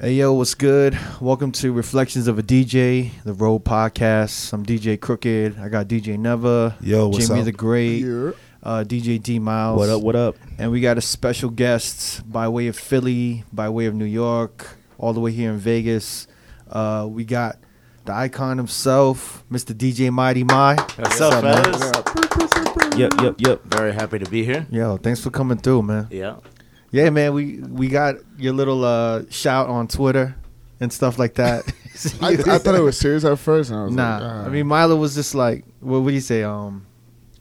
Hey yo, what's good? Welcome to Reflections of a DJ, the Road Podcast. I'm DJ Crooked. I got DJ Neva, Yo, what's Jimmy up? the Great, Yeah. uh, DJ D Miles. What up? What up? And we got a special guest by way of Philly, by way of New York, all the way here in Vegas. Uh, we got the icon himself, Mr. DJ Mighty Mi. What's up, up, man? fellas? Yep, yep, yep. Very happy to be here. Yo, thanks for coming through, man. Yeah. Yeah, man, we we got your little uh, shout on Twitter and stuff like that. I, I thought it was serious at first. And I was nah, like, I mean Milo was just like, what would you say? Um,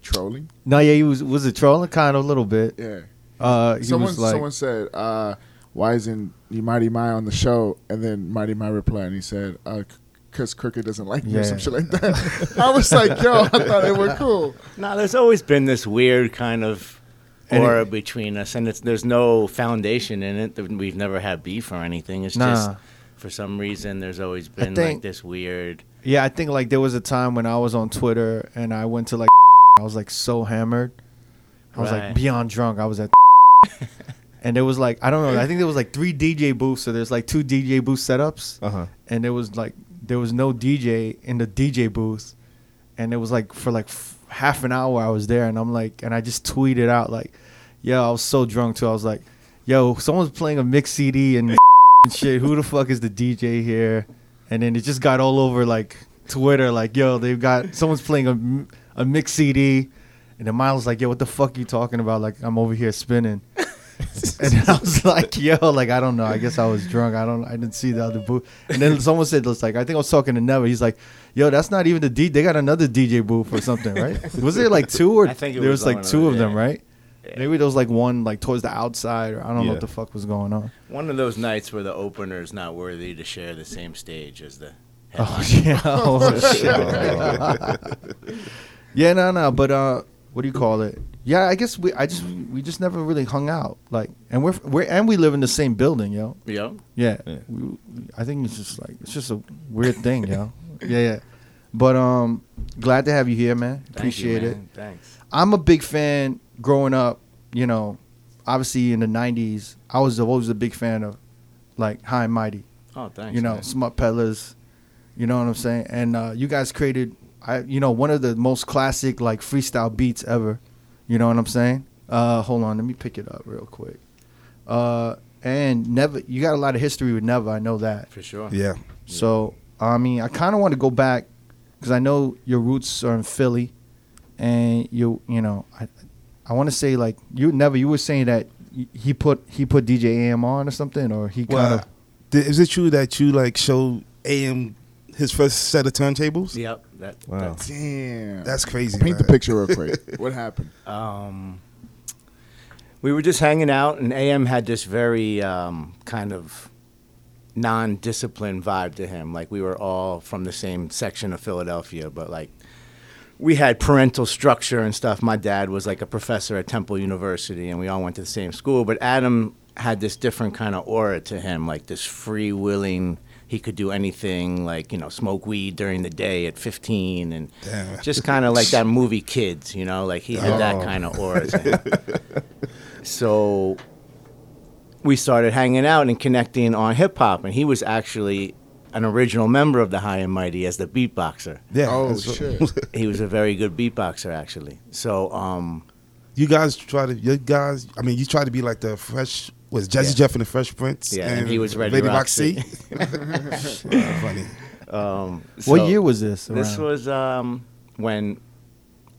trolling. no, yeah, he was was it trolling kind of a little bit. Yeah. Uh, he Someone, was like, someone said, uh, "Why isn't you Mighty Mi on the show?" And then Mighty Mi replied, and he said, uh, "Cause Crooked doesn't like me or some shit like that." I was like, "Yo, I thought it was cool." No, there's always been this weird kind of And aura it- between us, and it's there's no foundation in it. We've never had beef or anything. It's just for some reason there's always been think- like this weird. yeah, I think like there was a time when I was on Twitter and I went to like, I was like so hammered, I was like beyond drunk. I was at, and there was like I don't know. I think there was like three DJ booths. So there's like two DJ booth setups. Uh huh. and there was like there was no DJ in the DJ booth, and it was like for like f- half an hour I was there, and I'm like, and I just tweeted out like, yo, I was so drunk too. I was like, yo, someone's playing a mix CD and shit. Who the fuck is the DJ here? And then it just got all over like Twitter, like, yo, they've got someone's playing a a mix CD. And then Miles like, yo, what the fuck you talking about? Like, I'm over here spinning. and I was like, yo, like I don't know. I guess I was drunk. I don't. I didn't see the other booth. And then someone said, "It's like I think I was talking to Neva." He's like, "Yo, that's not even the D. They got another DJ booth or something, right? was there like two or I think it there was was like two a- of them, right? Yeah. Maybe there was like one like towards the outside, or I don't know what the fuck was going on. One of those nights where the opener is not worthy to share the same stage as the. Oh yeah, oh, shit. yeah, no, no, but uh, what do you call it? Yeah, I guess we, I just, we just never really hung out, like, and we're, we're, and we live in the same building, yo. Yeah. Yeah, Yeah. We, I think it's just like it's just a weird thing, yo. Yeah, yeah. But um, glad to have you here, man. Thank you, Appreciate it. Thanks. I'm a big fan. Growing up, you know, obviously in the '90s, I was always a big fan of like High and Mighty. Oh, thanks. you know, man. Smut Peddlers. You know what I'm saying? And uh, you guys created, I, you know, one of the most classic like freestyle beats ever. You know what I'm saying? Uh, hold on, let me pick it up real quick. Uh, and never, you got a lot of history with Neva. I know that. for sure. Yeah. So I mean, I kind of want to go back because I know your roots are in Philly, and you, you know, I, I want to say like you never. You were saying that he put he put DJ AM on or something, or he kind Well, of. th- is it true that you like showed AM his first set of turntables? Yep. That. Wow. That's, Damn. That's crazy. Paint the picture real quick. what happened? um, we were just hanging out, and AM had this very um, kind of non-disciplined vibe to him. Like we were all from the same section of Philadelphia, but like we had parental structure and stuff. My dad was like a professor at Temple University, and we all went to the same school. But Adam had this different kind of aura to him, like this free-willing. He could do anything, like you know, smoke weed during the day at 15, and Damn. just kind of like that movie Kids, you know, like he had that Oh. kind of aura. So we started hanging out and connecting on hip hop, and he was actually an original member of the High and Mighty as the beatboxer. Yeah. Oh that's- shit! He was a very good beatboxer, actually. So, um, you guys try to. You guys. I mean, you try to be like the fresh. Was Jazzy Yeah. Jeff and the Fresh Prince? Yeah, and he was Ready Lady Roxy. Roxy. Funny. um, What year was this? This was um, when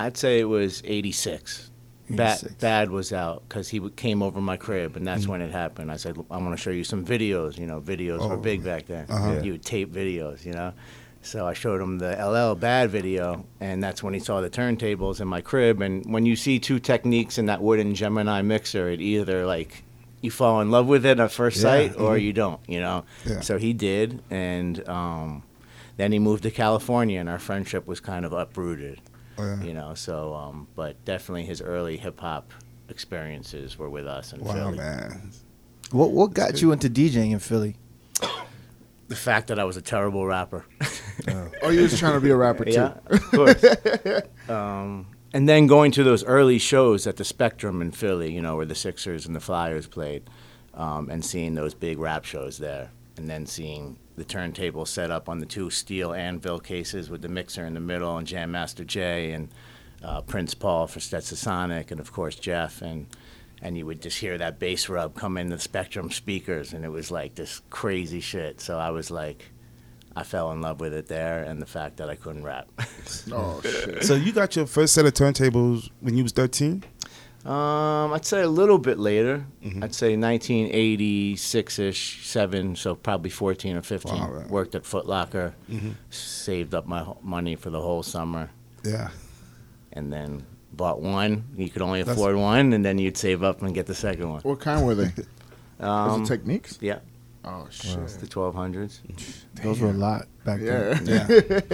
I'd say it was '86. Bad, Bad was out because he came over my crib, and that's when it happened. I said, "I want to show you some videos." You know, videos were Oh. big back then. Uh-huh. You would tape videos, you know. So I showed him the LL Bad video, and that's when he saw the turntables in my crib. And when you see two Technics in that wooden Gemini mixer, it either like you fall in love with it at first Yeah, sight, or mhm. you don't. You know. Yeah. So he did, and um, then he moved to California, and our friendship was kind of uprooted. Oh, yeah. You know, so um, but definitely his early hip hop experiences were with us in Wow, Philly. man. What what got you into DJing in Philly? The fact that I was a terrible rapper. Oh, you was trying to be a rapper too. yeah, of course. um, and then going to those early shows at the Spectrum in Philly, you know, where the Sixers and the Flyers played, um, and seeing those big rap shows there. and then seeing the turntable set up on the two steel anvil cases with the mixer in the middle, and Jam Master Jay and uh, Prince Paul for Stetsasonic, and of course Jeff, and and you would just hear that bass rub come in the Spectrum speakers, and it was like this crazy shit. So I was like, I fell in love with it there, and the fact that I couldn't rap. Oh shit. So you got your first set of turntables when you was 13? Um, I'd say a little bit later. Mhm. I'd say 1986-ish, seven, so probably 14 or 15. Wow, right. Worked at Foot Locker, Mhm. saved up my money for the whole summer, Yeah. and then bought one. You could only That's- afford one, and then you'd save up and get the second one. What kind were they? Um, Was it Technics? yeah, Oh shit. it's the 1200s, Those were a lot back Yeah. then.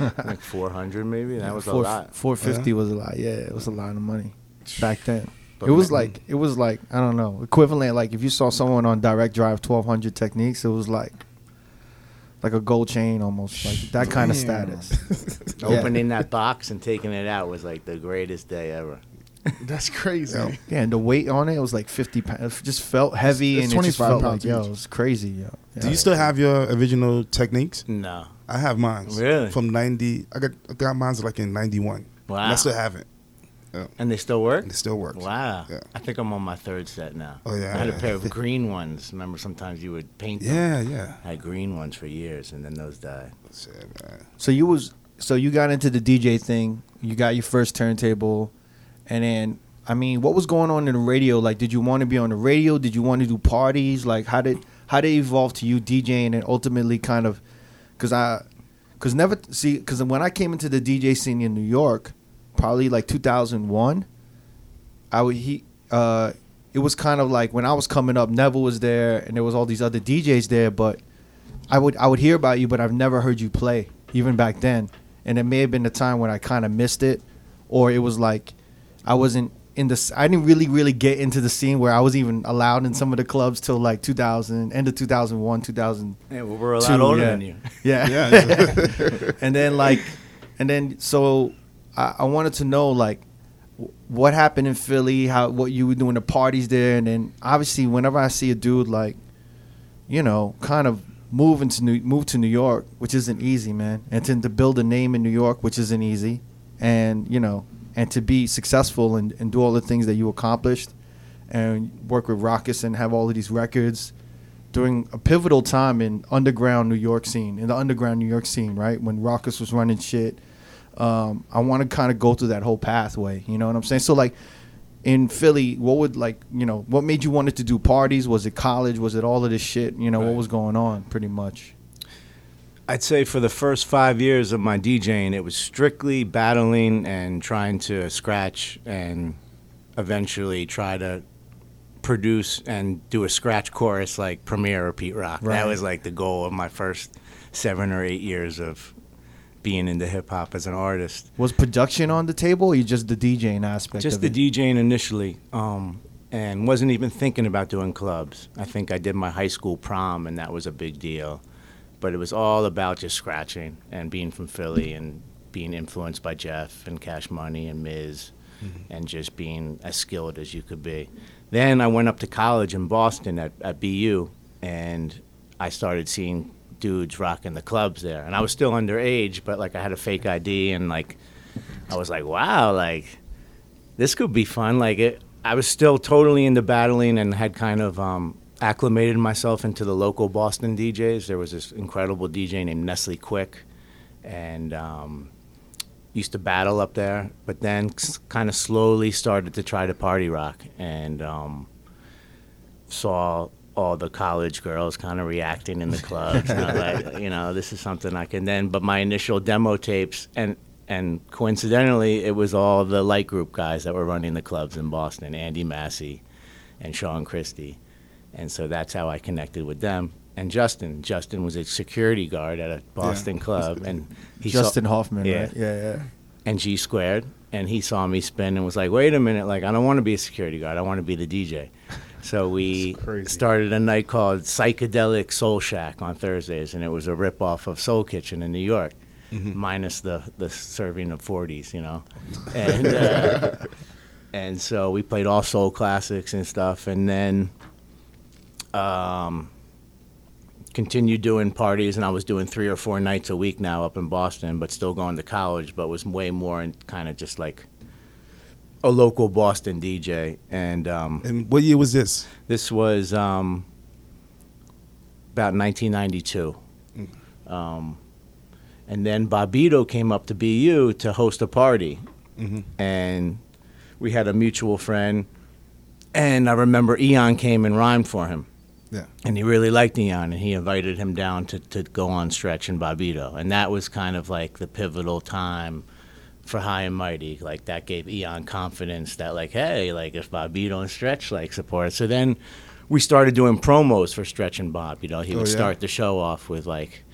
Yeah. like 400 maybe. That was a lot. 450 was a lot. Yeah, it was a lot of money back then. But it was ma- like it was like I don't know equivalent. Like if you saw someone on Direct Drive 1200 Technics, it was like like a gold chain almost, like that kind of status. Yeah. Opening that box and taking it out was like the greatest day ever. That's crazy. Yeah. Yeah, and the weight on it was like 50 pounds. It just felt heavy It's- it's and it just 25 felt like pounds yo, it was crazy, yo. Do you still have your original Technics? No. I have mine. Really? From 90. I got I got mine like in 91. Wow. And I still have it. And they still work? And it still works. Wow. Yeah. I think I'm on my third set now. Oh, yeah. I had a pair of green ones. Remember, sometimes you would paint them. Yeah, yeah. I had green ones for years, and then those died. Shit, man. So you was so you got into the DJ thing. You got your first turntable, and then I mean, what was going on in the radio? Like, did you want to be on the radio? Did you want to do parties? Like, how did how did it evolve to you DJing and ultimately kind of, because I, because never see because when I came into the DJ scene in New York, probably like 2001, I would he uh it was kind of like when I was coming up, Neville was there and there was all these other DJs there, but I would I would hear about you, but I've never heard you play even back then. And it may have been the time when I kind of missed it, or it was like I wasn't in the I didn't really really get into the scene where I was even allowed in some of the clubs till like 2000 end of 2001 2000 Yeah, well, we're a lot older yeah. than you. yeah Yeah. and then like and then so I, I wanted to know like what happened in Philly how what you were doing the parties there and then obviously whenever I see a dude like you know kind of moving to New, move to New York which isn't easy man and to, to build a name in New York which isn't easy and you know and to be successful and, and do all the things that you accomplished and work with Rawkus and have all of these records during a pivotal time in underground New York scene, in the underground New York scene, right? When Rawkus was running shit. Um, I want to kind of go through that whole pathway. You know what I'm saying? So like in Philly, what would like you know what made you wanted to do parties? Was it college? Was it all of this shit? You know what was going on? Pretty much. I'd say for the first five years of my DJing, it was strictly battling and trying to scratch and eventually try to produce and do a scratch chorus like Premier or Pete Rock. Right. That was like the goal of my first seven or eight years of being into hip hop as an artist. Was production on the table, or you just the DJing aspect? Just the it? DJing initially, um, and wasn't even thinking about doing clubs. I think I did my high school prom, and that was a big deal. But it was all about just scratching and being from Philly and being influenced by Jeff and Cash Money and Miz, and just being as skilled as you could be. Then I went up to college in Boston at, at BU, and I started seeing dudes rocking the clubs there. And I was still underage, but like I had a fake ID, and like I was like, wow, like this could be fun. Like it, I was still totally into battling and had kind of um, acclimated myself into the local Boston DJs. There was this incredible DJ named Nestle Quick, and um, used to battle up there. But then kind of slowly started to try to party rock and um, saw all the college girls kind of reacting in the clubs. and I was like, you know, this is something I can then. But my initial demo tapes and and coincidentally, it was all the light group guys that were running the clubs in Boston, Andy Masi and Sean Christie. And so that's how I connected with them. And Justin, Justin was a security guard at a Boston club, and he saw- Justin Hoffman, Yeah. right? Yeah, yeah. and G squared, and he saw me spin and was like, "Wait a minute! Like, I don't want to be a security guard. I want to be the DJ." So we started a night called Psychedelic Soul Shack on Thursdays, and it was a rip off of Soul Kitchen in New York, minus the the serving of forties, you know, and uh, and so we played all soul classics and stuff, and then. Um, continued doing parties, and I was doing three or four nights a week now up in Boston, but still going to college, but was way more in kind of just like a local Boston DJ. And um, And what year was this? this was um, about 1992. Um, and then Bobbito came up to BU to host a party. Mhm. And we had a mutual friend. And I remember Eon came and rhymed for him. Yeah. And he really liked Eon, and he invited him down to, to go on Stretch and Bobbito. And that was kind of like the pivotal time for High and Mighty. Like, that gave Eon confidence that, like, hey, like, if Bobbito and Stretch, like, support. So then we started doing promos for Stretch and Bob. You know, he oh, would Oh, yeah? start the show off with, like,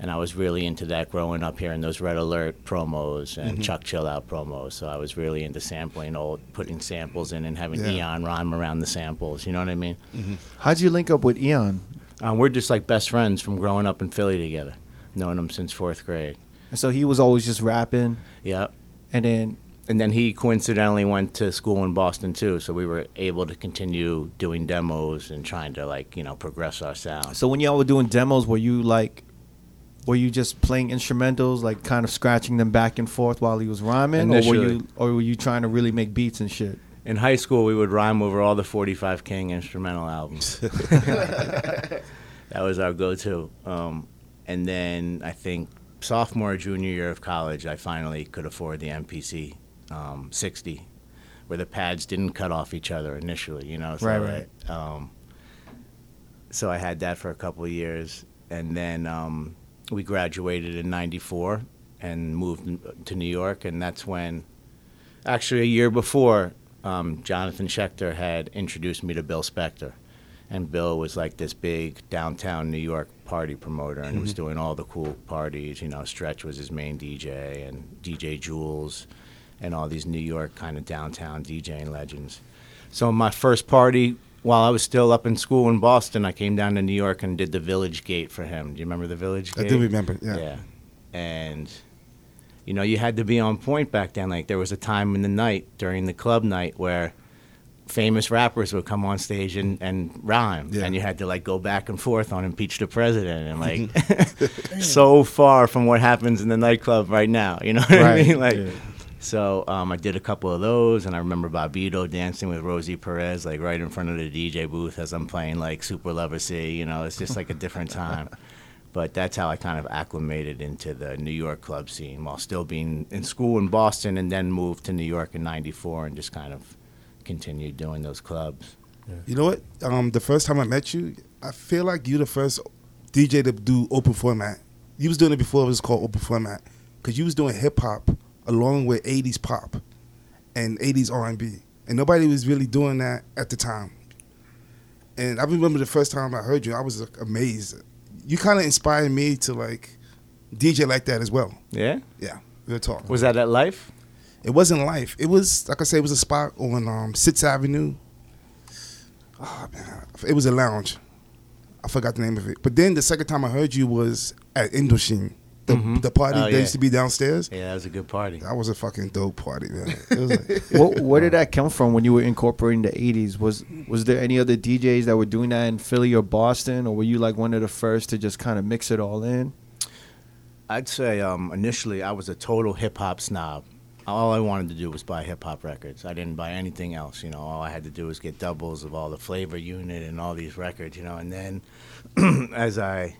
and I was really into that growing up here in those Red Alert promos and Mm-hmm. Chuck Chill Out promos. So I was really into sampling old, putting samples in and having Yeah. Eon rhyme around the samples. You know what I mean? How'd you link up with Eon? Um, we're just like best friends from growing up in Philly together, knowing him since fourth grade. And so he was always just rapping, Yep. and then And then he coincidentally went to school in Boston too, so we were able to continue doing demos and trying to like you know progress our sound. so when y'all were doing demos, were you like, were you just playing instrumentals, like kind of scratching them back and forth while he was rhyming, or were you, or were you trying to really make beats and shit? In high school, we would rhyme over all the 45 King instrumental albums. that was our go-to. Um, and then I think sophomore, junior year of college, I finally could afford the MPC um, 60, where the pads didn't cut off each other initially. You know, so Right, right. Um, so I had that for a couple of years, and then um, we graduated in '94 and moved to New York, and that's when, actually, a year before, um, Jonathan Shecter had introduced me to Bill Spector. And Bill was like this big downtown New York party promoter and was doing all the cool parties. You know, Stretch was his main DJ, and DJ Jules, and all these New York kind of downtown DJing legends. So, my first party while I was still up in school in Boston, I came down to New York and did the Village Gate for him. Do you remember the Village Gate? I do remember. Yeah. Yeah. And you know, you had to be on point back then. Like there was a time in the night during the club night where famous rappers would come on stage and, and rhyme. Yeah. And you had to like go back and forth on impeach the president and like so far from what happens in the nightclub right now. You know what I mean? Like yeah. So um, I did a couple of those, and I remember Bobbito dancing with Rosie Perez, like right in front of the DJ booth as I'm playing like Super Lover Cee. You know, it's just like a different time. But that's how I kind of acclimated into the New York club scene while still being in school in Boston, and then moved to New York in '94 and just kind of continued doing those clubs. You know what? Um, the first time I met you, I feel like you the first DJ to do open format. You was doing it before it was called open format, because you was doing hip hop along with '80s pop and '80s R&B, and nobody was really doing that at the time. And I remember the first time I heard you, I was like, amazed. You kind of inspired me to like DJ like that as well. Yeah, Yeah, real talk. was that at Life? It wasn't life. It was like I said, it was a spot on um, Sixth Avenue. Oh man, it was a lounge. I forgot the name of it. But then the second time I heard you was at Indochine, the Mhm. the party Oh, that yeah. used to be downstairs. Yeah, that was a good party. That was a fucking dope party, man. It was like, what, where did that come from when you were incorporating the 80s? Was was there any other DJs that were doing that in Philly or Boston, or were you like one of the first to just kind of mix it all in? I'd say um, initially I was a total hip hop snob. All I wanted to do was buy hip hop records. I didn't buy anything else. You know, all I had to do was get doubles of all the Flavor Unit and all these records. You know, and then as I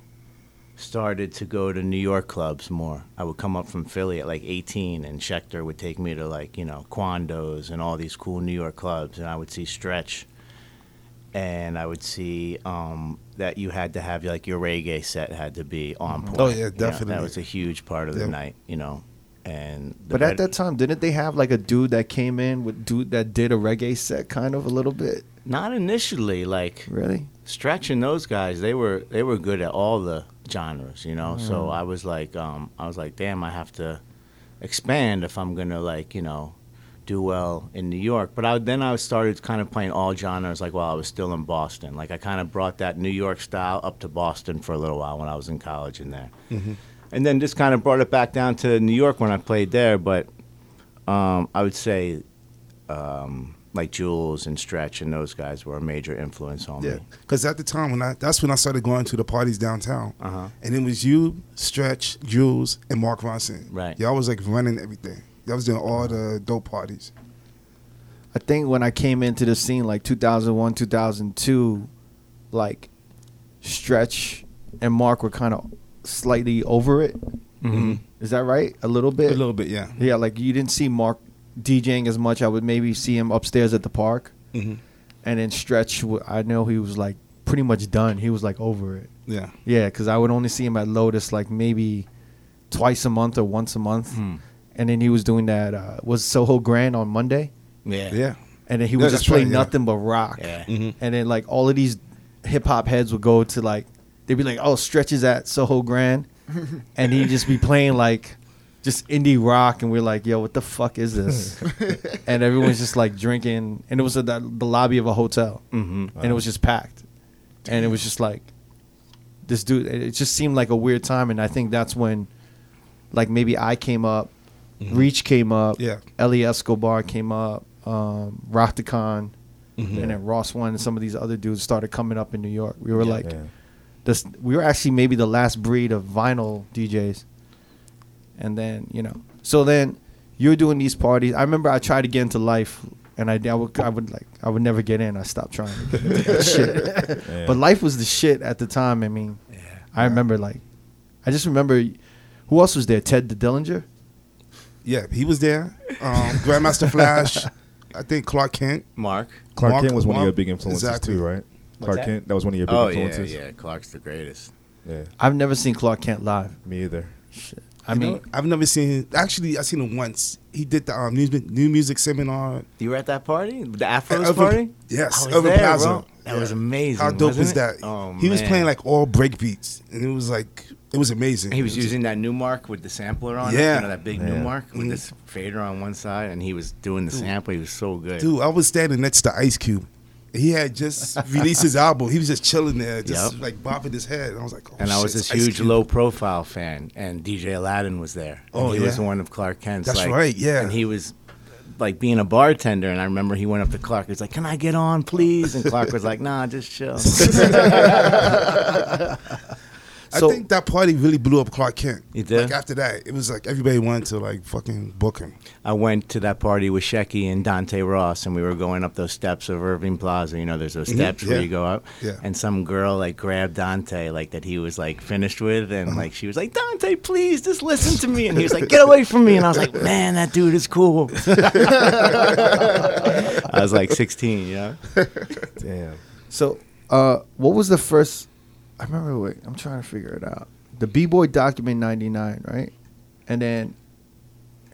started to go to New York clubs more, I would come up from Philly at like 18, and Shecter would take me to like you know Quandos and all these cool New York clubs, and I would see Stretch and I would see um, that you had to have like your reggae set had to be on point. Oh, yeah, You know, definitely. that was a huge part of the Yeah. night, you know. And But at that time, didn't they have like a dude that came in with dude that did a reggae set, kind of a little bit? not initially, like Really? Stretch and those guys, they were they were good at all the genres, you know. So Mm. I was like, um, I was like, damn, I have to expand if I'm gonna like, you know, do well in New York. But I, then I started kind of playing all genres, like while I was still in Boston. Like I kind of brought that New York style up to Boston for a little while when I was in college in there, and then just kind of brought it back down to New York when I played there. But um, I would say um, like Jules and Stretch and those guys were a major influence on Yeah, me. because at the time when I that's when I started going to the parties downtown, Uh-huh. and it was you, Stretch, Jules, and Mark Ronson. Right. Y'all was like running everything. Y'all was doing all the dope parties. I think when I came into the scene like 2001, 2002, like Stretch and Mark were kind of slightly over it. Mm-hmm. Is that right? A little bit. A little bit, yeah. Yeah, like you didn't see Mark DJing as much. I would maybe see him upstairs at the park, hmm and then Stretch. I know he was like pretty much done. He was like over it. Yeah. Yeah, because I would only see him at Lotus like maybe twice a month or once a month, Hmm. and then he was doing that. Uh, was Soho Grand on Monday, Yeah. Yeah. and then he would Yeah, just that's play right, yeah. nothing but rock. Yeah. Mhm. And then like all of these hip hop heads would go to like they'd be like, "Oh, Stretch is at Soho Grand," and he'd just be playing like just indie rock, and we're like, "Yo, what the fuck is this?" and everyone's just like drinking, and it was at the, the lobby of a hotel, Mm-hmm. and it was just packed, and it was just like this dude. It just seemed like a weird time, and I think that's when, like, maybe I came up, Reach came up, Yeah. Eli Escobar came up, um, Rocticon, Mhm. and then Ross One and some of these other dudes started coming up in New York. We were Yeah. like, this. We were actually maybe the last breed of vinyl DJs. And then you know, so then you're doing these parties. I remember I tried to get into life, and I, I would I would like I would never get in. I stopped trying. To get into that shit. Yeah. But life was the shit at the time. I mean, Yeah. I remember like, I just remember, who else was there? Ted the Dillinger. Yeah, he was there. Um, Grandmaster Flash. I think Clark Kent. Mark. Clark Mark- Kent was one of your big influences exactly. too, right? Clark that? Kent, that was one of your big Oh yeah, influences. yeah. Clark's the greatest. yeah. I've never seen Clark Kent live. Me either. Shit. I You mean, know, I've never seen. Actually, I seen him once. He did the um, new, new music seminar. You were at that party, the Afros Urban- party. Yes, I was Urban there, Plaza. bro. That was amazing. How dope wasn't was that? Oh, he was playing like all break beats, and it was like it was amazing. He was was- using that Numark with the sampler on it. Yeah. You know, that big new Yeah. mark with Mhm. this fader on one side, and he was doing the sample. He was so good. Dude, I was standing next to Ice Cube. He had just released his album. He was just chilling there, just Yep. like bopping his head. And I was like, oh, and I was this huge Cube. low profile fan, and DJ Aladdin was there. Oh, he was one of Clark Kent's. That's like- right, yeah. And he was like being a bartender, and I remember he went up to Clark. He was like, "Can I get on, please?" And Clark was like, "Nah, just chill." I So- think that party really blew up Clark Kent. You did? Like after that, it was like everybody wanted to like fucking book him. I went to that party with Shecky and Dante Ross, and we were going up those steps of Irving Plaza. You know, there's those Mhm, steps where you go up. Yeah. And some girl like grabbed Dante, like that he was like finished with, and Uh-huh. like she was like, Dante, please just listen to me. And he was like, Get away from me. And I was like, Man, that dude is cool. I was like 16, yeah. Damn. So, uh, what was the first? I remember. Wait, I'm trying to figure it out. The B Boy document '99, right? And then,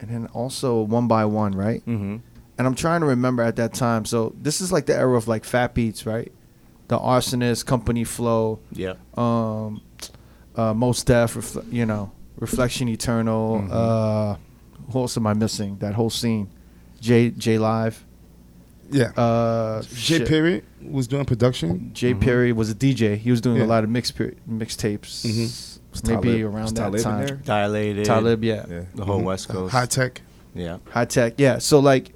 and then also one by one, right? Mm-hmm. And I'm trying to remember at that time. So this is like the era of like Fat Beats, right? The Arsonist, Company Flow, yeah, um, uh, Mos Def, refle- you know, Reflection Eternal. Mhm. Uh, who else am I missing? That whole scene, J J Live. Yeah. Uh, Jay shit. Perry was doing production. Jay Perry was a DJ. He was doing Yeah. a lot of mix per- mixtapes. Mhm. Maybe Talib- around was that Talib time. Dilated. Talib, yeah. Yeah. The whole Mhm. West Coast. Hi-Tek. Yeah. Hi-Tek, yeah. So like,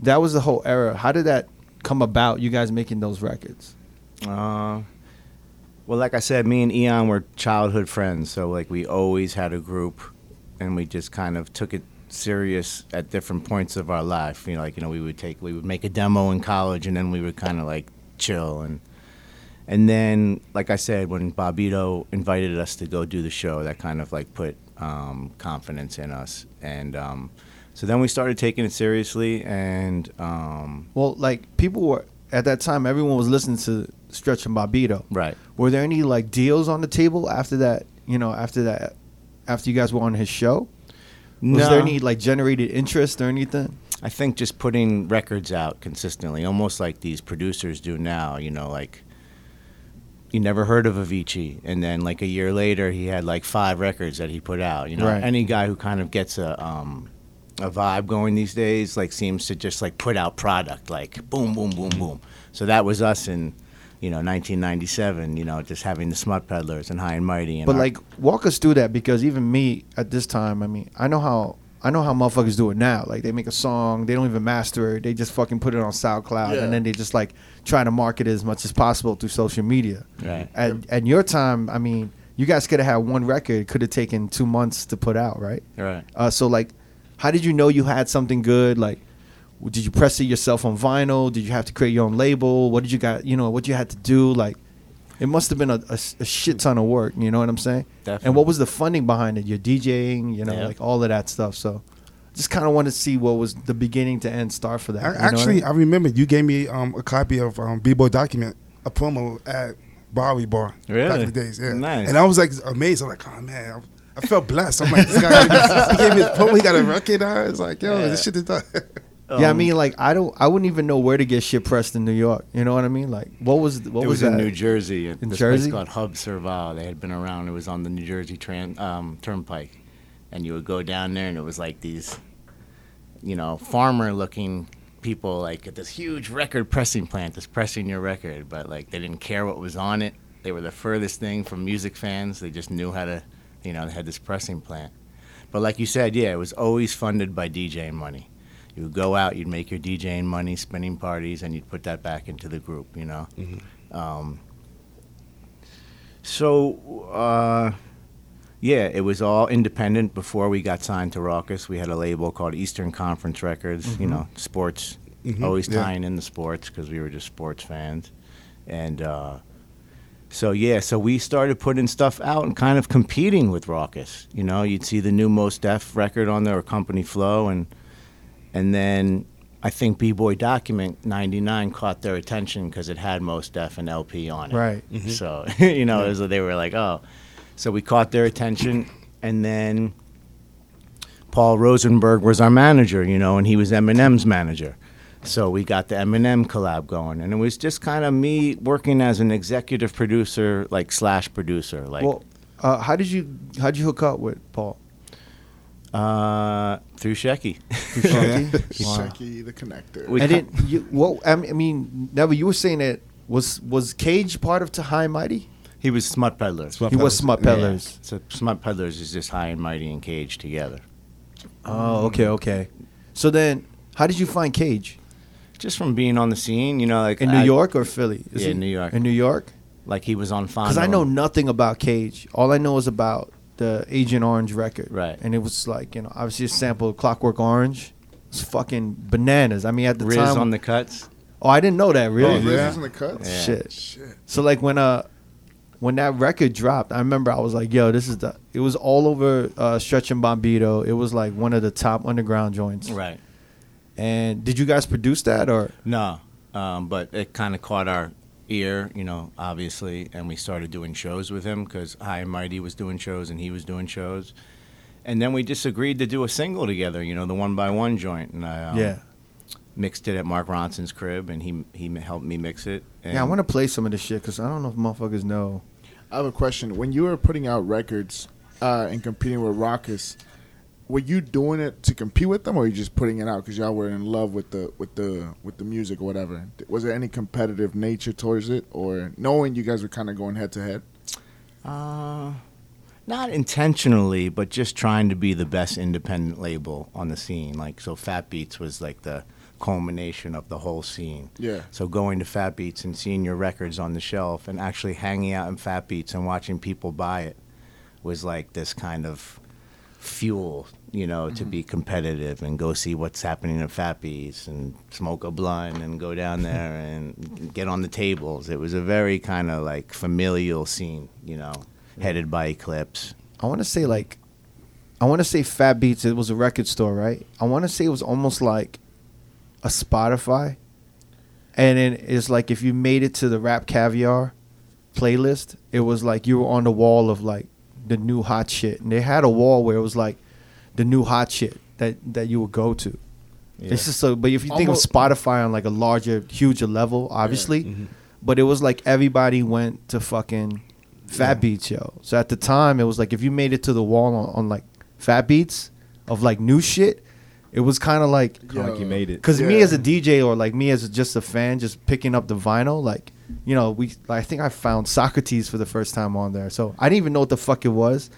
that was the whole era. How did that come about? You guys making those records? Uh, well, like I said, me and Eon were childhood friends, so like we always had a group, and we just kind of took it serious at different points of our life. You know, like you know, we would take, we would make a demo in college, and then we would kind of like chill and. And then, like I said, when Bobbito invited us to go do the show, that kind of like put um, confidence in us. And um, so then we started taking it seriously. And um, Well, like people were at that time. Everyone was listening to Stretch and Bobbito. right, Were there any like deals on the table after that? You know, after that, after you guys were on his show, was No. there any like generated interest or anything? I think just putting records out consistently, almost like these producers do now. You know, like you never heard of Avicii, and then like a year later, he had like five records that he put out. You know, Right. any guy who kind of gets a um, a vibe going these days, like seems to just like put out product, like boom, boom, boom, boom. So that was us in. You know, 1997. You know, just having the Smut Peddlers and High and Mighty. And But our- like, walk us through that because even me at this time, I mean, I know how I know how motherfuckers do it now. Like they make a song, they don't even master it. They just fucking put it on SoundCloud, Yeah. and then they just like try to market it as much as possible through social media. Right. At, at your time, I mean, you guys could have had one record. Could have taken two months to put out, right? Right. Uh, so like, how did you know you had something good? Like, w- did you press it yourself on vinyl? Did you have to create your own label? What did you got? You know, what you had to do? Like, it must have been a shit ton of work. You know what I'm saying? Definitely. And what was the funding behind it? Your DJing, you know, Yeah. like all of that stuff. So, just kind of want to see what was the beginning to end start for that. I, you know what I actually, mean? I remember you gave me um, a copy of um, B-Boy Document, a promo at Bowery Bar. Back Really? in the days, yeah. Nice. And I was like amazed. I'm like, oh man, I, I felt blessed. I'm like, this guy he gave me a promo. He got a record out. It's like, yo, Yeah. this shit is done. yeah, I Um, mean, like I don't, I wouldn't even know where to get shit pressed in New York. You know what I mean? Like, what was what it was, was, in? New Jersey. In this Jersey? place called Hub Serval. They had been around. It was on the New Jersey tran- um, Turnpike, and you would go down there, and it was like these, you know, farmer-looking people, like at this huge record pressing plant, that's pressing your record, but like they didn't care what was on it. They were the furthest thing from music fans. They just knew how to, you know, they had this pressing plant. But like you said, yeah, it was always funded by DJ money. You would go out, you'd make your DJing money, spinning parties, and you'd put that back into the group, you know. Um, so, uh, yeah, it was all independent before we got signed to Rawkus. We had a label called Eastern Conference Records, you know, sports, Mhm, always yeah. tying in the sports because we were just sports fans. And uh, so, yeah, so we started putting stuff out and kind of competing with Rawkus. You know, you'd see the new Mos Def record on there or Company Flow, and and then I think B Boy Document 99 caught their attention because it had Mos Def and LP on it. Right. So, you know, it was- they were like, oh. So we caught their attention, and then Paul Rosenberg was our manager, you know, and he was Eminem's manager. So we got the Eminem collab going, and it was just kind of me working as an executive producer, like slash producer, like well, uh, how did you how did you hook up with Paul? Uh, through Shecky. Through Shanky? Wow. Shaky the connector. We and ca- then you, well, I mean, I mean, Neva, you were saying that was was Cage part of To High Mighty? he was Smut Peddlers. Smut He was Peddlers. Yeah. Peddlers. So Smut Peddlers is just High and Mighty and Cage together. Oh, okay, okay. So then, how did you find Cage Just from being on the scene, you know, like in New I- York or Philly? Is Yeah, he- New York. In New York, like he was on Fondle. because I know nothing about Cage. All I know is about the Agent Orange record, Right. And it was like you know, obviously a sample of Clockwork Orange. It's fucking bananas. I mean, at the Riz time, on the cuts. oh, I didn't know that really. Oh, Riz yeah. was in the cuts? Yeah. Shit. Shit. So like when uh when that record dropped, I remember I was like, yo, this is the it was all over uh Stretch and Bobbito. It was like one of the top underground joints. Right. And did you guys produce that or No, um, but it kind of caught our ear, you know, obviously, and we started doing shows with him because High and Mighty was doing shows and he was doing shows. And then we just agreed to do a single together, you know, the one by one joint, and I um, Yeah. mixed it at Mark Ronson's crib, and he he helped me mix it. And Yeah, I want to play some of this shit cuz I don't know if motherfuckers know. I have a question. When you were putting out records uh, and competing with Rawkus, were you doing it to compete with them, or were you just putting it out because y'all were in love with the with the with the music or whatever? Was there any competitive nature towards it, or knowing you guys were kind of going head to head? Uh, not intentionally, but just trying to be the best independent label on the scene. Like, so Fat Beats was like the culmination of the whole scene. Yeah. So going to Fat Beats and seeing your records on the shelf and actually hanging out in Fat Beats and watching people buy it was like this kind of fuel, you know, to mm-hmm. be competitive and go see what's happening at Fat Beats and smoke a blunt and go down there and get on the tables. It was a very kind of like familial scene, you know, headed by Eclipse. I want to say like I want to say Fat Beats it was a record store, right? I want to say it was almost like a Spotify. And then it's like if you made it to the Rap Caviar playlist, it was like you were on the wall of like the new hot shit. And they had a wall where it was like the new hot shit that that you would go to. It's just so but if you think Almost- of Spotify on like a larger, huger level, obviously, Mm-hmm. but it was like everybody went to fucking Fat Yeah. Beats, yo. So at the time, it was like if you made it to the wall on, on like Fat Beats of like new shit, it was kind of like like you made it. because me as a DJ or like me as just a fan, just picking up the vinyl, like you know, we I think I found Socrates for the first time on there, so I didn't even know what the fuck it was,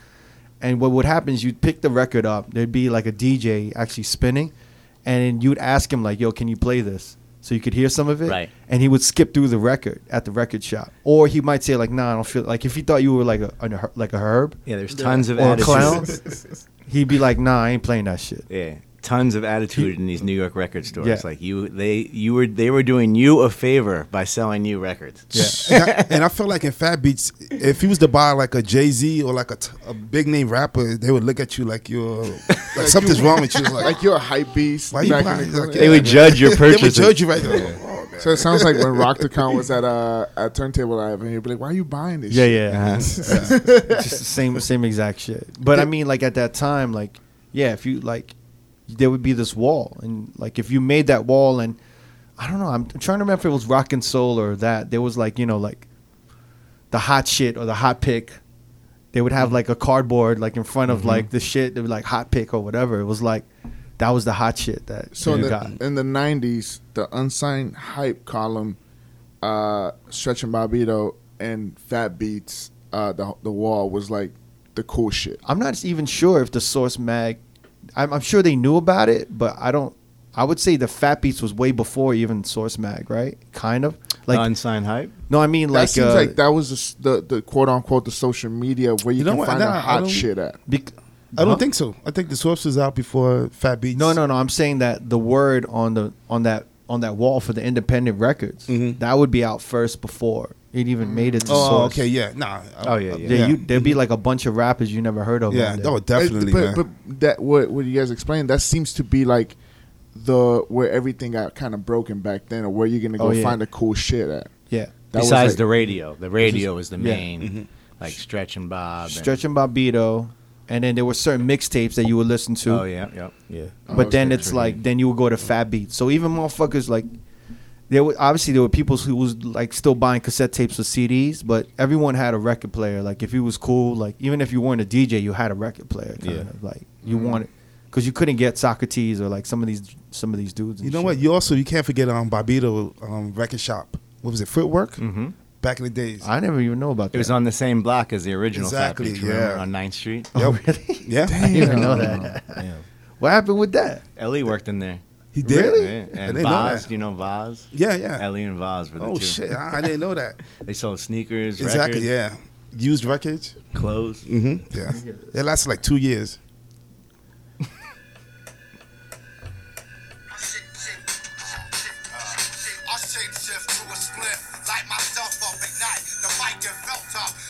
and what would happen is you'd pick the record up. There'd be like a DJ actually spinning, and you'd ask him like, "Yo, can you play this?" So you could hear some of it, Right. And he would skip through the record at the record shop, or he might say like, "Nah, I don't feel like." If he thought you were like a, a like a herb Yeah, there's tons of or a attitude. he'd be like, "Nah, I ain't playing that shit." Yeah, tons of attitude in these New York record stores. Yeah. Like you, they, you were, they were doing you a favor by selling you records. Yeah. and, I, and I felt like in Fat Beats, if he was to buy like a Jay Z or like a, t- a big name rapper, they would look at you like you're like something's wrong with you. Like, Like you're a hype beast. why you buying? the- Like, They would judge your purchase. They would judge you right there. Oh. So it sounds like when Rock the Count was at uh at Turntable Lab, and he'd be like, "Why are you buying this?" Yeah, shit? yeah. Uh-huh. just the same same exact shit. But I mean, like at that time, like yeah, if you like, there would be this wall, and like if you made that wall, and I don't know, I'm, trying to remember if it was rock and soul or that. There was like you know like the hot shit or the hot pick. They would have like a cardboard like in front of like the shit. They would like hot pick or whatever. It was like that was the hot shit that So in the got. in the '90s, the unsigned hype column, uh, Stretch and Bobbito and Fat Beats, uh, the the wall was like the cool shit. I'm not even sure if the Source Mag. I'm, I'm sure they knew about it, but I don't. I would say the Fat Beats was way before even Source Mag, right? Kind of like unsigned hype. no, I mean like that like seems uh, like that was the, the the quote unquote the social media where you, You know can what? find Nah, the I hot shit at. bec- I don't Huh? think so. I think the source was out before Fat Beats. No, no, no. I'm saying that the word on the on that on that wall for the independent records Mhm. that would be out first before it even mm. made it to oh, oh, Source. okay, yeah, nah. Uh, oh, yeah, yeah. Yeah, you, there'd be like a bunch of rappers you never heard of. yeah. on there. Oh, definitely, but, man. but that what what you guys explained that seems to be like the where everything got kind of broken back then, or where you're gonna oh, go Oh, yeah. find the cool shit at. yeah. That Besides like- the radio, the radio is the yeah. main, mm-hmm. like Stretch and Bob. and- Stretch and Bobbito, and then there were certain mixtapes that you would listen to. Oh yeah, yeah, yeah. Oh, but Oh, then okay. it's like then you would go to Fat Beats. So even motherfuckers like there were obviously there were people who was like still buying cassette tapes or CDs, but everyone had a record player. Like if you was cool, like even if you weren't a DJ, you had a record player. Kind Yeah. of. Like you Mm-hmm. wanted because you couldn't get Socrates or like some of these some of these dudes. you know shit. what? You also you can't forget um Bobbito um record shop. What was it? Footwork. Mm-hmm. Back in the days. I never even know about that. It was on the same block as the original Exactly, Fat Beats, remember, yeah. on 9th Street. Oh, really? yeah. I didn't even know that. What happened with that? Ellie worked in there. He did. Really? Yeah. And didn't Vaz, you know Vaz? Yeah, yeah. Ellie and Vaz were the Oh two. shit! I, I didn't know that. They sold sneakers, exactly. records, Yeah. Used records. clothes. Mm-hmm. Yeah. It lasted like two years.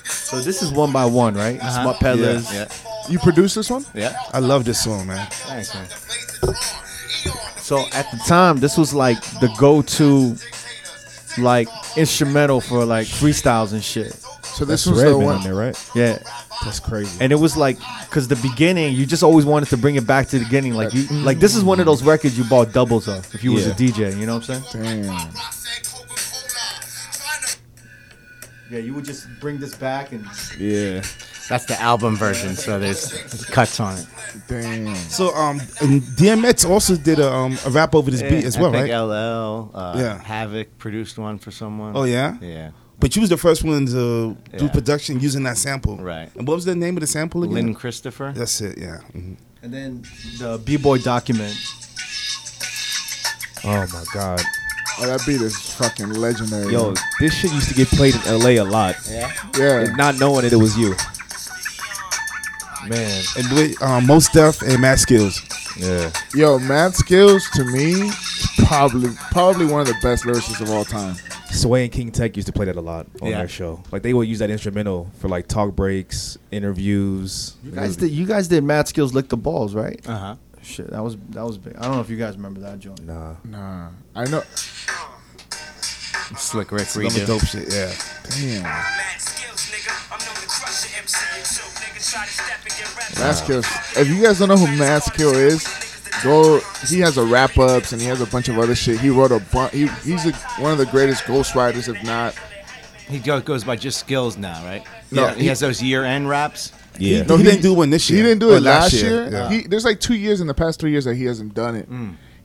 So this is one by one, right? Uh-huh. Smut Peddlers. Yeah, You produced this one? yeah. I love this song, man. Thanks, man. So at the time, this was like the go-to, like instrumental for like freestyles and shit. So this That's was the one. on there, right? Yeah, That's crazy. and it was like, cause the beginning, you just always wanted to bring it back to the beginning. Like you, like this is one of those records you bought doubles of if you was a Yeah. DJ. You know what I'm saying? Damn. Yeah, you would just bring this back and. Yeah. That's the album version, so there's, there's cuts on it. Damn. So um, and DMX also did a um a rap over this beat as well, I think right? LL, uh, Yeah. Havoc produced one for someone. Oh yeah. Yeah. But you was the first one to do Yeah. production using that sample, Right. And what was the name of the sample again? Lynn Christopher. That's it. Yeah. Mhm. And then the B-boy document. Oh my god. Oh, that beat is fucking legendary. Yo, this shit used to get played in LA a lot. yeah. And not knowing that it was you. Man. And with um, Mos Def and Mad Skillz. Yeah. Yo, Mad Skillz to me, probably probably one of the best lyricists of all time. Sway and King Tech used to play that a lot on Yeah. their show. Like they would use that instrumental for like talk breaks, interviews. You guys did. You guys did Mad Skillz lick the balls, right? Uh huh. Shit, that was that was big. I don't know if you guys remember that joint. Nah. Nah, I know. Slick Rick Some other redo. dope shit. Yeah. Damn, Mad skills, nigga. I'm known to crush your MC and two niggas try to step and get rap. Mad Skillz. If you guys don't know who Mad Skill is, go. He has a wrap ups and he has a bunch of other shit. He wrote a bunch. He, he's a, one of the greatest ghostwriters, if not. He goes by just skills now, right? No, Yeah, he, he- has those year-end raps. Yeah. No, he, didn't do one this year. He didn't do it last year. Yeah. He, there's like two years in the past three years that he hasn't done it.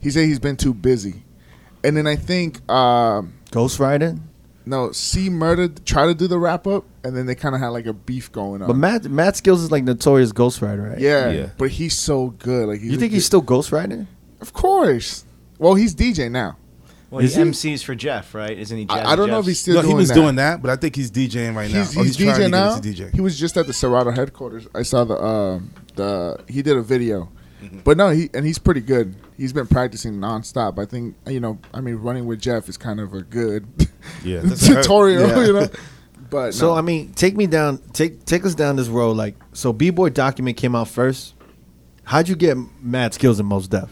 He said he's been too busy, and then I think um, Ghost Rider. No, C Murder Try to do the wrap up, and then they kind of had like a beef going on. But Matt Matt Skills is like notorious ghostwriter, right? yeah, Yeah. but he's so good. Like, he's You a think he's good- still ghostwriting? Of course. Well, he's DJ now. Well, Is he he? MCs for Jeff, right? Isn't he? Jazzy I, I don't know if Jeff's? he's still No, doing he was that. doing that, but I think he's DJing right now. He's, Or he's trying to DJ now. into DJ. He was just at the Serato headquarters. I saw the um the he did a video, Mm-hmm. but no, he and he's pretty good. He's been practicing nonstop. I think you know. I mean, running with Jeff is kind of a good Yeah. tutorial, Yeah. you know. But So no. I mean, take me down, take take us down this road. Like, so B Boy Document came out first. How'd you get Mad Skillz and Mos Def?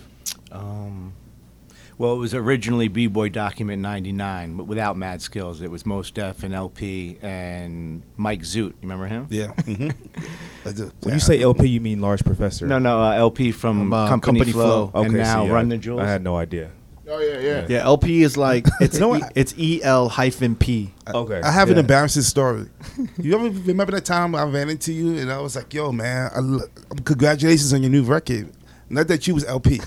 Um, well, it was originally B Boy Document 99, but without Mad Skillz. It was Mos Def and LP and Mike Zoot. You remember him? Yeah. hmm I do. When you say LP, you mean Large Professor? No, no, uh, LP from From, uh, Company, Company Flow, Flow. and now see, Run I, the Jewels. I had no idea. oh yeah, yeah. Yeah, LP is like it's You know e, it's E L hyphen P. Okay. I have an embarrassing story. You ever remember that time I ran into you and I was like, "Yo, man, I congratulations on your new record." Not that you was LP.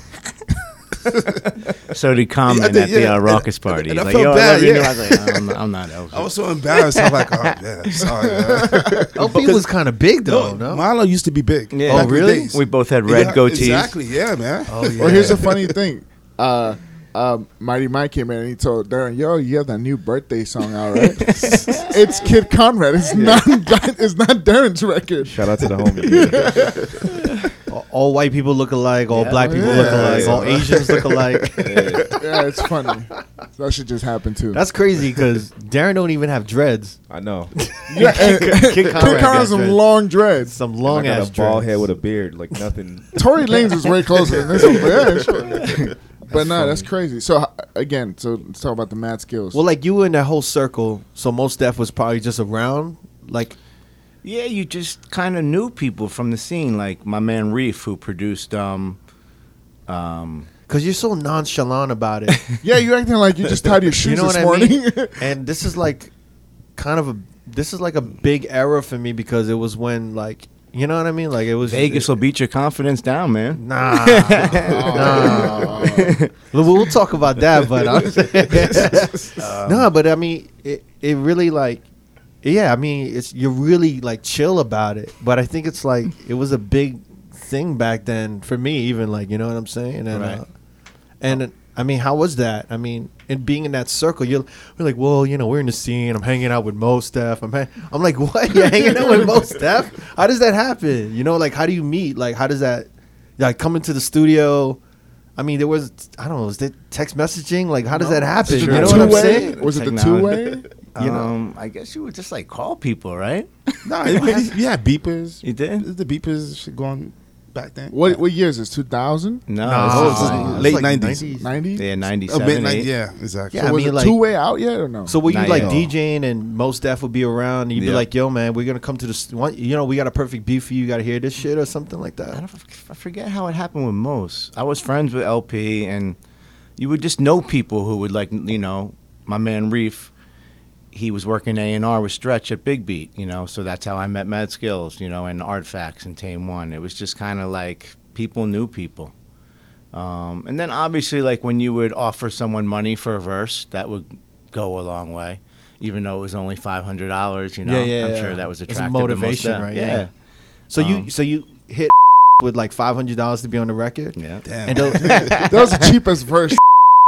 So did Common I did, at the uh, And- Rawkus and- party. and I He's like, felt bad, I love you. yeah. I was like, I'm, I'm not LP. I was so embarrassed. I'm like, "Oh, man, sorry." Man. LP was kind of big though, No, no? Milo used to be big. Yeah. Oh, really? we both had red Yeah, goatees. Exactly. Yeah, man. Oh yeah. Well, here's the funny thing. Uh, uh, Mighty Mi came in and he told Darren, "Yo, you have that new birthday song out, right? it's Kid Conrad. It's not. It's not Darren's record. Shout out to the homie. All, all white people look alike. All Yeah. black people Yeah. look alike. Yeah. All Asians look alike. yeah, it's funny. That should just happen too. That's crazy because Darren don't even have dreads. I know. yeah, and- Kid Kid Conrad Conrad got has some dreads. long dreads. Some I long got ass a bald dreads. head with a beard, like nothing. Tory Lanez is way closer than this one. But, yeah, sure. but no, that's crazy. So h- again, so let's talk about the Mad Skillz. Well, like you were in that whole circle, so Mos Def was probably just around. Like, Yeah, you just kind of knew people from the scene, like my man Reef, who produced. Um, um, cause you're so nonchalant about it. yeah, you acting like you just tied your shoes you know this morning. mean? and this is like, kind of a, this is like a big era for me because it was when like, you know what I mean? Like it was Vegas will beat your confidence down, man. Nah, nah. we'll, we'll talk about that, but I'm no, but I mean, it it really like, yeah, I mean, it's you're really like chill about it, but I think it's like it was a big thing back then for me, even like you know what I'm saying, and Right. uh, and I mean, how was that? I mean, and being in that circle, you're, you're like, well, you know, we're in the scene. I'm hanging out with Mos Def. I'm, hang- I'm like, what? You're hanging out with Mos Def? How does that happen? You know, like, how do you meet? Like, how does that, like, come into the studio? I mean, there was, I don't know, was it text messaging? Like, how does that happen? You know what I'm two-way? saying? Was it the two way? You know? um, I guess you would just like call people, right? Nah, it was, you had beepers. You did? The beepers shit going back then. What what year is this? Two thousand? No, Nah, this Oh, it's like- like it's late like 90s. Ninety? yeah, A ninety-seven, bit like, eight. yeah, exactly. Yeah, So I was mean, it like- two way out yet or no? So were you Not like yet. DJing and Mos Def would be around and you'd be like, yo, man, we're going to come to the, st- you know, we got a perfect beat for you. You got to hear this shit or something like I, that. don't, I forget how it happened with most. I was friends with LP, and you would just know people who would like, you know, my man Reef. He was working A and R with Stretch at Big Beat, you know, so that's how I met Mad Skillz, you know, and Artifacts and Tame One. It was just kind of like people knew people. Um, and then obviously, like when you would offer someone money for a verse, that would go a long way, even though it was only five hundred dollars. You know, Yeah, yeah, I'm yeah. sure that was a attractive. to most motivation, right? Yeah, Yeah. So you, Um, so you hit with like $500 to be on the record? yeah. Damn. And those, that was the cheapest verse.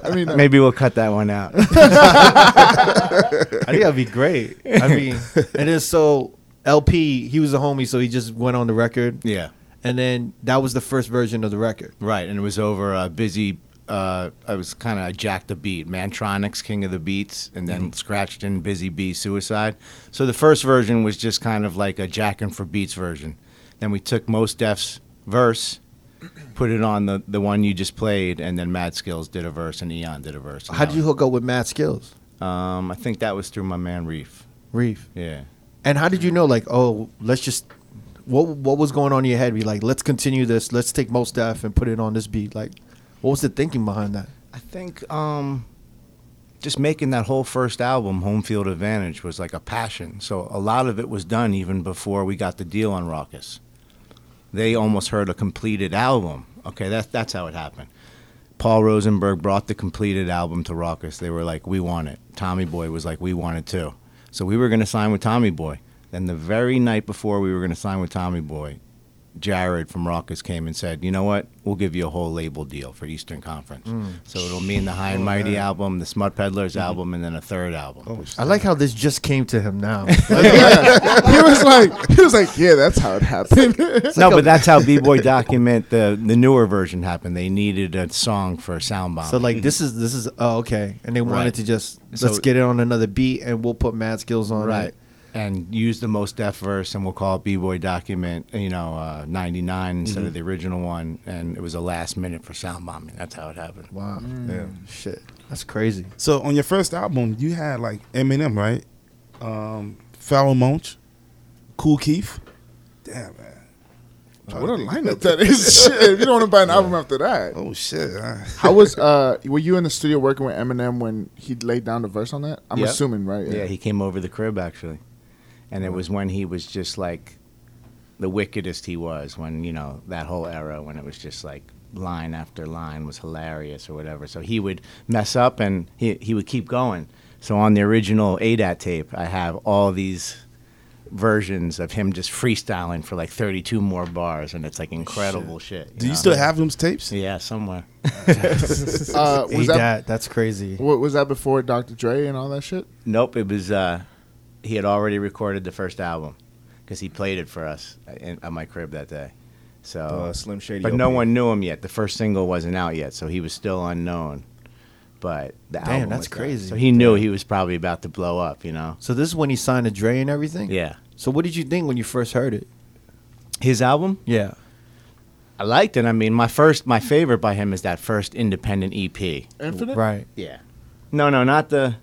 I mean, uh, Maybe we'll cut that one out. I think that'd be great. I mean, and then so LP, he was a homie, so he just went on the record, yeah, and then that was the first version of the record. right. And it was over uh, busy. Uh, I was kind of Jack the Beat, Mantronix, King of the Beats, and then scratched in Busy Bee, Suicide. So the first version was just kind of like a Jackin' for Beats version. Then we took Mos Def's verse, put it on the the one you just played, and then Mad Skillz did a verse and Eon did a verse. How did you hook up with Mad Skillz, Um, I think that was through my man Reef. Reef? Yeah. And how did you know, like, oh, let's just, what what was going on in your head? Be like, let's continue this. Let's take Mos Def and put it on this beat. Like, what was the thinking behind that? I think um, just making that whole first album, Home Field Advantage, was like a passion. So a lot of it was done even before we got the deal on Rawkus. They almost heard a completed album. Okay, that's that's how it happened. Paul Rosenberg brought the completed album to Rawkus. They were like, "We want it." Tommy Boy was like, "We want it too." So we were going to sign with Tommy Boy. Then the very night before we were going to sign with Tommy Boy, Jared from Rawkus came and said, "You know what? We'll give you a whole label deal for Eastern Conference. Mm. So it'll mean the High and oh, Mighty album, the Smut Peddlers mm-hmm. album, and then a third album." Oh, I like how this just came to him now. he was like, he was like, yeah, that's how it happened. no, but that's how B Boy Document the the newer version happened. They needed a song for a Sound Bomb. so like this is this is oh okay, and they wanted Right. to just let's get it on another beat, and we'll put Mad Skillz on right. it. And use the Mos Def verse, and we'll call it B Boy Document, you know, uh, 99 instead Mm-hmm. of the original one. And it was a last minute for Sound Bombing. That's how it happened. Wow, Yeah. shit, that's crazy. So on your first album, you had like Eminem, right? Um, Pharoahe Monch, Kool Keith. Damn man. what a lineup that is. Shit, you don't want to buy an album after that. Oh shit. How was uh? Were you in the studio working with Eminem when he laid down the verse on that? I'm Yep. assuming, right? Yeah, he came over the crib actually, and it was when he was just like the wickedest he was. When you know that whole era when it was just like line after line was hilarious or whatever. So he would mess up and he he would keep going. So on the original ADAT tape, I have all these versions of him just freestyling for like 32 more bars, and it's like incredible shit. Do you know? still have those tapes? Yeah, somewhere. Uh, was that, that that's crazy. what, was that before Dr. Dre and all that shit? Nope, it was. Uh, he had already recorded the first album because he played it for us in, at my crib that day. So, Uh, Slim Shady. but no one knew him yet. The first single wasn't out yet, so he was still unknown. But the Damn, album that's was out. crazy. So he knew he was probably about to blow up. You know? So this is when he signed to Dre and everything. Yeah. So what did you think when you first heard it? His album, Yeah. I liked it. I mean, my first, my favorite by him is that first independent E EP. Infinite. Right. Yeah. No, no, not the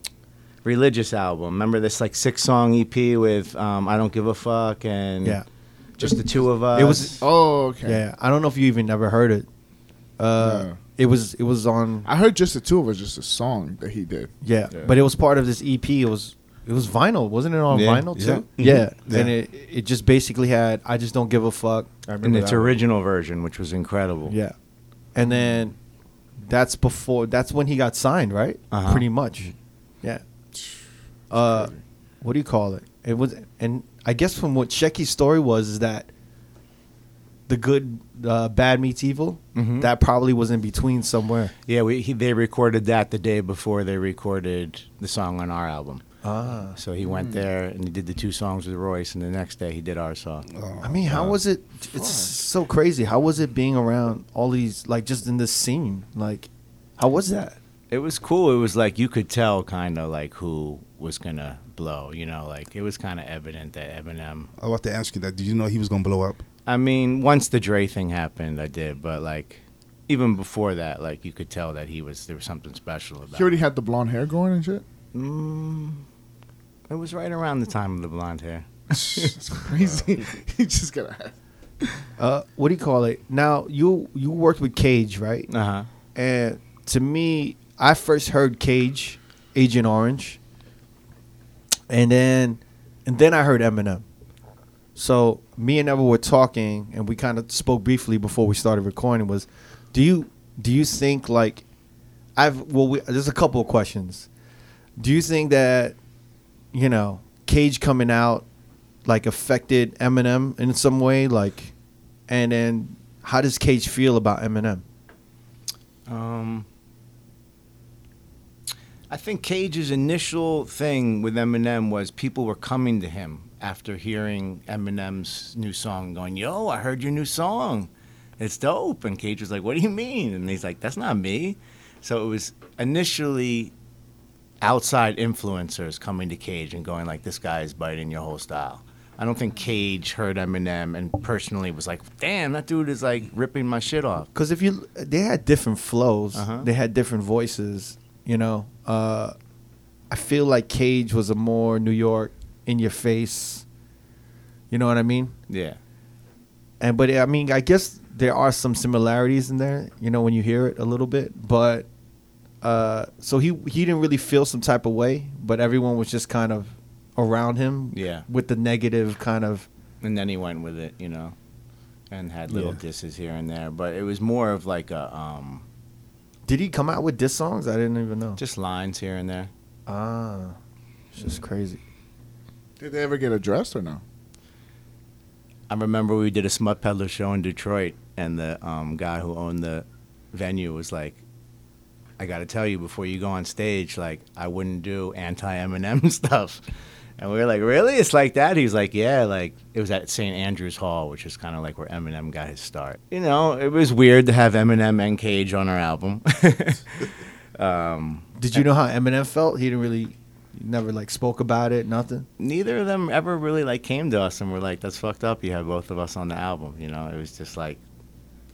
religious album. Remember this like six song EP with um, I don't give a fuck and Yeah. just the two of us. It was- Oh, okay. Yeah. I don't know if you even never heard it. Uh, No. it was it was on I heard just the two of us, just a song that he did. yeah, Yeah. but it was part of this EP. It was it was vinyl, wasn't it on Yeah. vinyl Yeah. too? Yeah. Yeah. And it it just basically had I just don't give a fuck. I in its that one. original version, which was incredible. Yeah. And then that's before that's when he got signed, right? Uh-huh. Pretty much. Yeah. Uh what do you call it? It was and I guess from what Shecky's story was is that the good uh, bad meets evil, Mhm. that probably was in between somewhere. Yeah, we he, they recorded that the day before they recorded the song on our album. Ah. So he went there and he did the two songs with Royce, and the next day he did our song. Oh, I mean, how was it? It's so crazy. How was it being around all these, like, just in this scene? Like, how was that? It was cool. It was like you could tell kind of like who was gonna blow. You know, like it was kind of evident that Eminem. I want to ask you that. Did you know he was gonna blow up? I mean, once the Dre thing happened, I did, but like even before that, like you could tell that he was there was something special about. He already him. had the blonde hair going and shit. Mm, it was right around the time of the blonde hair. It's crazy. he just got a Uh, what do you call it? Now you you worked with Cage, right? Uh huh. And to me, I first heard Cage, Agent Orange, and then and then I heard Eminem. So me and Ever were talking, and we kind of spoke briefly before we started recording. Was do you do you think like I've well, we, there's a couple of questions. Do you think that you know Cage coming out like affected Eminem in some way, like, and then how does Cage feel about Eminem? Um, I think Cage's initial thing with Eminem was people were coming to him after hearing Eminem's new song, going, "Yo, I heard your new song, it's dope." And Cage was like, "What do you mean?" And he's like, "That's not me." So it was initially outside influencers coming to Cage and going like, "This guy is biting your whole style." I don't think Cage heard Eminem and personally was like, "Damn, that dude is like ripping my shit off." Because if you, they had different flows, Uh-huh. they had different voices. You know, uh, I feel like Cage was a more New York, in your face. You know what I mean? Yeah. And but I mean, I guess there are some similarities in there. You know, when you hear it a little bit, but uh, so he he didn't really feel some type of way, but everyone was just kind of around him. Yeah. with the negative kind of. and then he went with it, you know, and had little Yeah. disses here and there. But it was more of like a um, Did he come out with diss songs? I didn't even know. just lines here and there. Ah, it's just crazy. Did they ever get addressed or no? I remember we did a Smut Peddler show in Detroit, and the um, guy who owned the venue was like, "I got to tell you before you go on stage, like I wouldn't do anti Eminem stuff." And we were like, "Really? It's like that?" He was like, "Yeah, like it was at St. Andrews Hall, which is kind of like where Eminem got his start." You know, it was weird to have Eminem and Cage on our album. um, Did you know how Eminem felt? He didn't really, never like spoke about it. Nothing. neither of them ever really like came to us and were like, "That's fucked up." You have both of us on the album. You know, it was just like,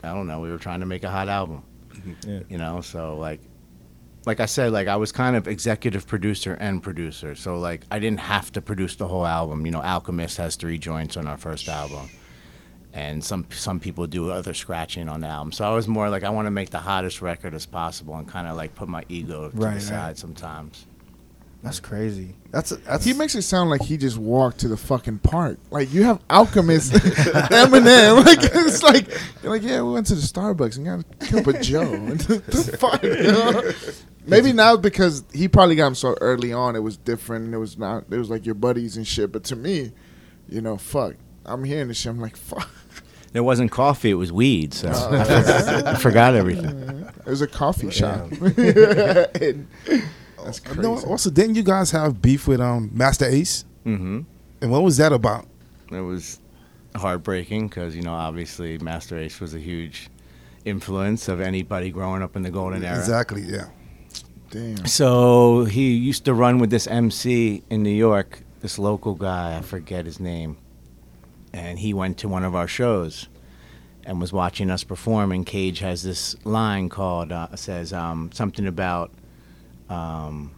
I don't know. We were trying to make a hot album. Yeah. You know, so like, like I said, like I was kind of executive producer and producer. So like, I didn't have to produce the whole album. You know, Alchemist has three joints on our first album. And some some people do other scratching on the album, so I was more like I want to make the hottest record as possible, and kind of like put my ego to Right, the side right. sometimes. That's crazy. That's that's. He makes it sound like he just walked to the fucking park. Like you have Alchemist, Eminem. Like it's like you're like yeah, we went to the Starbucks and got a cup of Joe. the fuck, you know? Maybe now because he probably got him so early on, it was different. It was not. It was like your buddies and shit. But to me, you know, fuck. I'm hearing this shit. I'm like, fuck. It wasn't coffee; it was weed. So I, forgot, I forgot everything. It was a coffee shop. And that's crazy. No, also, didn't you guys have beef with um Masta Ace? Mm-hmm. And what was that about? It was heartbreaking because you know obviously Masta Ace was a huge influence of anybody growing up in the golden era. Exactly. Yeah. Damn. So he used to run with this MC in New York, this local guy, I forget his name. And he went to one of our shows and was watching us perform. And Cage has this line called, uh, says um, something about, um,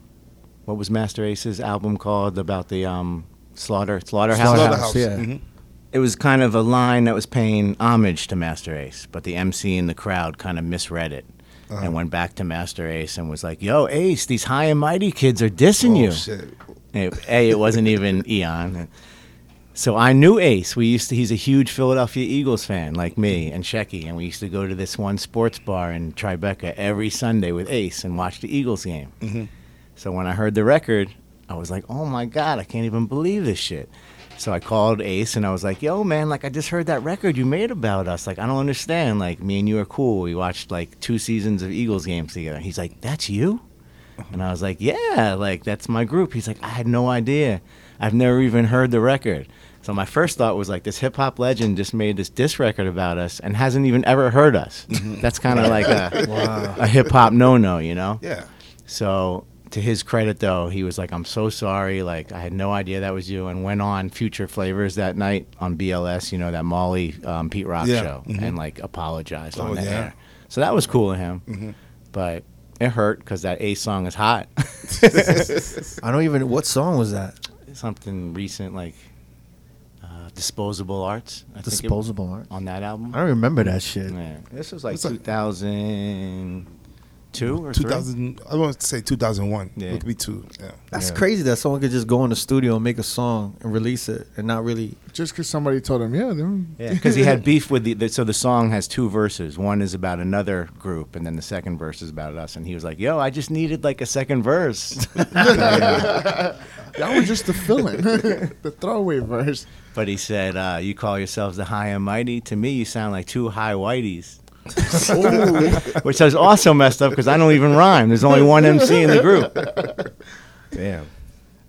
what was Masta Ace's album called? About the um, Slaughter, Slaughterhouse? Slaughterhouse, yeah. Mhm. it was kind of a line that was paying homage to Masta Ace, but the MC in the crowd kind of misread it Uh-huh. and went back to Masta Ace and was like, "Yo, Ace, these high and mighty kids are dissing Oh you." shit. It- a, it wasn't even Eon. So I knew Ace. We used to. He's a huge Philadelphia Eagles fan, like me and Shecky, and we used to go to this one sports bar in Tribeca every Sunday with Ace and watch the Eagles game. Mhm. So when I heard the record, I was like, "Oh my god, I can't even believe this shit." So I called Ace and I was like, "Yo, man, like I just heard that record you made about us. Like I don't understand. Like me and you are cool. We watched like two seasons of Eagles games together." He's like, "That's you?" And I was like, "Yeah, like that's my group." He's like, "I had no idea. I've never even heard the record." So my first thought was like, this hip hop legend just made this diss record about us and hasn't even ever heard us. Mm-hmm. That's kind of like a, Wow. a hip hop no no, you know? Yeah. So to his credit though, he was like, "I'm so sorry. Like I had no idea that was you," and went on Future Flavas that night on BLS, you know that Molly um, Pete Rock Yeah, show, mhm. and like apologized Oh, on the yeah. air. So that was cool of him, Mhm. but it hurt because that A song is hot. I don't even. What song was that? Something recent like uh, Disposable Arts. I think it- Disposable art. on that album. I don't remember that shit. Yeah. This was like It's like- 2002 or 3. 2000. I want to say 2001. Yeah. It could be two. Yeah. That's Yeah. crazy that someone could just go in the studio and make a song and release it and not really. Just because somebody told him, yeah, them. Yeah, because he had beef with the, the. So the song has two verses. One is about another group, and then the second verse is about us. And he was like, "Yo, I just needed like a second verse." That was just the filling, the throwaway verse. but he said, uh, "You call yourselves the high and mighty. To me, you sound like two high whiteys." Which is also messed up because I don't even rhyme. There's only one MC in the group. Damn.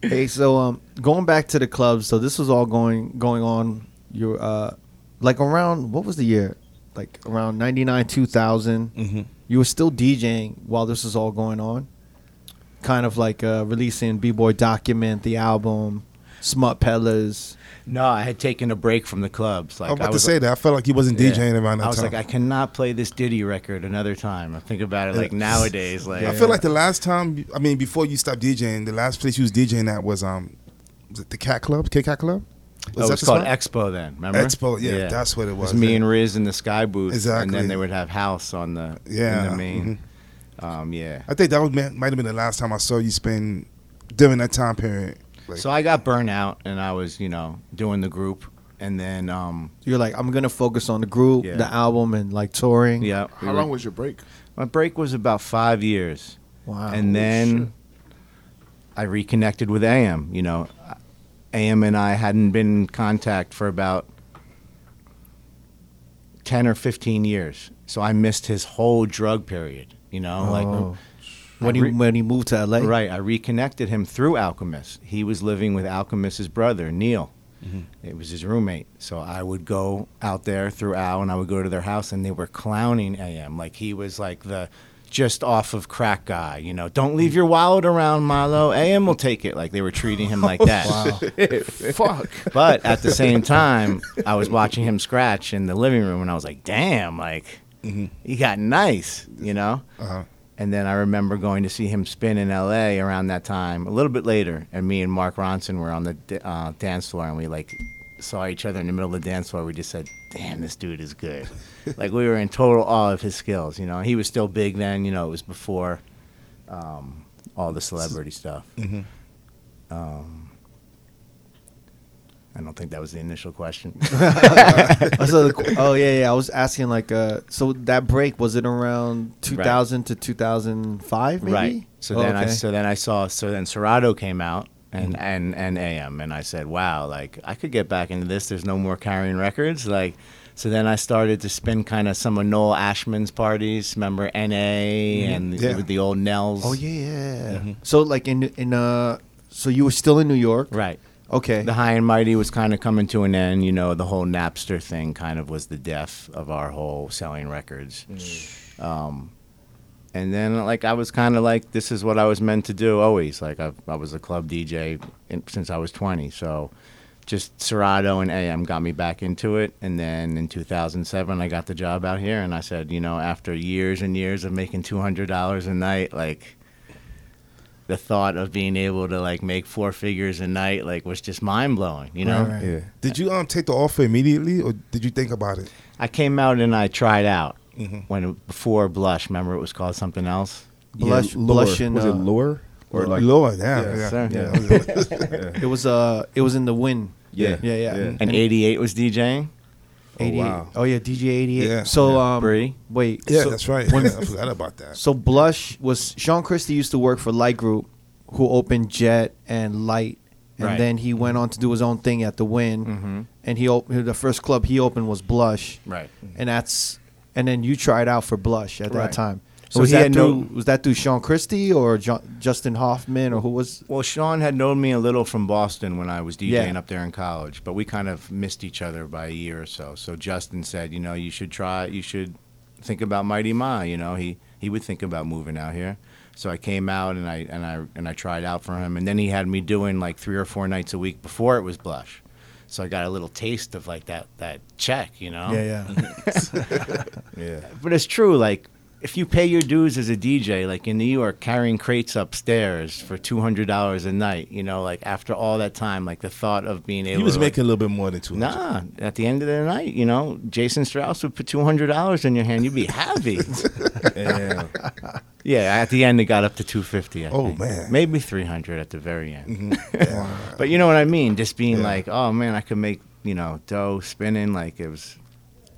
hey, so um, going back to the clubs. So this was all going going on. Your uh, like around what was the year? Like around ninety nine, two thousand. Mm-hmm. You were still DJing while this was all going on. Kind of like uh, releasing B Boy Document, the album, Smut Peddlers. No, I had taken a break from the clubs. Like I was about I was, to say that. I felt like he wasn't Yeah. DJing around that I was time. like, I cannot play this Diddy record another time. I think about it like nowadays. Like, I feel like the last time, I mean, before you stopped DJing, the last place you was DJing at was um, was it the Cat Club, K Cat Club? Oh, it that was called spot? Expo then. Remember? Expo, yeah, that's what it was, me yeah. and Riz in the Sky booth, and then they would have House on the Yeah, in the main. mhm. Um, yeah. I think that was, might have been the last time I saw you spend during that time period. Like, So I got burnt out, and I was, you know, doing the group, and then, um, You're like, I'm gonna focus on the group, Yeah. the album, and like touring. yeah. we How were- long was your break? my break? Was about five years, Wow. and then I reconnected with AM. You know, AM and I hadn't been in contact for about 10 or 15 years. So I missed his whole drug period, you know, like Oh. When I he when he moved to LA. Right. I reconnected him through Alchemist. He was living with Alchemist's brother, Neil. It was his roommate. So I would go out there through Al and I would go to their house and they were clowning AM. Like he was like the just off of crack guy, you know. Don't leave your wallet around, Milo. AM will take it. Like they were treating him like that. Fuck. But at the same time, I was watching him scratch in the living room and I was like, damn, like he got nice, you know? Uh-huh. And then I remember going to see him spin in L.A. around that time, a little bit later, and me and Mark Ronson were on the uh, dance floor, and we like saw each other in the middle of the dance floor. We just said, "Damn, this dude is good." like we were in total awe of his skills. You know, he was still big then. You know, it was before um, all the celebrity stuff. Um, I don't think that was the initial question. Oh, so the- oh yeah, yeah. I was asking like, uh, so that break was it around 2000 to 2005, maybe? Right. So Oh, then I so then I saw so then Serato came out and Mm-hmm. and and AM and I said, wow, like I could get back into this. There's no more carrying records, like. So then I started to spin kind of some of Noel Ashman's parties. Remember NA and Yeah. with the old Nels. Mm-hmm. Oh yeah. yeah. So like in in uh, so you were still in New York, Right. Okay. The High and Mighty was kind of coming to an end. You know, the whole Napster thing kind of was the death of our whole selling records. Um, and then, like, I was kind of like, this is what I was meant to do always. Like, I, I was a club DJ in, since I was 20. So just Serato and AM got me back into it. And then in 2007, I got the job out here. And I said, you know, after years and years of making $200 a night, like, the thought of being able to like make four figures a night like was just mind blowing, you know. Right, right. Yeah. Did you um take the offer immediately, or did you think about it? I came out and I tried out Mhm. when before Blush. Remember, it was called something else. Blush, lure. blush and was uh, it lure or like Lord, yeah, Yeah, yeah. sir. yeah. it was uh, it was in the wind. Yeah. Yeah, yeah. Yeah. And '88 was DJing. Oh, wow. Oh yeah, DJ 88. Yeah. So Yeah. um, Bree. wait. Yeah, so, that's right. when- I forgot about that. So Blush was Sean Christie used to work for Light Group, who opened Jet and Light, and Right. then he went on to do his own thing at the Wynn. Mhm. And he op- the first club he opened was Blush, Right. and that's and then you tried out for Blush at that Right. time. So was he that had no- through was that through Sean Christie or jo- Justin Hoffman or who was? Well, Sean had known me a little from Boston when I was DJing Yeah. up there in college, but we kind of missed each other by a year or so. So Justin said, you know, you should try, you should think about Mighty Mi. You know, he he would think about moving out here. So I came out and I and I and I tried out for him, and then he had me doing like three or four nights a week before it was Blush. So I got a little taste of like that that check, you know. Yeah, yeah. yeah. But it's true, like if you pay your dues as a DJ, like in New York, carrying crates upstairs for two hundred dollars a night, you know, like after all that time, like the thought of being able He was to making a little bit more than two. Nah, at the end of the night, you know, Jason Strauss would put two hundred dollars in your hand, you'd be happy. Damn. yeah, at the end it got up to two fifty. Oh, think. man. maybe three hundred at the very end. Mm-hmm. But you know what I mean? Just being Yeah. like, oh man, I could make you know dough spinning. Like it was,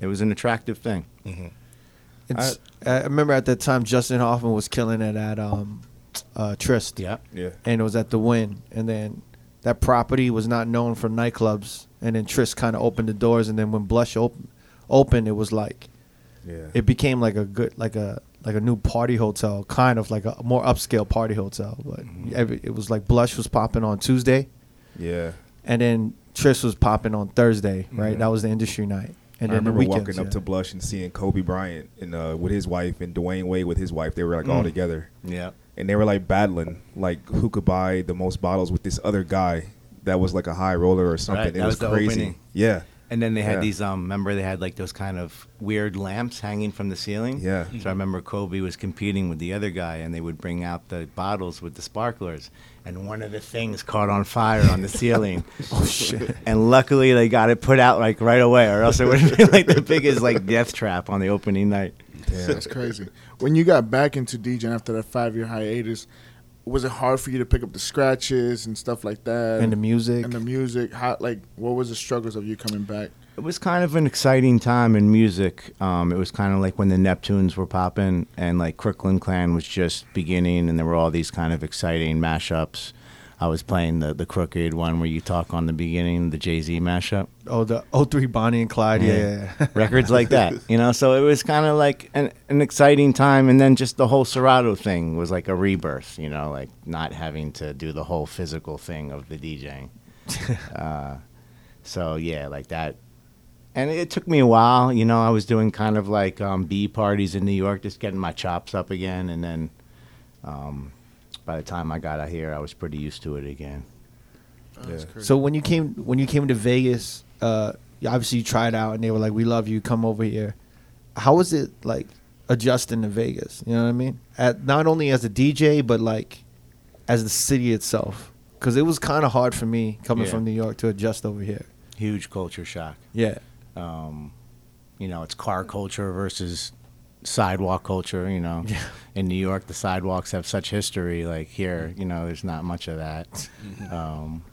it was an attractive thing. It's, I, remember at that time Justin Hoffman was killing it at um, uh, Tryst. Yeah. Yeah. and it was at the Wynn. And then that property was not known for nightclubs. And then Tryst kind of opened the doors. And then when Blush opened, opened, it was like Yeah. it became like a good like a like a new party hotel, kind of like a more upscale party hotel. But every, it was like Blush was popping on Tuesday, yeah. and then Tryst was popping on Thursday. Right, that was the industry night. And I then the remember weekends, walking up yeah. to Blush and seeing Kobe Bryant and uh, with his wife and Dwyane Wade with his wife. They were like all together, Yeah. and they were like battling, like who could buy the most bottles with this other guy that was like a high roller or something. Right, it that was, was crazy. opening. Yeah. And then they had Yeah. these um remember they had like those kind of weird lamps hanging from the ceiling? Yeah. So I remember Kobe was competing with the other guy and they would bring out the bottles with the sparklers and one of the things caught on fire on the ceiling. oh shit. And luckily they got it put out like right away or else it would have been like the biggest like death trap on the opening night. Yeah, that's crazy. When you got back into DJing after that five year hiatus, was it hard for you to pick up the scratches and stuff like that? and the music. and the music. How like what was the struggles of you coming back? It was kind of an exciting time in music. Um, it was kind of like when the Neptunes were popping and like Crooklyn Clan was just beginning, and there were all these kind of exciting mashups. I was playing the the crooked one where you talk on the beginning, the Jay Z mashup. Oh, the 03 Bonnie and Clyde. Yeah, yeah. yeah. records like that, you know. So it was kind of like an, an exciting time, and then just the whole Serato thing was like a rebirth, you know, like not having to do the whole physical thing of the DJing. uh, so yeah, like that. And it took me a while, you know. I was doing kind of like um, B parties in New York, just getting my chops up again, and then um, by the time I got out here, I was pretty used to it again. Yeah. So when you came when you came to Vegas, uh, obviously you tried out and they were like, "We love you, come over here." How was it like adjusting to Vegas? You know what I mean? At not only as a DJ, but like as the city itself, because it was kind of hard for me coming Yeah. from New York to adjust over here. Huge culture shock. Yeah, um, you know, it's car culture versus sidewalk culture. You know, Yeah. in New York, the sidewalks have such history. Like here, you know, there's not much of that. Um,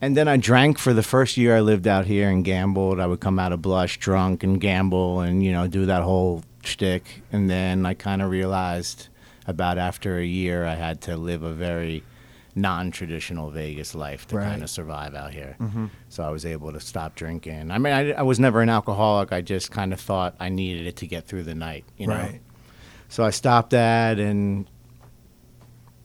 and then I drank for the first year I lived out here and gambled. I would come out of Blush drunk and gamble and you know do that whole shtick. And then I kind of realized about after a year I had to live a very non-traditional Vegas life to Right. kind of survive out here. Mm-hmm. So I was able to stop drinking. I mean, I, I was never an alcoholic. I just kind of thought I needed it to get through the night, you know. Right. So I stopped that and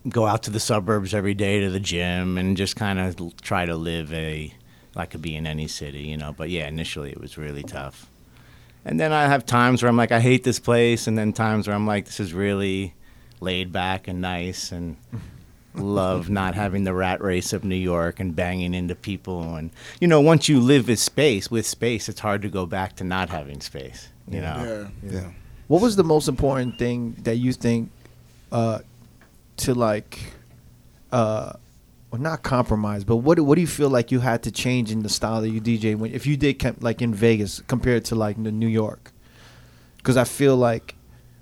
go out to the suburbs every day to the gym and just kind of try to live a like could be in any city, you know. But yeah, initially it was really tough. And then I have times where I'm like, I hate this place, and then times where I'm like, this is really laid back and nice, and love not having the rat race of New York and banging into people. And you know, once you live with space, with space, it's hard to go back to not having space. You know. Yeah. Yeah. What was the most important thing that you think uh, to like, uh, well, not compromise, but what do- what do you feel like you had to change in the style that you DJ when if you did com- like in Vegas compared to like the New York? Because I feel like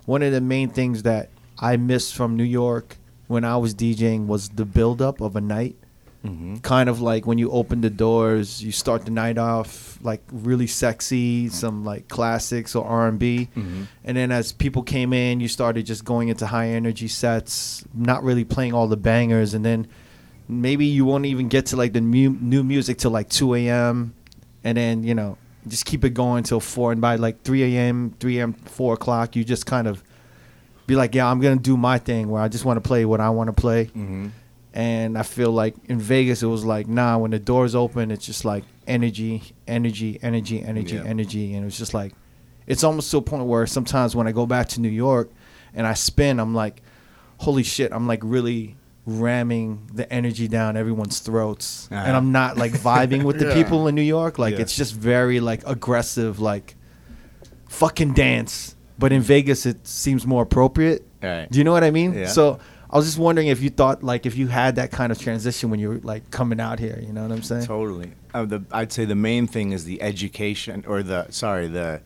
one of the main things that I missed from New York when I was DJing was the buildup of a night. hmm Kind of like when you open the doors, you start the night off like really sexy, some like classics or R and B. Mhm. And then as people came in, you started just going into high energy sets, not really playing all the bangers. And then maybe you won't even get to like the mu- new music till like 2 a.m. And then, you know, just keep it going till 4. And by like 3 a.m., 3 a.m., 4 o'clock, you just kind of be like, yeah, I'm going to do my thing where I just want to play what I want to play. hmm And I feel like in Vegas, it was like, nah, when the doors open, it's just like energy, energy, energy, energy, Yeah. energy. And it was just like, it's almost to a point where sometimes when I go back to New York and I spin, I'm like, holy shit, I'm like really ramming the energy down everyone's throats. Uh-huh. And I'm not like vibing with the Yeah. people in New York. Like, Yeah. it's just very like aggressive, like fucking dance. But in Vegas, it seems more appropriate. Right. Do you know what I mean? Yeah. So I was just wondering if you thought like if you had that kind of transition when you were like coming out here. You know what I'm saying? Totally. Uh, the, I'd say the main thing is the education, or the sorry, the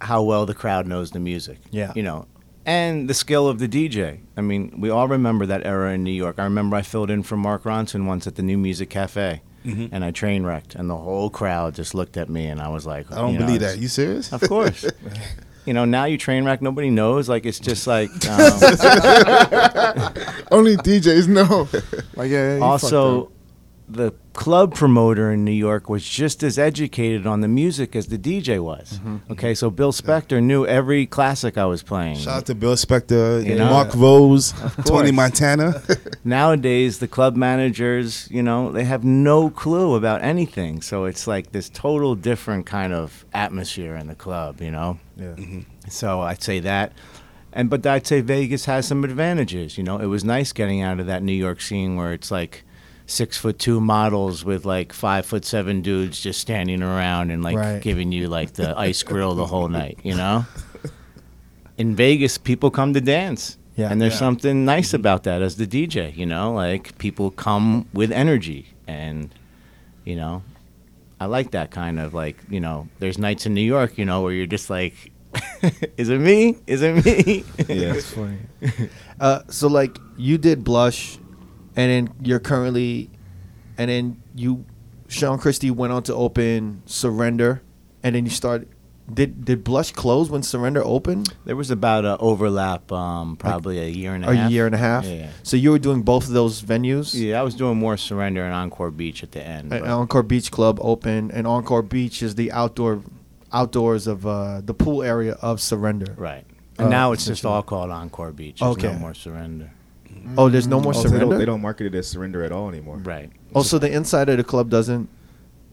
how well the crowd knows the music. Yeah. You know, and the skill of the DJ. I mean, we all remember that era in New York. I remember I filled in for Mark Ronson once at the New Music Cafe, and I train wrecked, and the whole crowd just looked at me, and I was like, I don't you know, believe it's- that. You serious? Of course. You know, now you train wreck, nobody knows. Like it's just like um, Only DJs know. Like yeah. yeah you fucked also up. The club promoter in New York was just as educated on the music as the DJ was. Mm-hmm, mm-hmm. Okay, so Bill Spector knew every classic I was playing. Shout out to Bill Spector, You know? Mark Rose. Tony Montana. Nowadays, the club managers, you know, they have no clue about anything. So it's like this total different kind of atmosphere in the club, you know. Yeah. Mm-hmm. So I'd say that. And but I'd say Vegas has some advantages. You know, it was nice getting out of that New York scene where it's like six foot two models with like five foot seven dudes just standing around and like Right. giving you like the ice grill the whole night. You know. In Vegas, people come to dance. Yeah. and there's Yeah. something nice about that as the DJ, you know, like people come with energy and you know, I like that kind of like, you know, there's nights in New York, you know, where you're just like is it me? Is it me? Yeah. it's funny. uh, so like you did blush, and then you're currently, and then you, Sean Christie went on to open Surrender, and then you start did did Blush close when Surrender opened? There was about a overlap, um, probably a year and a A half. year and a half. Yeah. So you were doing both of those venues. Yeah, I was doing more Surrender and Encore Beach at the end. And Encore Beach Club open, and Encore Beach is the outdoor outdoors of uh, the pool area of Surrender. right. And Uh, now it's just all called Encore Beach. There's Okay. no more Surrender. Oh, there's no more Oh, so they Surrender. don't, they don't market it as surrender at all anymore. Right. Oh, so the inside of the club doesn't.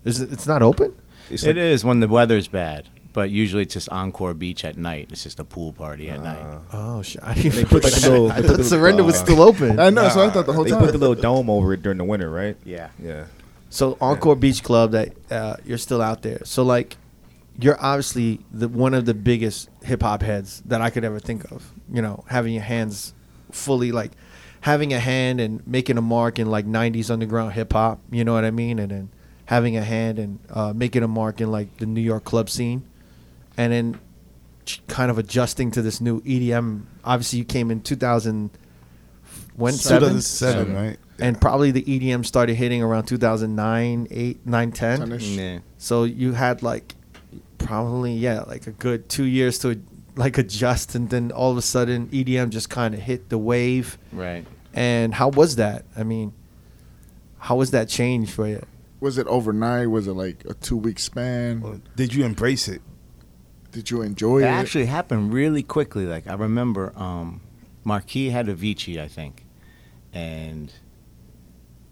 Is it, it's not open? It's It like- is when the weather's bad, but usually it's just Encore Beach at night. It's just a pool party at night. Uh, Oh shit! I, didn't They put like a little- I they put thought the- Surrender was uh, still open. I know. so I thought the whole they time. put the little dome over it during the winter, right? Yeah. Yeah. So Encore Beach Club, that uh, you're still out there. So like, you're obviously the one of the biggest hip hop heads that I could ever think of. You know, having your hands fully like having a hand and making a mark in like '90s underground hip hop. You know what I mean? And then having a hand and uh, making a mark in like the New York club scene, and then kind of adjusting to this new EDM. Obviously, you came in 2000. When seven? 2007, right? and probably the EDM started hitting around 2009, 8, 9, 10. Ten-ish. So you had like probably yeah, like a good 2 years to like adjust and then all of a sudden EDM just kind of hit the wave. Right. And how was that? I mean, how was that change for you? Was it overnight? Was it like a two week span? Well, Did you embrace it? Did you enjoy It it? actually happened really quickly. Like I remember, um, Marquee had Avicii, I think, and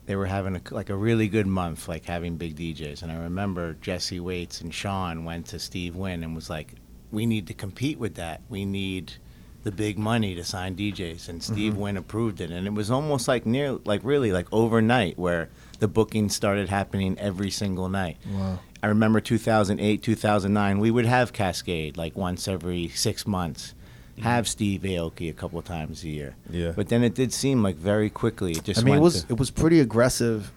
they were having a, like a really good month, like having big DJs. And I remember Jesse Waits and Sean went to Steve Wynn and was like, "We need to compete with that. We need the big money to sign DJs." And Steve mm-hmm. Wynn approved it, and it was almost like near, like really, like overnight, where the bookings started happening every single night. Wow. I remember 2008, 2009, we would have Kaskade like once every six months, mm-hmm. have Steve Aoki a couple times a year. Yeah. But then it did seem like very quickly it just I mean, it was to- it was pretty aggressive.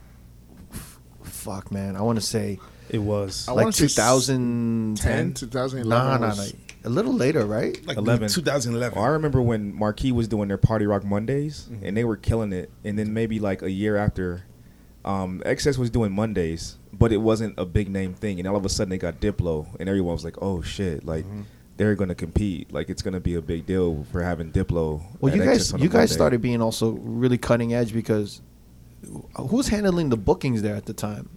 F- Fuck, man. I want to say It was. I like 2010, 10, 2011 Nah, nah, was- like a little later, right? Like 11. 2011. Well, I remember when Marquee was doing their Party Rock Mondays, Mm-hmm. and they were killing it. And then maybe like a year after, um, XS was doing Mondays, but it wasn't a big name thing. And all of a sudden, they got Diplo, and everyone was like, "Oh shit!" Like Mm-hmm. they're going to compete. Like it's going to be a big deal for having Diplo. Well, you guys, you guys Monday. started being also really cutting edge because who's handling the bookings there at the time?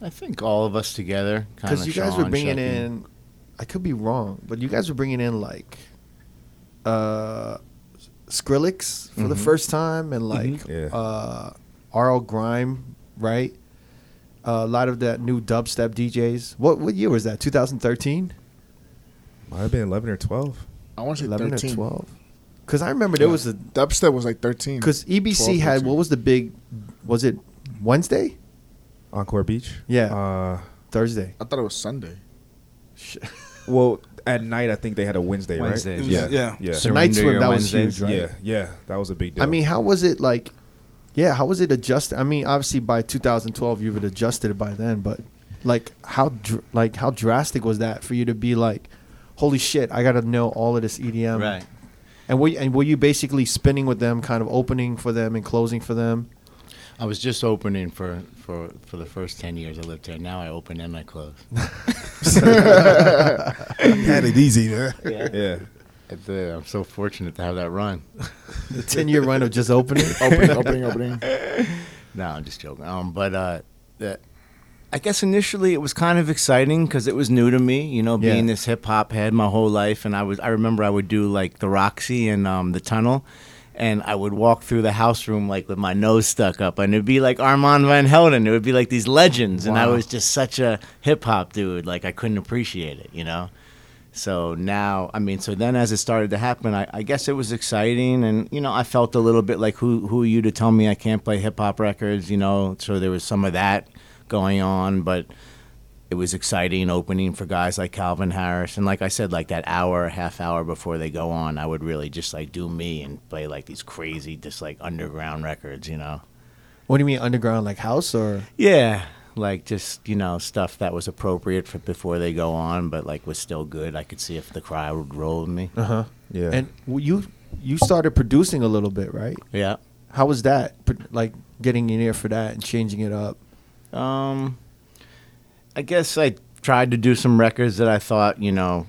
I think all of us together. Because you guys were bringing in, I could be wrong, but you guys were bringing in like, uh, Skrillex for the Mhm. first time, and like, Mm-hmm. Yeah. uh, RL Grime, right? Uh, a lot of that new dubstep DJs. What what year was that? 2013, Might have been eleven or twelve. I want to say 11 13. or 12? Because I remember there Yeah. was a Dubstep was like 13. because EBC 12, had 13. what was the big? Was it Wednesday? Encore Beach. Yeah. Uh, Thursday. I thought it was Sunday. Sh- well, at night I think they had a Wednesday, Wednesdays, right? yeah. Yeah. Yeah. Yeah. The Surrender night swim Your that was huge, right? Yeah. Yeah. That was a big deal. I mean, how was it like? Yeah, how was it adjusted? I mean, obviously by 2012 you would have adjusted it by then, but like how dr- like how drastic was that for you to be like, holy shit, I got to know all of this EDM. Right. And were you, and were you basically spinning with them, kind of opening for them and closing for them? I was just opening for, for, for the first 10 years I lived here. Now I open and I close. Had it easy, man. yeah. It's, uh, I'm so fortunate to have that run. The 10 year run of just opening. Opening, opening, opening. No, I'm just joking. Um, but uh, the, I guess initially it was kind of exciting because it was new to me. You know, being Yeah. this hip hop head my whole life, and I was I remember I would do like the Roxy and um, the Tunnel, and I would walk through the house room like with my nose stuck up, and it'd be like Armand Van Helden. It would be like these legends, and I was just such a hip hop dude. Like I couldn't appreciate it, you know. So now, I mean, so then as it started to happen, I, I guess it was exciting, and you know, I felt a little bit like, who who are you to tell me I can't play hip hop records? You know, so there was some of that going on, but it was exciting opening for guys like Calvin Harris, and like I said, like that hour, half hour before they go on, I would really just like do me and play like these crazy, just like underground records, you know. What do you mean underground, like house or? Yeah, like just you know stuff that was appropriate for before they go on, but like was still good. I could see if the crowd would roll with me. Uh huh. Yeah. And you you started producing a little bit, right? Yeah. How was that? Like getting in here for that and changing it up. Um, I guess I tried to do some records that I thought, you know,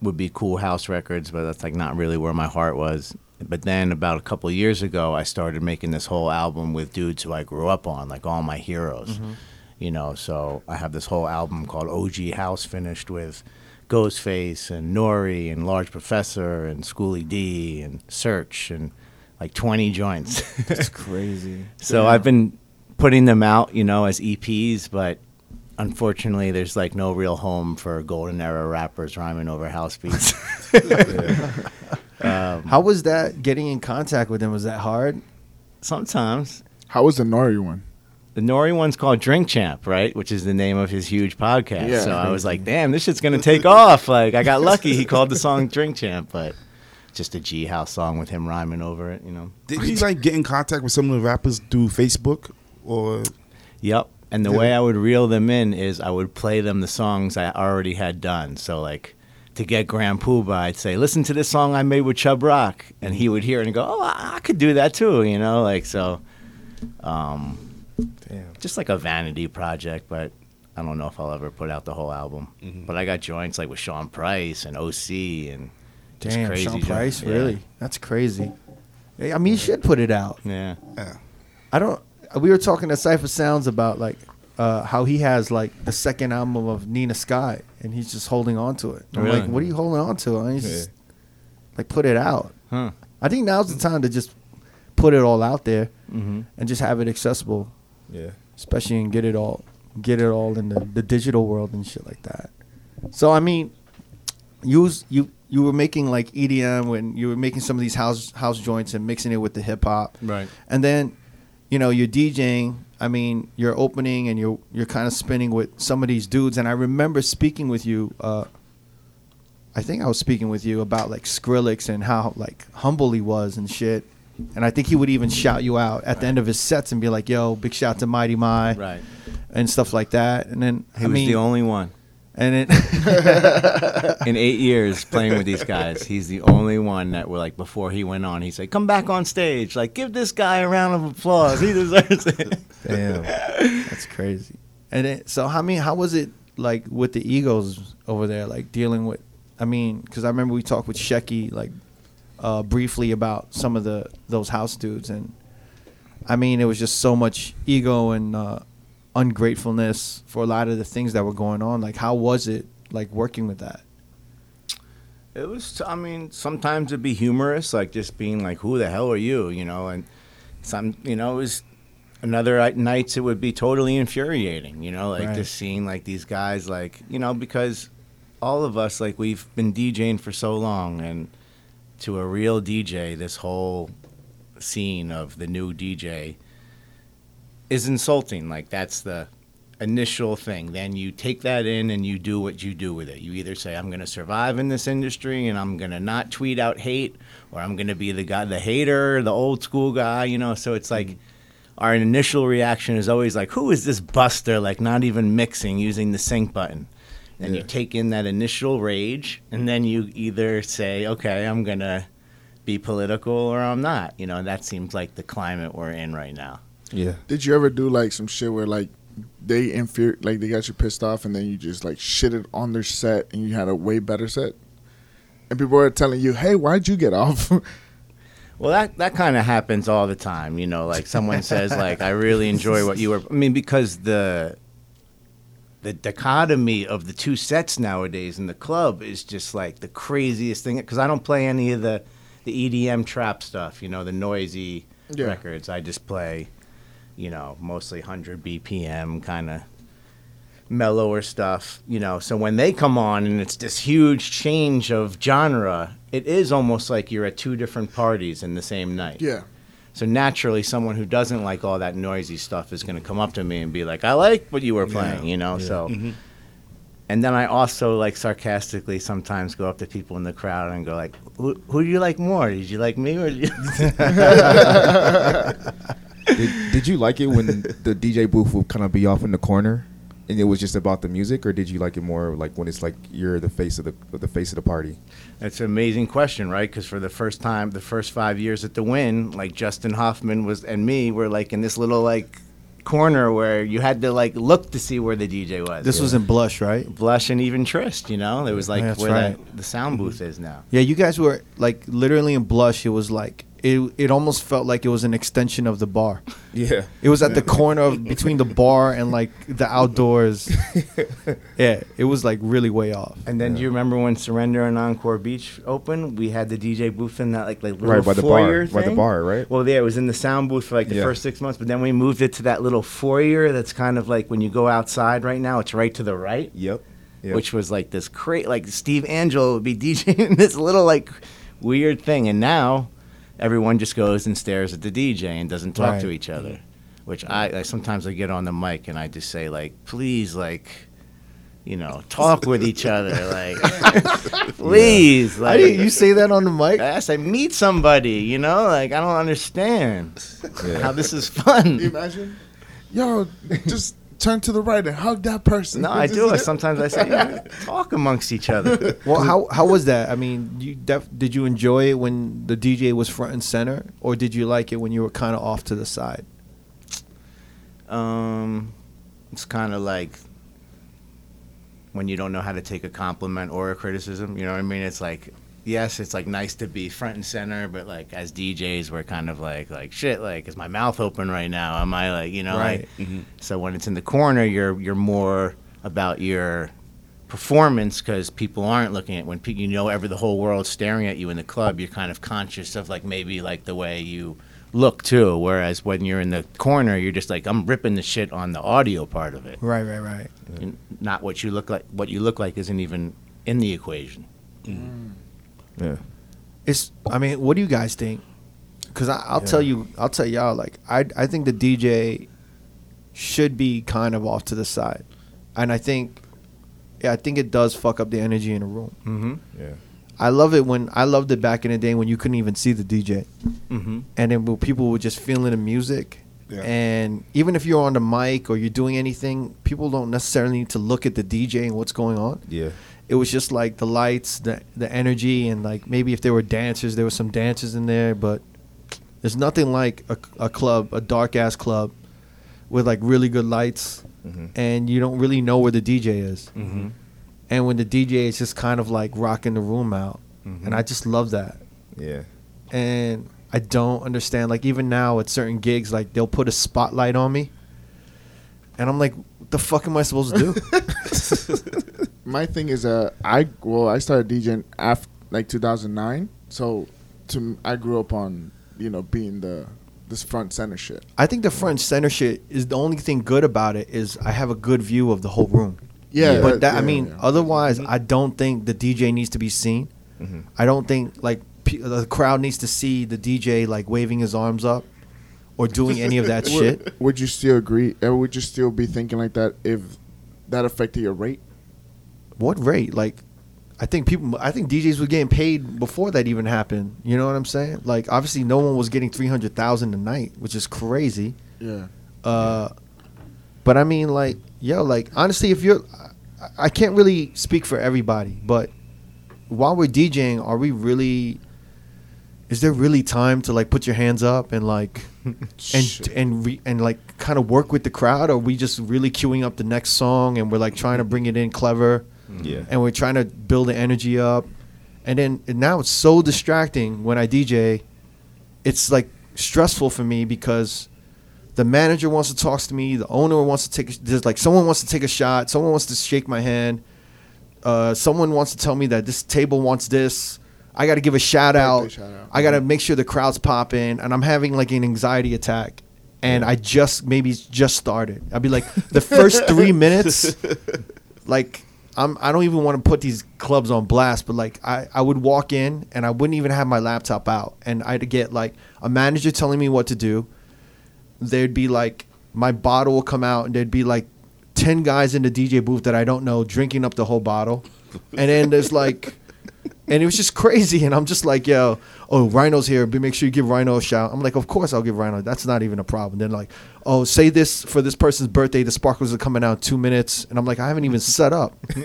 would be cool house records, but that's like not really where my heart was. But then about a couple of years ago, I started making this whole album with dudes who I grew up on, like all my heroes. Mm-hmm. You know, so I have this whole album called OG House finished with Ghostface and Nori and Large Professor and Schoolly D and Search and like 20 joints. It's crazy. So I've been putting them out, you know, as EPs, but unfortunately, there's like no real home for golden era rappers rhyming over house beats. Um, How was that getting in contact with them? Was that hard? Sometimes How was the Nori one? the Nori one's called Drink Champ, right? Which is the name of his huge podcast. Yeah. so I was like, damn, this shit's gonna take off. Like I got lucky. He called the song Drink Champ, but just a G House song with him rhyming over it, you know. Did you like get in contact with some of the rappers through Facebook or? Yep. And the Yeah. way I would reel them in is I would play them the songs I already had done. So like to get Grand Puba, I'd say, "Listen to this song I made with Chubb Rock," and he would hear it and go, "Oh, I, I could do that too," you know, like so. Um, Damn. just like a vanity project, but I don't know if I'll ever put out the whole album. Mm-hmm. But I got joints like with Sean Price and OC and just Damn, crazy Sean. Price, Yeah. really? That's crazy. I mean, you should put it out. Yeah. Yeah. I don't. We were talking to Cipha Sounds about like uh, how he has like the second album of Nina Sky, and he's just holding on to it. I'm Really? like, what are you holding on to? And he's Yeah. just like, put it out. Huh. I think now's the time to just put it all out there Mm-hmm. and just have it accessible, Yeah. especially and get it all, get it all in the, the digital world and shit like that. So I mean, you was, you you were making like EDM when you were making some of these house house joints and mixing it with the hip hop. Right. And then, you know, you're DJing. I mean, you're opening and you're you're kind of spinning with some of these dudes. And I remember speaking with you. Uh, I think I was speaking with you about like Skrillex and how like humble he was and shit. And I think he would even shout you out at the end of his sets and be like, "Yo, big shout to Mighty Mi," Right. and stuff like that. And then He I was mean, the only one. And it in eight years playing with these guys, he's the only one that were like before he went on, he said, "Come back on stage, like give this guy a round of applause. He deserves it." Damn. That's crazy. And it, so, how many? How was it like with the egos over there? Like dealing with. I mean, because I remember we talked with Shecky like uh, briefly about some of the those house dudes, and I mean, it was just so much ego and uh, ungratefulness for a lot of the things that were going on. Like, how was it like working with that? It was. I mean, sometimes it'd be humorous, like just being like, "Who the hell are you?" You know, and some, you know, it was another nights it would be totally infuriating. You know, like Right. just seeing like these guys, like you know, because all of us, like we've been DJing for so long, and to a real DJ, this whole scene of the new DJ is insulting. Like that's the initial thing. Then you take that in and you do what you do with it. You either say, I'm going to survive in this industry and I'm going to not tweet out hate, or I'm going to be the guy, the hater, the old school guy, you know? So it's mm-hmm. like our initial reaction is always like, who is this buster, like not even mixing using the sync button? And you take in that initial rage, and then you either say, okay, I'm going to be political or I'm not. You know, and that seems like the climate we're in right now. Yeah. Did you ever do like some shit where like they inferi- like they got you pissed off and then you just like shitted on their set and you had a way better set? And people are telling you, "Hey, why'd you get off?" Well, that that kind of happens all the time, you know. Like someone says, like, "I really enjoy what you were." I mean, because the the dichotomy of the two sets nowadays in the club is just like the craziest thing. Because I don't play any of the the EDM trap stuff, you know, the noisy Yeah. records. I just play, you know, mostly 100 BPM kind of mellower stuff, you know. So when they come on and it's this huge change of genre, it is almost like you're at two different parties in the same night. yeah. So naturally, someone who doesn't like all that noisy stuff is going to come up to me and be like, "I like what you were playing," you know. So, mm-hmm. and then I also like sarcastically sometimes go up to people in the crowd and go like, "Who, who do you like more? Did you like me or?" Did you? did, did you like it when the DJ booth would kind of be off in the corner, and it was just about the music, or did you like it more like when it's like you're the face of the the face of the party? That's an amazing question, right? Because for the first time, the first five years at the Wynn, like Justin Hoffman was and me were like in this little like corner where you had to like look to see where the DJ was. This was in Blush, right? Blush and even Tryst, you know? It was like That's where right. that, the sound booth is now. Yeah, you guys were like literally in Blush. It was like it. It almost felt like it was an extension of the bar. Yeah. It was at the corner of between the bar and like the outdoors. yeah, it was like really way off. And then do you remember when Surrender and Encore Beach opened? We had the DJ booth in that like, like little Right by the foyer bar. By the bar, right? Well, yeah, it was in the sound booth for like the Yeah. first six months, but then we moved it to that little foyer that's kind of like when you go outside right now, it's right to the right, Yep. Yep. which was like this great, like Steve Angello would be DJing this little like weird thing, and now everyone just goes and stares at the DJ and doesn't talk to each other. Which I, I sometimes I get on the mic and I just say like, please, like, you know, talk with each other, like, please, Why like, you say that on the mic? I I meet somebody, you know, like I don't understand Yeah. how this is Can you imagine? Yo, just turn to the right and hug that person. No, I do. I sometimes I say, yeah, talk amongst each other. Well, how how was that? I mean, you def- did you enjoy it when the DJ was front and center, or did you like it when you were kind of off to the side? Um, it's kind of like when you don't know how to take a compliment or a criticism. You know what I mean? It's like, yes, it's like nice to be front and center, but like as DJs, we're kind of like, like shit. Like, is my mouth open right now? Am I like, you know, Right. like. So when it's in the corner, you're you're more about your performance because people aren't looking at when pe- you know ever the whole world's staring at you in the club. You're kind of conscious of like maybe like the way you look too. Whereas when you're in the corner, you're just like I'm ripping the shit on the audio part of it, Right, right, right. and not what you look like. What you look like isn't even in the equation. Mm. Yeah. It's. I mean, what do you guys think? Because I'll tell you, I'll tell y'all. Like, I I think the DJ should be kind of off to the side, and I think, yeah, I think it does fuck up the energy in a room. Mm-hmm. Yeah. I love it when I loved it back in the day when you couldn't even see the DJ. Mm-hmm. and then people were just feeling the music. Yeah. And even if you're on the mic or you're doing anything, people don't necessarily need to look at the DJ and what's going on. Yeah. It was just like the lights, the the energy, and like maybe if there were dancers, there were some dancers in there. But there's nothing like a, a club, a dark ass club, with like really good lights, hmm and you don't really know where the DJ is. Mm-hmm. And when the DJ is just kind of like rocking the room out, and I just love that Yeah. and I don't understand. Like even now at certain gigs, like they'll put a spotlight on me, and I'm like, "What the fuck am I supposed to do?" My thing is, uh, I well, I started DJing after like 2009. So, to I grew up on you know being the this front center shit. I think the front center shit is the only thing good about it is I have a good view of the whole room. Yeah, but that I mean, yeah. otherwise, I don't think the DJ needs to be seen. hmm I don't think like pe- the crowd needs to see the DJ like waving his arms up or doing any of that shit. Would, would you still agree? Or would you still be thinking like that if that affected your rate? What rate? Like, I think people. I think DJs were getting paid before that even happened. You know what I'm saying? Like, obviously, no one was getting three hundred thousand a night, which is crazy. Yeah. Uh, but I mean, like, yo, like, honestly, if you're, I, I can't really speak for everybody, but while we're DJing, are we really? Is there really time to like put your hands up and like, and and re, and like kind of work with the crowd? Or are we just really queuing up the next song and we're like trying to bring it in clever? Yeah. and we're trying to build the energy up. And then and now it's so distracting when i dj it's like stressful for me because the manager wants to talk to me the owner wants to take a, there's like someone wants to take a shot someone wants to shake my hand uh, someone wants to tell me that this table wants this. I got to give a shout Birthday out. shout out. i got to make sure the crowd's popping and i'm having like an anxiety attack. And i just maybe just started. I'd be like the first three minutes like I'm I don't even want to put these clubs on blast, but like I, I would walk in and I wouldn't even have my laptop out and I'd get like a manager telling me what to do. There'd be like my bottle will come out and there'd be like ten guys in the DJ booth that I don't know drinking up the whole bottle. And then there's like and it was just crazy and I'm just like, yo, oh Rhino's here, but make sure you give Rhino a shout. I'm like, of course I'll give Rhino. That's not even a problem. Then like, oh, say this for this person's birthday, the sparkles are coming out in two minutes. And I'm like, I haven't even set up.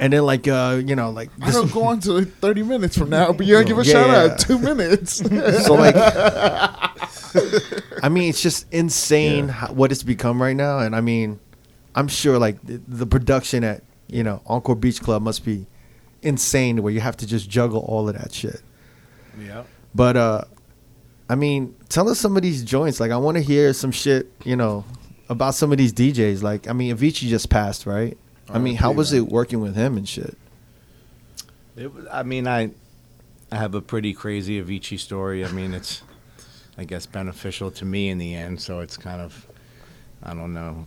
and then like uh, you know, like I don't go on to like 30 minutes from now, but you gotta give a Yeah, shout yeah. out two minutes. so like I mean, it's just insane Yeah. how, what it's become right now, and I mean, I'm sure like the, the production at you know Encore Beach Club must be insane, where you have to just juggle all of that shit. Yeah. But uh, I mean, tell us some of these joints. Like, I want to hear some shit, you know, about some of these DJs. Like, I mean, Avicii just passed, right? I mean, how was man. it working with him and shit? It, was- I mean, I, I have a pretty crazy Avicii story. I mean, it's, I guess, beneficial to me in the end. So it's kind of, I don't know.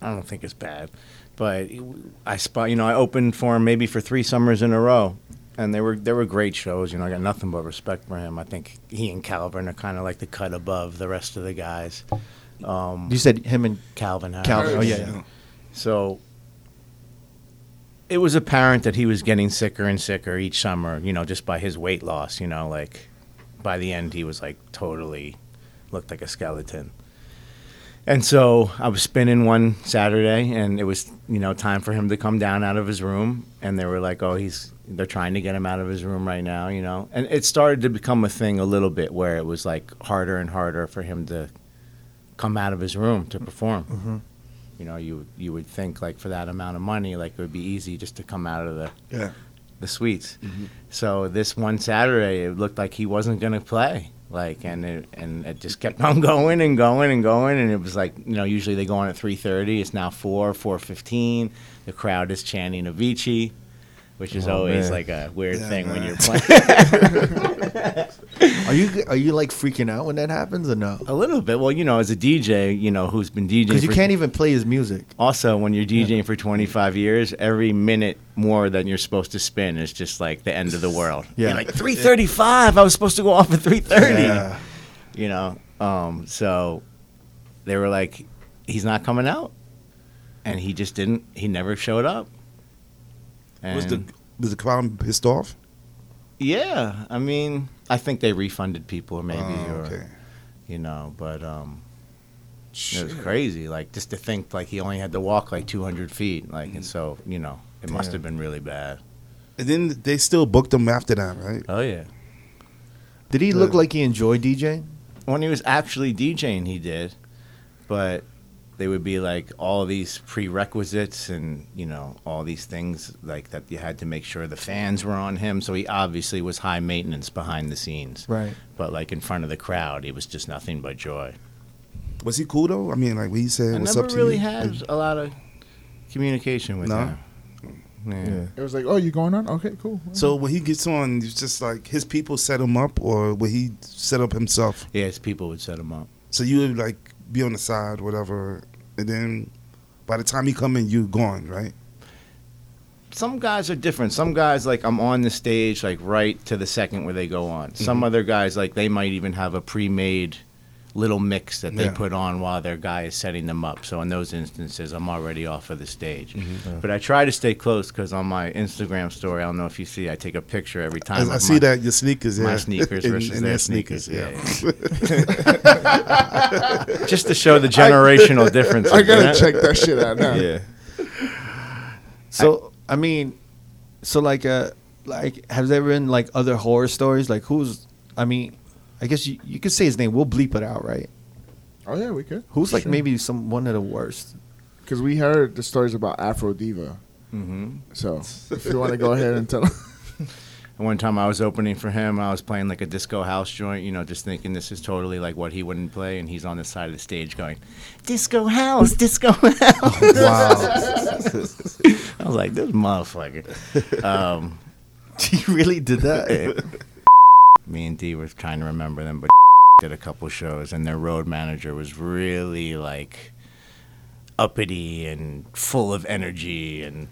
I don't think it's bad, but I spot. You know, I opened for him maybe for three summers in a row, and they were they were great shows. You know, I got nothing but respect for him. I think he and Calvin are kind of like the cut above the rest of the guys. Um, You said him and Calvin Harris. Calvin. Oh yeah, yeah. So it was apparent that he was getting sicker and sicker each summer, you know, just by his weight loss, you know, like by the end he was like totally looked like a skeleton. And so I was spinning one Saturday and it was, you know, time for him to come down out of his room and they were like, "Oh, he's they're trying to get him out of his room right now, you know." And it started to become a thing a little bit where it was like harder and harder for him to come out of his room to perform. Mm-hmm. You know, you you would think like for that amount of money, like it would be easy just to come out of the Yeah. the suites. Mm-hmm. So this one Saturday, it looked like he wasn't going to play. Like and it and it just kept on going and going and going and it was like you know usually they go on at three thirty. It's now four four fifteen. The crowd is chanting Avicii, which is Oh, always man. like a weird Yeah, thing when you're playing. Are you are you like freaking out when that happens or no? a little bit. Well, you know, as a DJ, you know who's been DJing Because you for- can't even play his music. Also, when you're DJing for 25 years, every minute more than you're supposed to spin is just like the end of the world. Yeah. You're like 335. I was supposed to go off at 330. Yeah. You know. Um, so they were like, he's not coming out, and he just didn't. He never showed up. And Was the was the crowd pissed off? yeah, I mean, I think they refunded people, maybe, Oh, or you know, but um, It was crazy. Like just to think like he only had to walk like 200 feet. Like and so you know it must have been really bad. And then they still booked him after that, right? Oh yeah. Did he look like he enjoyed DJing? When he was actually DJing, he did, but they would be like all these prerequisites and you know all these things like that you had to make sure the fans were on him. So he obviously was high maintenance behind the scenes, Right. but like in front of the crowd, he was just nothing but joy. Was he cool though? I mean, like when he said, I "What's never up to really you?" had a lot of communication with No? him. Yeah. Yeah. It was like, oh, you going on? Okay, cool. So when he gets on, it's just like his people set him up, or would he set up himself? Yeah, his people would set him up. So you would like be on the side, whatever, and then by the time you come in, you gone, right? some guys are different. Some guys like I'm on the stage like right to the second where they go on. Some Mm-hmm. other guys like they might even have a pre-made little mix that they Yeah. put on while their guy is setting them up. So in those instances, I'm already off of the stage. Mm-hmm. But I try to stay close because on my Instagram story, I don't know if you see, I take a picture every time. I of see my- that your sneakers, yeah, my sneakers And- versus and their sneakers. Yeah, yeah. just to show the generational difference. I gotta check that shit out now. Yeah. So I, mean, so like uh like has there been like other horror stories? Like who's I mean, I guess you, you could say his name. We'll bleep it out, right? Oh yeah, we could. Who's like maybe some one of the worst? Because we heard the stories about Afro Diva. hmm So if you want to go ahead and tell. And one time I was opening for him, I was playing like a disco house joint, you know, just thinking this is totally like what he wouldn't play, and he's on the side of the stage going, "Disco house, disco house." Wow. I was like, "This motherfucker." Um, he really did that. Me and Dee were trying to remember them, but did a couple shows, and their road manager was really like uppity and full of energy, and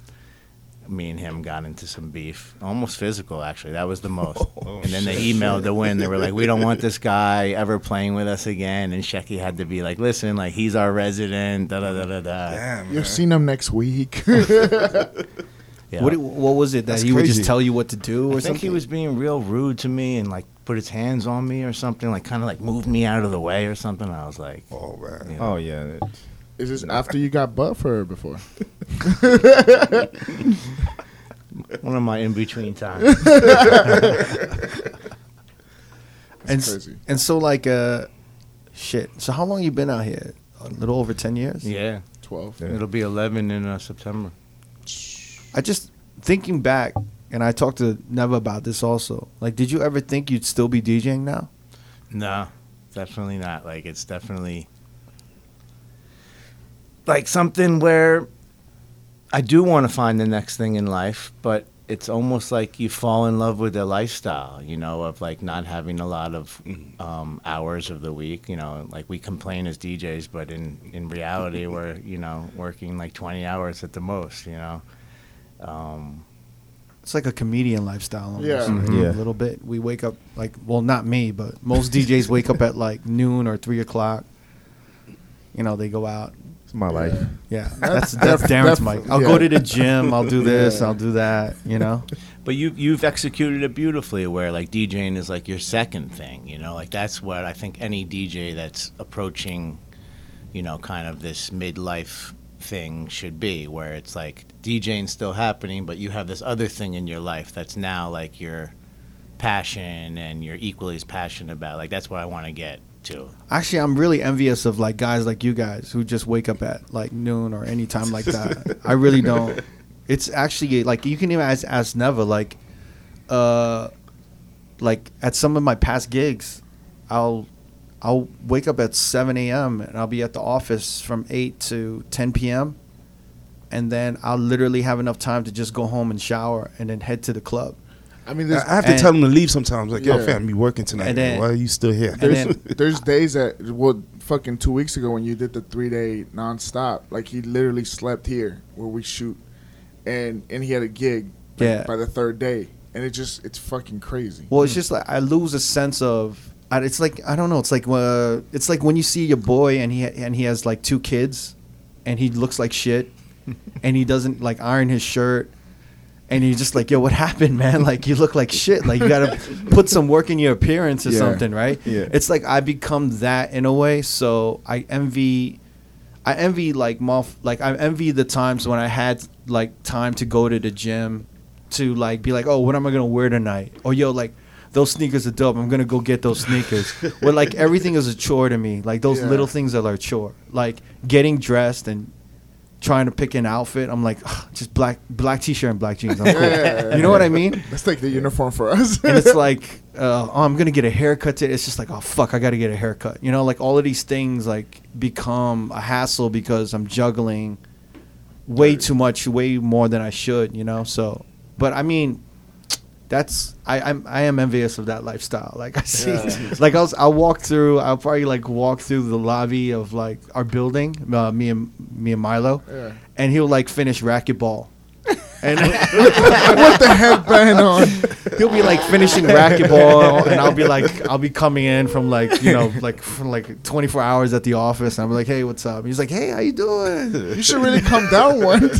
me and him got into some beef, almost physical actually. That was the most. Oh, and then they emailed the Wynn. They were like, "We don't want this guy ever playing with us again." And Shecky had to be like, "Listen, like he's our resident." Da da da da da. Damn. You've seen them next week. Yeah. What what was it that That's he would just tell you what to do or I think something? he was being real rude to me and like put his hands on me or something, like kind of like moved me out of the way or something. I was like, Oh man. you know. Oh yeah. Is this after you got buff or before? one of my in between times. and s- crazy. and so like uh Shit. So how long you been out here? A little over ten years. Yeah, Twelve. Yeah. it'll be 11 in uh, September. I just thinking back, and I talked to Neva about this also. Like, did you ever think you'd still be DJing now? No, definitely not. Like it's definitely like something where I do want to find the next thing in life, but it's almost like you fall in love with the lifestyle, you know, of like not having a lot of um, hours of the week. You know, like we complain as DJs, but in in reality, we're you know working like 20 hours at the most. You know. Um, It's like a comedian lifestyle. Almost, Yeah. right? Mhm. Yeah. a little bit. We wake up like, well, not me, but most DJs wake up at like noon or three o'clock. You know, they go out. It's my life. Yeah, that's that's def- Darren's mic. I'll yeah. go to the gym. I'll do this. Yeah. I'll do that. You know. But you you've executed it beautifully, where like DJing is like your second thing. You know, like that's what I think any DJ that's approaching, you know, kind of this midlife thing should be, where it's like DJing still happening, but you have this other thing in your life that's now like your passion and you're equally as passionate about. Like that's what I want to get to. Actually, I'm really envious of like guys like you guys who just wake up at like noon or any time like that. I really don't. It's actually like you can even ask, ask Neva like, uh, like at some of my past gigs, I'll I'll wake up at 7 a.m. and I'll be at the office from 8 to 10 p.m. And then I'll literally have enough time to just go home and shower and then head to the club. I mean, I there's I have to and- tell them to leave sometimes. Like, yo, Yeah. fam, you working tonight? And then- Why are you still here? And there's, then- there's days that well fucking two weeks ago when you did the three day nonstop, like he literally slept here where we shoot, and and he had a gig Yeah. by the third day, and it just it's fucking crazy. Well, it's just like I lose a sense of. It's like I don't know. It's like uh, it's like when you see your boy and he and he has like two kids, and he looks like shit, and he doesn't like iron his shirt, and you're just like, yo, what happened, man? Like you look like shit. Like you gotta put some work in your appearance or Yeah. something, right? Yeah. It's like I become that in a way. So I envy. I envy like mof like I envy the times when I had like time to go to the gym to like be like, oh, what am I gonna wear tonight? Or yo, like those sneakers are dope. I'm gonna go get those sneakers. Where like everything is a chore to me. Like those Yeah. little things that are a chore. Like getting dressed and trying to pick an outfit. I'm like, just black black t-shirt and black jeans. I'm cool. Yeah, yeah, yeah, you know what. I mean? Let's take the uniform for us. and it's like, uh, oh, I'm gonna get a haircut. Today. It's just like, oh fuck, I gotta get a haircut. You know, like all of these things like become a hassle because I'm juggling way too much, way more than I should. You know, so, but I mean, that's I I'm I am envious of that lifestyle. Like I see, like I'll I'll walk through. I'll probably like walk through the lobby of like our building, uh, me and me and Milo, Yeah. and he'll like finish racquetball. And with the headband on. he'll be like finishing racquetball, and I'll be like, I'll be coming in from like, you know, like from like 24 hours at the office, and I'm like, hey, what's up? And he's like, hey, how you doing? You should really come down one.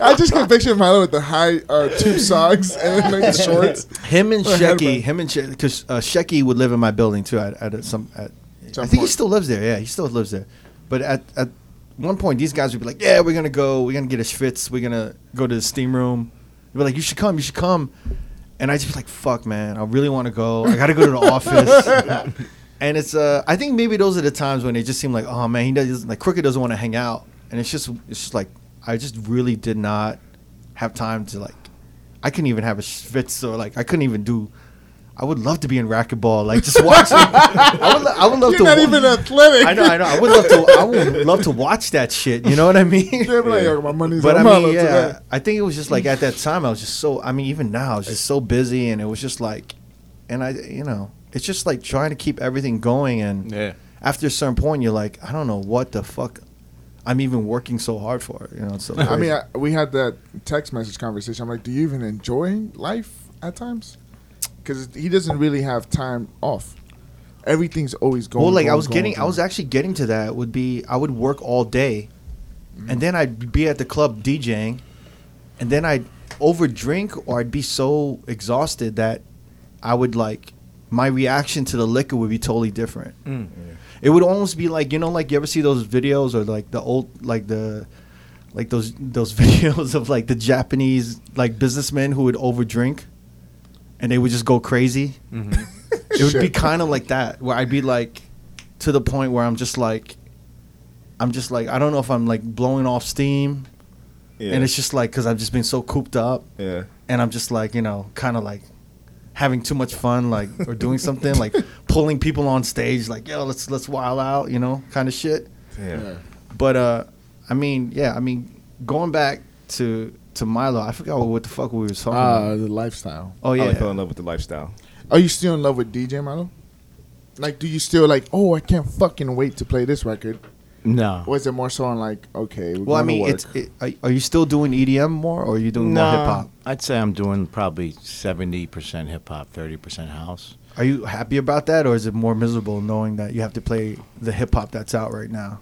I just can picture Milo with the high uh, tube socks and then like the shorts. Him and Shecky, him and because uh, Shecky would live in my building too. At, at some, at, Some I think he still lives there. Yeah, he still lives there. But at at one point, these guys would be like, yeah, we're gonna go, we're gonna get a schwitz, we're gonna go to the steam room. They'd be like, you should come, you should come. And I just be like, fuck, man, I really want to go. I gotta go to the office. And it's uh, I think maybe those are the times when it just seem like, oh man, he doesn't like Crooked doesn't want to hang out, and it's just it's just like I just really did not have time to like, I couldn't even have a schwitz or like I couldn't even do. I would love to be in racquetball, like just watching. I would, lo- I would love You're to. not wa- even athletic. I know, I know. I would love to. I would love to watch that shit. You know what I mean? They're like, oh, my money's But I mean, yeah, today." I think it was just like at that time I was just so. I mean, even now I was just so busy, and it was just like, and I, you know, it's just like trying to keep everything going, and Yeah. after a certain point, you're like, I don't know what the fuck I'm even working so hard for. It. You know, so I mean, I, we had that text message conversation. I'm like, do you even enjoy life at times? Because he doesn't really have time off. Everything's always going. well, like I going, was going, getting, I was actually getting to that. Would be I would work all day, and mm. then I'd be at the club DJing, and then I'd over drink or I'd be so exhausted that I would like my reaction to the liquor would be totally different. Mm. It would almost be like you know, like you ever see those videos or like the old like the like those those videos of like the Japanese like businessmen who would over drink, and they would just go crazy. Mm-hmm. It would be kind of like that, where I'd be like, to the point where I'm just like, I'm just like, I don't know if I'm like blowing off steam, Yeah. and it's just like because I've just been so cooped up, yeah. and I'm just like, you know, kind of like having too much fun, like or doing something like pulling people on stage, like yo, let's let's wild out, you know, kind of shit. Yeah. Yeah. But uh, I mean, yeah, I mean, going back to to Milo, I forgot what, what the fuck we were talking Uh, about. the lifestyle. Oh I yeah, fell in love with the lifestyle. Are you still in love with DJ Milo? Like, do you still like? Oh, I can't fucking wait to play this record. No. Was it more so on like, okay, we're Well, I mean, work. it's it, are, are you still doing EDM more, or are you doing more hip hop? I'd say I'm doing probably 70% hip hop, 30% house. Are you happy about that, or is it more miserable knowing that you have to play the hip hop that's out right now?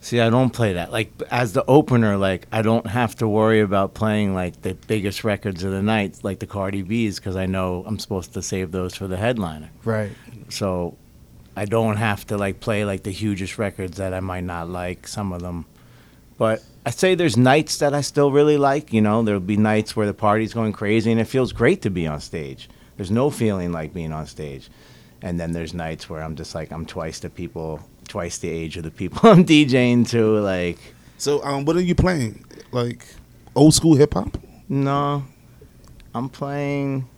See, I don't play that. Like as the opener, like I don't have to worry about playing like the biggest records of the night, like the Cardi B's, because I know I'm supposed to save those for the headliner. Right. So I don't have to like play like the hugest records that I might not like. Some of them, but I say there's nights that I still really like. You know, there'll be nights where the party's going crazy and it feels great to be on stage. There's no feeling like being on stage. And then there's nights where I'm just like I'm twice the people, twice the age of the people I'm DJing to. Like, So, um, what are you playing? Like old school hip hop? no, I'm playing.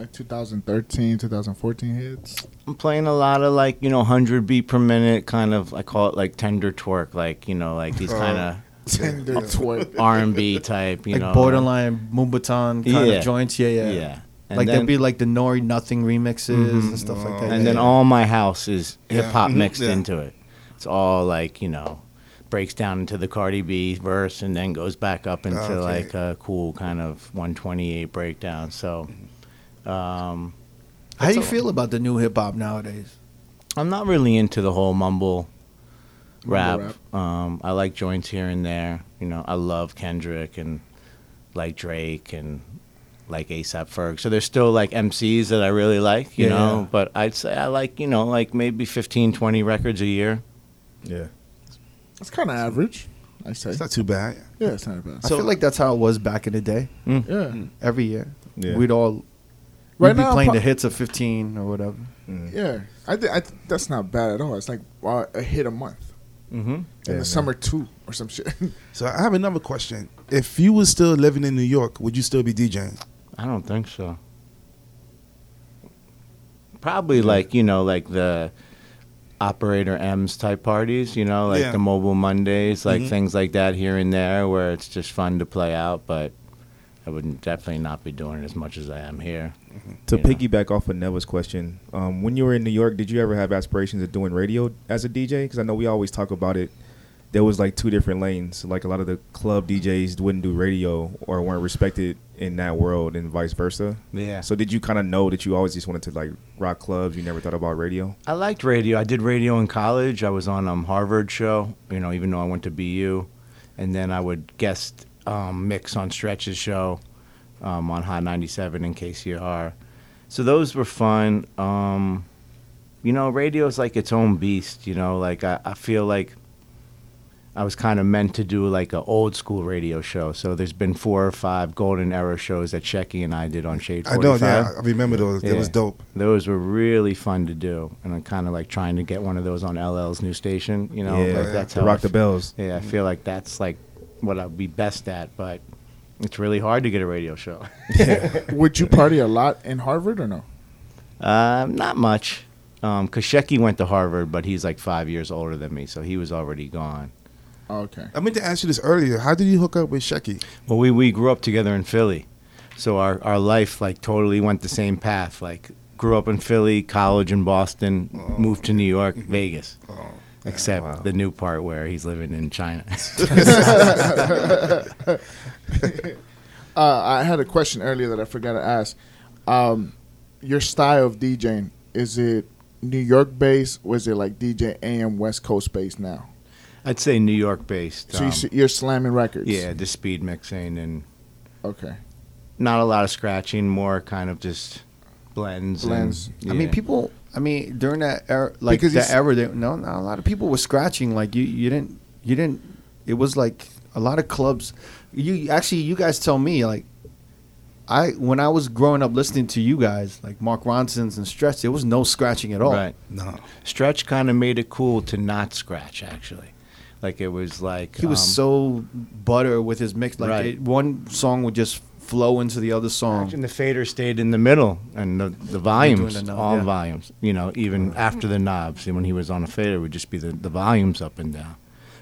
Like 2013, 2014 hits. I'm playing a lot of like you know 100 beat per minute kind of I call it like tender twerk like you know like these kind of Tender twerk. R&B type you like know borderline Moombahton kind Yeah. of joints. Yeah, yeah. yeah, And like then, there'll be like the Nori Nothing remixes Mhm. and stuff like that. and yeah, then all my house is hip hop Mhm, mixed yeah. into it. It's all like you know breaks down into the Cardi B verse and then goes back up into Okay. like a cool kind of 128 breakdown. So. Um, How do you all. feel about the new hip hop nowadays? I'm not really into the whole mumble rap. Mumble Um, I like joints here and there. You know, I love Kendrick and like Drake and like ASAP Ferg. So there's still like MCs that I really like, you Yeah. know, but I'd say I like, you know, like maybe 15, 20 records a year. Yeah. It's kind of average, I say. It's not too bad. Yeah, it's not bad. I feel like that's how it was back in the day. Yeah. Every year, Yeah. we'd all Right we'd be now, playing pro- the hits of 15 or whatever. Mm. Yeah, I, th- I th- that's not bad at all. It's like uh, a hit a month Mm-hmm. in Yeah, the man. summer two or some shit. So I have another question. If you were still living in New York, would you still be DJing? I don't think so. Probably like, you know, like the operator M's type parties, you know, like Yeah. the mobile Mondays, like Mhm. things like that here and there where it's just fun to play out, but I would definitely not be doing it as much as I am here. To Yeah. piggyback off of Neva's question, um, when you were in New York, did you ever have aspirations of doing radio as a DJ? Because I know we always talk about it. There was like two different lanes. Like a lot of the club DJs wouldn't do radio or weren't respected in that world, and vice versa. Yeah. So did you kind of know that you always just wanted to like rock clubs? You never thought about radio? I liked radio. I did radio in college. I was on um Harvard show, you know, even though I went to BU, and then I would guest um, mix on Stretch's show um, on Hot 97 and KCR. So those were fun. Um, you know, radio is like its own beast. You know, like I, I feel like I was kind of meant to do like an old school radio show. So there's been four or five golden era shows that Shecky and I did on Shade I 45. know, yeah, I remember those. It was dope. Those were really fun to do, and I'm kind of like trying to get one of those on LL's new station. You know, yeah, like that's how rock I the bells. Yeah, I feel like that's like what I'd be best at, but it's really hard to get a radio show. Would you party a lot in Harvard or no? uh, not much, because Shecky went to Harvard, but he's like five years older than me, so he was already gone. Oh, okay. I meant to ask you this earlier. How did you hook up with Shecky? Well, we we grew up together in Philly, so our our life like totally went the same path. Like grew up in Philly, college in Boston, moved to New York, Vegas. Except wow. the new part where he's living in China. Uh, I had a question earlier that I forgot to ask. Um, your style of DJing is it New York based? Was it like DJ AM West Coast based now? I'd say New York based. So you um, s you're slamming records. yeah, just speed mixing and Okay. not a lot of scratching, more kind of just blends. and- Blends. I mean, people. I mean, during that era, like Because that era, they, no, not a lot of people were scratching. Like you, you didn't, you didn't. It was like a lot of clubs. You actually, you guys tell me like, I when I was growing up listening to you guys, like Mark Ronson's and Stretch, there was no scratching at all. Right. No. Stretch kind of made it cool to not scratch, actually. Like it was like He was um, so butter with his mix. Like Right. it, one song would just flow into the other song. And the fader stayed in the middle, and the, the volumes, the knob, all yeah. volumes. You know, even after the knobs, and when he was on a fader, it would just be the, the volumes up and down,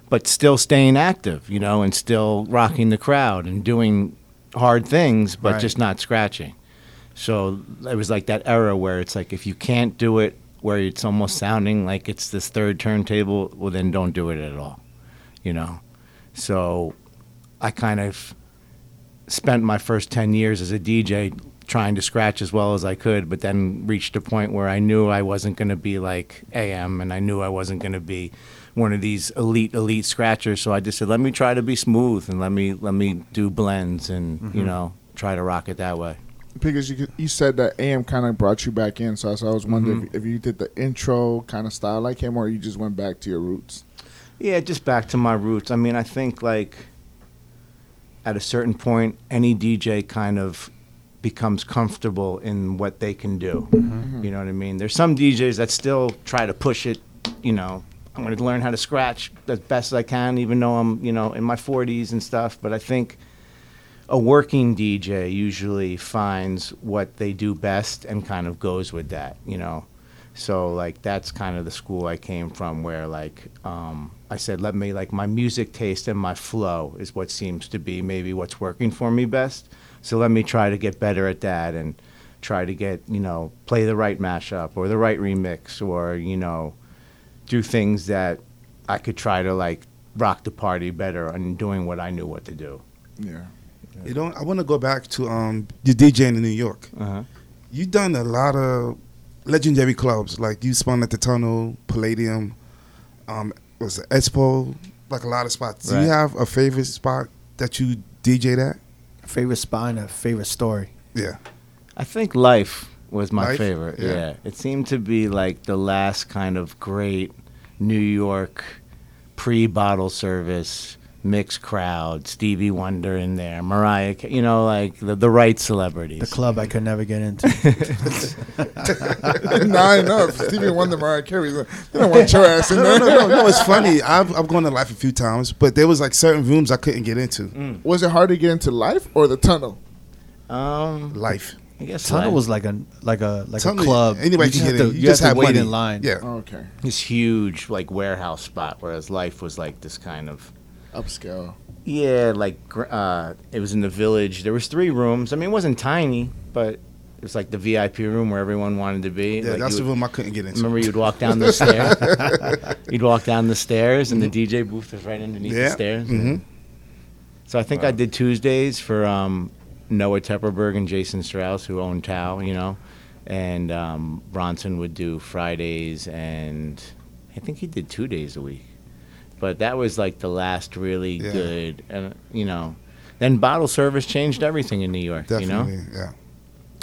but still staying active. You know, and still rocking the crowd and doing hard things, but Right. just not scratching. So it was like that era where it's like if you can't do it, where it's almost sounding like it's this third turntable, well then don't do it at all. You know, so I kind of spent my first 10 years as a DJ trying to scratch as well as I could, but then reached a point where I knew I wasn't going to be like AM and I knew I wasn't going to be one of these elite elite scratchers so I just said let me try to be smooth and let me let me do blends and you mm-hmm. know try to rock it that way. because you you said that AM kind of brought you back in, so, so I was wondering mm-hmm. if, if you did the intro kind of style like him, or you just went back to your roots. Yeah, just back to my roots. I mean, I think like at a certain point, any DJ kind of becomes comfortable in what they can do. You know what I mean? There's some DJs that still try to push it. You know, I'm going to learn how to scratch as best as I can, even though I'm you know in my 40s and stuff. But I think a working DJ usually finds what they do best and kind of goes with that. You know. So like that's kind of the school I came from, where like um, I said, let me like my music taste and my flow is what seems to be maybe what's working for me best. So let me try to get better at that and try to get you know play the right mashup or the right remix or you know do things that I could try to like rock the party better and doing what I knew what to do. Yeah. You know, I want to go back to um your DJing in New York. Uh-huh. You've done a lot of legendary clubs, like you spun at the Tunnel, Palladium, um, was it Expo, like a lot of spots. Do you have a favorite spot that you DJ'd at? Favorite spot and a favorite story. Yeah. I think Life was my Life? favorite. Yeah. Yeah. It seemed to be like the last kind of great New York pre bottle service mixed crowd, Stevie Wonder in there, Mariah, you know, like the, the right celebrities. The club I could never get into. no, I know. Stevie Wonder, Mariah Carey, they don't want your ass in No, there. no, no, no, no. It's funny. I've, I've gone to life a few times, but there was like certain rooms I couldn't get into. Was it hard to get into life or the tunnel? Um, Life. I guess Tunnel Life. was like a like a like Tunnel, a club. anybody you can just get have in. to, You you just have have to wait money. in line. Yeah. Oh, okay. this huge like warehouse spot, whereas Life was like this kind of Upscale. yeah, like uh, it was in the village. There was three rooms. I mean, it wasn't tiny, but it was like the VIP room where everyone wanted to be. Yeah, Like, that's you the room I couldn't get into. Remember, you'd walk down the stairs. you'd walk down the stairs, and the DJ booth was right underneath Yeah. the stairs. hmm So I think I did Tuesdays for um, Noah Tepperberg and Jason Strauss, who owned Tao, you know, and um, Bronson would do Fridays, and I think he did two days a week. But that was like the last really Yeah. good, and you know, then bottle service changed everything in New York. Definitely. You know, Yeah.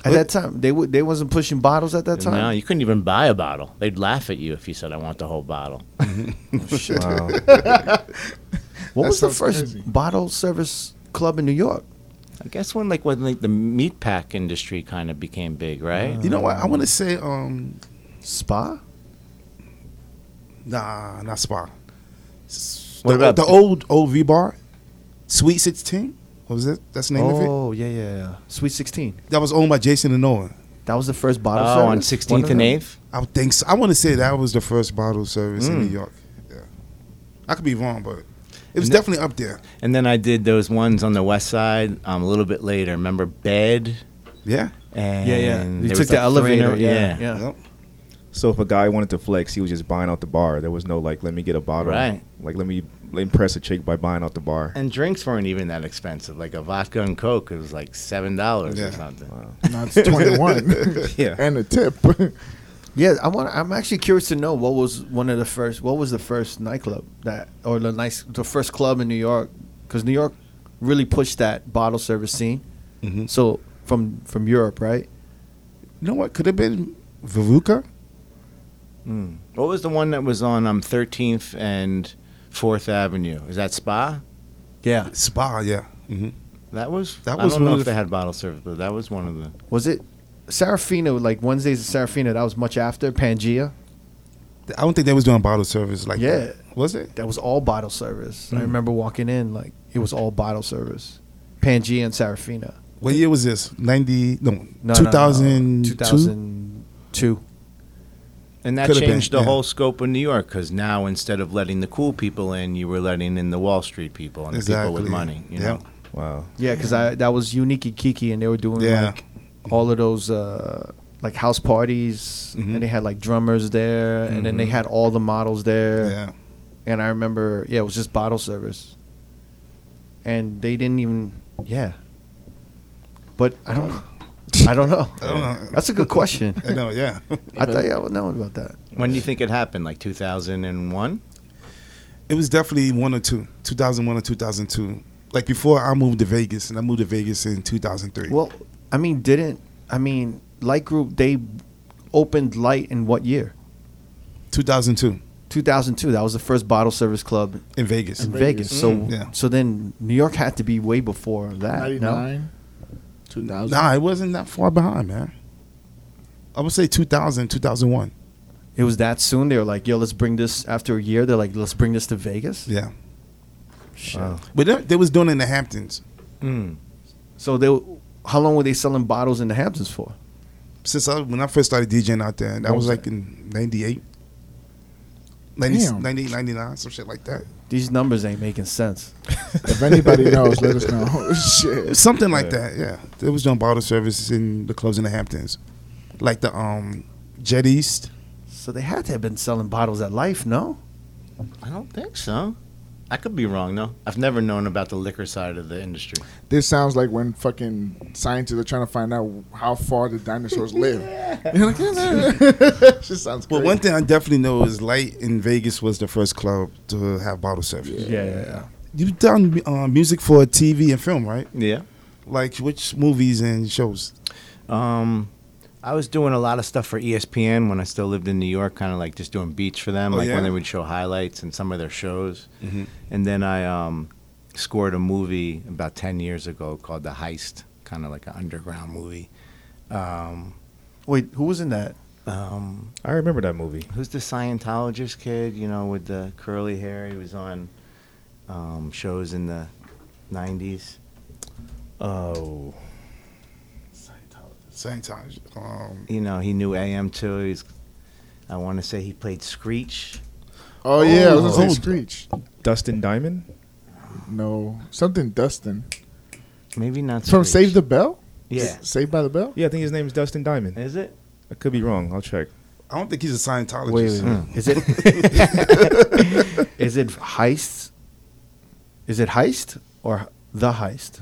At that time, they w- they wasn't pushing bottles at that time. no, you couldn't even buy a bottle. They'd laugh at you if you said, "I want the whole bottle." Wow. What That was the first crazy. bottle service club in New York? I guess when like when like the meat pack industry kind of became big, right? You know what? I want to say, um, Spa. nah, not Spa. S- What the, about- the old old V bar, Sweet Sixteen? What was it? That's the name of it. Oh yeah, yeah, yeah. Sweet Sixteen. That was owned by Jason and Noah. That was the first bottle Oh, on service. One 16th and 8th. I would think so. I want to say that was the first bottle service in Mm. New York. Yeah, I could be wrong, but it was And definitely up there. And then I did those ones on the west side um, a little bit later. Remember Bed? Yeah. And Yeah, yeah. You took the like three in a- elevator. Yeah, yeah. Yep. So if a guy wanted to flex, he was just buying out the bar. There was no like, let me get a bottle. Right. Like, let me impress a chick by buying out the bar. And drinks weren't even that expensive. Like a vodka and Coke, it was like seven dollars Yeah. or something. No, it's 21. Yeah. and a tip. Yeah, I want. I'm actually curious to know what was one of the first. What was the first nightclub that, or the nice, the first club in New York? Because New York really pushed that bottle service scene. Mhm. So from from Europe, right? You know what? Could have been Veruka. Mm. What was the one that was on um, 13th and 4th Avenue? Is that Spa? Yeah. Spa. Yeah. hmm That was. That was I was don't one know if the- they had bottle service, but that was one of the. Was it Serafina? Like Wednesdays at Serafina. That was much after Pangea. I don't think they was doing bottle service like Yeah. that. Was it? That was all bottle service. I Mm. remember walking in like it was all bottle service. Pangea and Serafina. What year was this? 90, no, No, no, no, 2002? 2002. And that Could've been, changed the yeah. whole scope of New York because now instead of letting the cool people in, you were letting in the Wall Street people and the people with Exactly. money. You Yep. know. Wow. Yeah, because I that was Unique and Kiki, and they were doing Yeah. like all of those uh, like house parties, Mhm. and they had like drummers there, and then they Mhm. had all the models there. Yeah. And I remember, yeah, it was just bottle service, and they didn't even, yeah. But I don't, I don't know. I don't know. That's a good question. I know, yeah. I thought yeah, I would know about that. When do you think it happened? Like 2001? It was definitely one or two, 2001 or 2002. Like before I moved to Vegas, and I moved to Vegas in 2003. Well, I mean, didn't I mean Light Group? They opened Light in what year? 2002 2002. That was the first bottle service club in Vegas. in Vegas. Vegas. So Mm. Yeah. so then New York had to be way before that. No? 99, 2000. Nah, it wasn't that far behind, man. I would say 2000, 2001. It was that soon. They were like, "Yo, let's bring this." After a year, they're like, "Let's bring this to Vegas." Yeah. Shit. Wow. But they, they was doing it in the Hamptons. Mm. So they, how long were they selling bottles in the Hamptons for? Since I, when I first started DJing out there, that was was like in 98. 90, Damn. 98, 99, some shit like that. These numbers ain't making sense. If anybody knows, let us know. Shit. Something like Yeah. that, yeah. They was doing bottle services in the clubs in the Hamptons. Like the um Jet East. So they had to have been selling bottles at Life, no? I don't think so. I could be wrong though. I've never known about the liquor side of the industry. This sounds like when fucking scientists are trying to find out how far the dinosaurs live. You're like, just sounds Well, crazy. one thing I definitely know is Light in Vegas was the first club to have bottle service. Yeah, yeah, yeah. You've done uh, music for TV and film, right? Yeah. Like which movies and shows? Um, I was doing a lot of stuff for ESPN when I still lived in New York, kind of like just doing beats for them, Oh, like yeah? when they would show highlights and some of their shows. Mhm. And then I um, scored a movie about ten years ago called The Heist, kind of like an underground movie. Um, Wait, who was in that? um, I remember that movie. who's the Scientologist kid? You know, with the curly hair. He was on um, shows in the '90s. Oh, Same time. Um, You know, he knew AM too. He's, I want to say he played Screech. oh yeah, I was Oh. Screech. Dustin Diamond. No, something Dustin Maybe not from Screech. Save the Bell. Yeah. Saved by the Bell. Yeah, I think his name is Dustin Diamond. Is it? I could be wrong. I'll check. I don't think he's a Scientologist. Wait, wait, wait. Hmm. Is it? is it heist? Is it heist or the heist?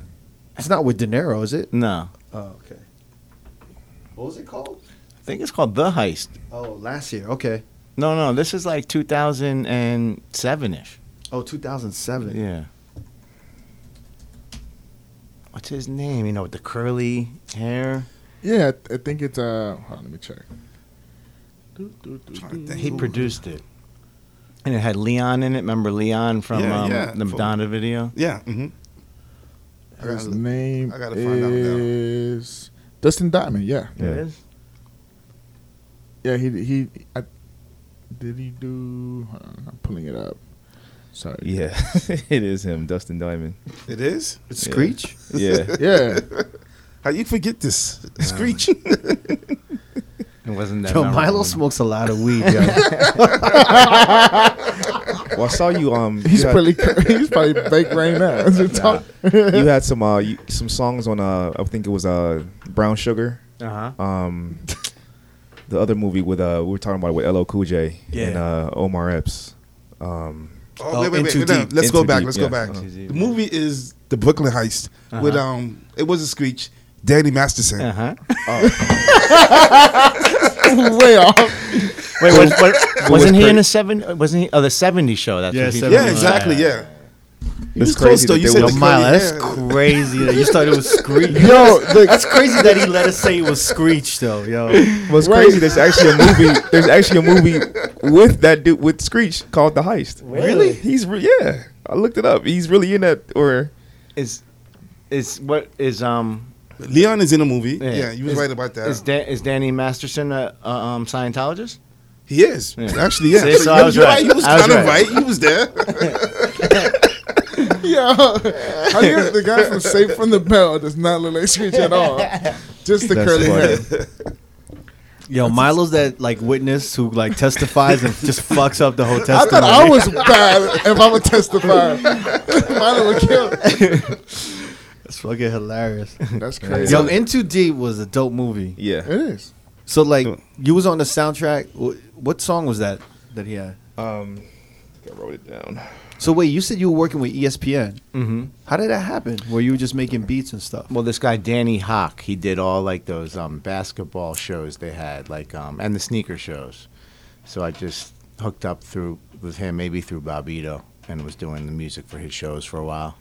It's not with De Niro, is it? No. Oh, okay. What was it called? I think it's called The Heist. Oh, last year. Okay. No, no, this is like 2007 ish. Oh, 2007. Yeah. What's his name? You know, with the curly hair. Yeah, I, I think it's uh. Hold on, let me check. Do, do, do, do. He produced it. And it had Leon in it. Remember Leon from Yeah, um, yeah. the Madonna video? Yeah. hmm I His gotta- name I gotta find out now. is Dustin Diamond. Yeah, Yeah. It is? yeah. He he. I, did he do? On, I'm pulling it up. Sorry. Yeah, it is him, Dustin Diamond. It is. It's Yeah. Screech. Yeah. Yeah. How you forget this? Screech. It wasn't that Yo. Milo smokes a lot of weed, yo. Well, I saw you. Um, He's you had, probably he's probably baked right now. As we talk. you had some uh you, some songs on uh I think it was uh Brown Sugar. Uh-huh. Um, the other movie with uh we were talking about it with LL Cool J and uh Omar Epps. Um, Oh, wait, wait, wait. Wait, no, let's In go back. Deep, Let's yeah. go back. Uh-huh. The movie is the Brooklyn Heist with Uh-huh. um. It was a Screech. Danny Masterson. Uh-huh. Way off. Wait, was, what, wasn't he in a seven? Wasn't he? Oh, the '70s show. That's Yeah, what he 70s. Yeah, exactly. Yeah. You was It's close crazy though. that You said were- the Yo, Milo, curly that's crazy that you thought it was Screech. Yo, the, That's crazy that he let us say it was Screech, though, yo. what's Right. crazy? There's actually a movie. There's actually a movie with that dude with Screech called The Heist. Really? He's re- yeah. I looked it up. He's really in that or Is is what is um Leon is in the movie. Yeah. Yeah, you was Is- right about that. is Dan, is Danny Masterson a, a um Scientologist? he is Yeah. actually. Yeah, See, so I You're was right. right. He was was kind of right. right. He was there. Yeah, how you the guy from Safe from the Bell does not look like Screech at all. Just the That's curly funny. hair. Yo, Milo's that like witness who like testifies and just fucks up the whole testimony. I thought I was bad if I would testify. Mine would kill. That's fucking hilarious. That's crazy. Yo, In Too Deep was a dope movie. Yeah. it is. So like, you was on the soundtrack. Wh- What song was that that he had? Um, I wrote it down. So wait, you said you were working with ESPN. Mm-hmm. How did that happen? Were you were just making beats and stuff? Well, this guy Danny Hawk, he did all like those um, basketball shows they had, like um, and the sneaker shows. So I just hooked up through with him, maybe through Bobbito, and was doing the music for his shows for a while.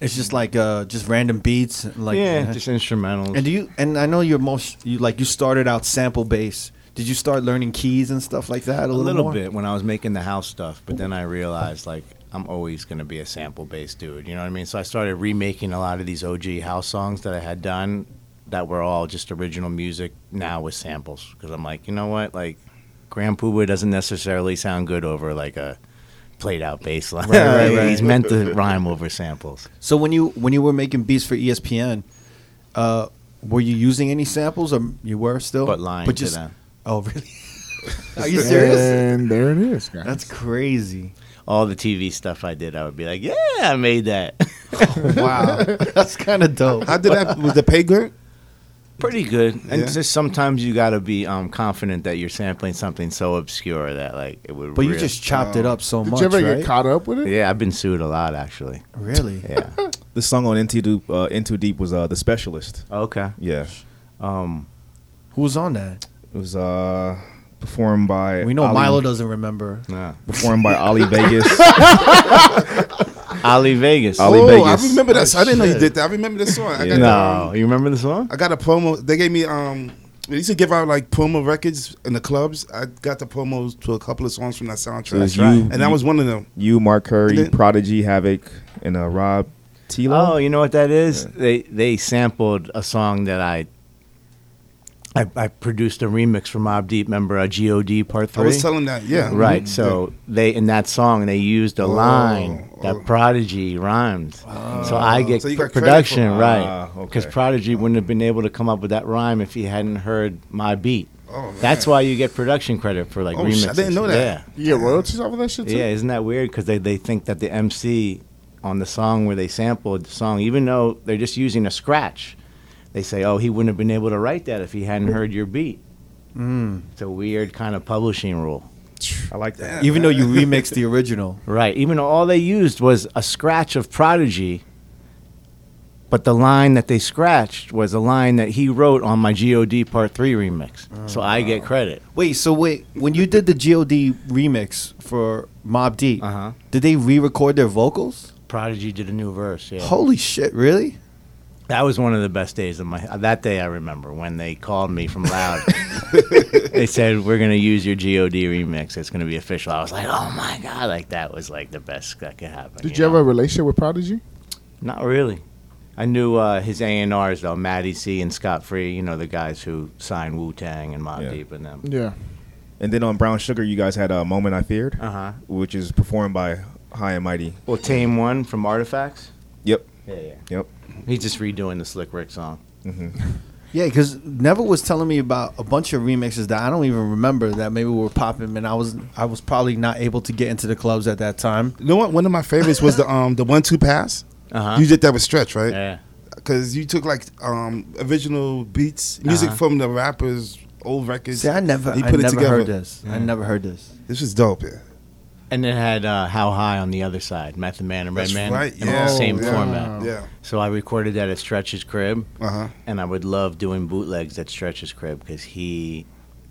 It's just like uh, just random beats, like yeah, just instrumentals. And do you? And I know you're most you like you started out sample bass. Did you start learning keys and stuff like that a, a little, little bit when I was making the house stuff, but then I realized like I'm always gonna be a sample based dude. You know what I mean? So I started remaking a lot of these OG house songs that I had done that were all just original music now with samples because I'm like, you know what, like Grand Puba doesn't necessarily sound good over like a played out bass line. Right, right, right. He's meant to rhyme over samples. So when you when you were making beats for ESPN, uh, were you using any samples, or you were still? But lying but to just, them. Oh, really? Are you serious? And there it is, guys. That's crazy. All the TV stuff I did, I would be like, yeah, I made that. Wow, that's kind of dope. How did that? Was the pay good? Pretty good. And Yeah. just sometimes you got to be um, confident that you're sampling something so obscure that like it would. But you just chopped it up so Did much, Did you ever right? get caught up with it? Yeah, I've been sued a lot actually. Really? Yeah. The song on In Too Deep, uh, In Too Deep was uh, the specialist. okay. Yeah, Um. Who was on that? it was uh, performed by. We know Ali- Milo doesn't remember. Nah. Performed by Ali Vegas. Ali Vegas. Ali oh, Vegas. I remember that. song. I didn't know you did that. I remember the song. I got Yeah. the, No, um, you remember the song? I got a promo. They gave me um. They used to give out like promo records in the clubs. I got the promos to a couple of songs from that So soundtrack, it's right. you, and that was one of them. you, Mark Curry, then- Prodigy, Havoc, and uh, Rob Tilo. Oh, you know what that is? They they sampled a song that I. I, I produced a remix for Mobb Deep. member uh, God Part Three. I was telling that. Yeah. Right. Mhm. So they in that song they used a Oh, line that oh. Prodigy rhymed. so I get So credit production for- right Ah, because okay. Prodigy wouldn't have been able to come up with that rhyme if he hadn't heard my beat. Oh. That's why you get production credit for like Oh, remixes. I didn't know that. You get royalties off of that shit Yeah, too? yeah. Isn't that weird? Because they they think that the MC on the song where they sampled the song, even though they're just using a scratch, they say, "Oh, he wouldn't have been able to write that if he hadn't heard your beat." Mm. It's a weird kind of publishing rule. I like that. Even though you remixed the original. Right. Even though all they used was a scratch of Prodigy, but the line that they scratched was a line that he wrote on my God Part 3 remix. so I get credit. Wait, so wait, when you did the God remix for Mobb Deep, Uh-huh. did they re-record their vocals? Prodigy did a new verse, yeah. Holy shit, really? That was one of the best days of my that day I remember when they called me from Loud. they said we're gonna use your God remix. It's gonna be official. I was like, oh my god, like that was like the best that could happen. Did you have know? a relationship with Prodigy? Not really. I knew uh, his A and R's though, Matty C and Schott Free. You know the guys who signed Wu Tang and Mobb Yeah. Deep and them. Yeah. And then on Brown Sugar, you guys had a moment I feared, Uh huh. which is performed by High and Mighty. Well, Tame One from Artifacts. Yep. Yeah, yeah. Yep. He's just redoing the Slick Rick song. hmm Yeah, because Neville was telling me about a bunch of remixes that I don't even remember that maybe were popping, and I was I was probably not able to get into the clubs at that time. You know what? One of my favorites was the um the one two pass. Uh huh. You did that with Stretch, right? Yeah. Because you took like um original beats, music Uh-huh. from the rappers' old records. See, I never, You I it never together. heard this. I never heard this. This was dope, yeah. And it had uh, How High on the other side, Method Man and That's Redman. right, in yeah. the same yeah. format. Yeah. So I recorded that at Stretch's crib, Uh huh. and I would love doing bootlegs at Stretch's crib because he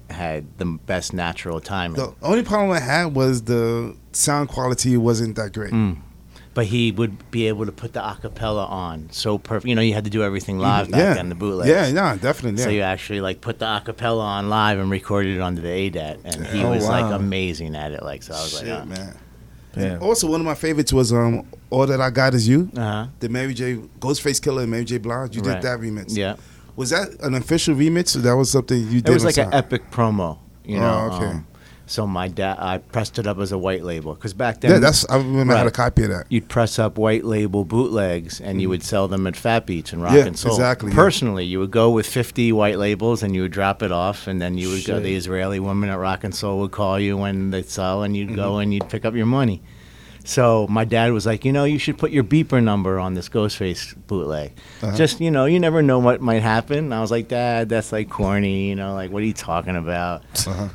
had the best natural timing. The only problem I had was the sound quality wasn't that great. But he would be able to put the acapella on so perfect. You know, you had to do everything live back yeah. then, the bootleg. Yeah, yeah, definitely. Yeah. So you actually like put the acapella on live and recorded it onto the ADAT, and he Oh, was like amazing at it. Like so, I was Shit, like, oh. man. Yeah. Also, one of my favorites was um All That I Got Is You, Uh huh. the Mary J. Ghostface Killah and Mary J. Blige. You Right. did that remix. Yeah. Was that an official remix or that was something you did? It was on like an epic promo, you know. Oh, okay. um, so my dad, I pressed it up as a white label because back then, Yeah, that's I remember I had a copy of that. you'd press up white label bootlegs and you would sell them at Fat Beats and Rock. Yeah, and Soul. exactly, yeah. Personally, you would go with 50 white labels and you would drop it off, and then you would go. The Israeli woman at Rock and Soul would call you when they sell, and you'd Mm-hmm. go and you'd pick up your money. So my dad was like, you know, you should put your beeper number on this Ghostface bootleg. Uh-huh. Just you know, you never know what might happen. I was like, Dad, that's like corny. You know, like what are you talking about? Uh-huh.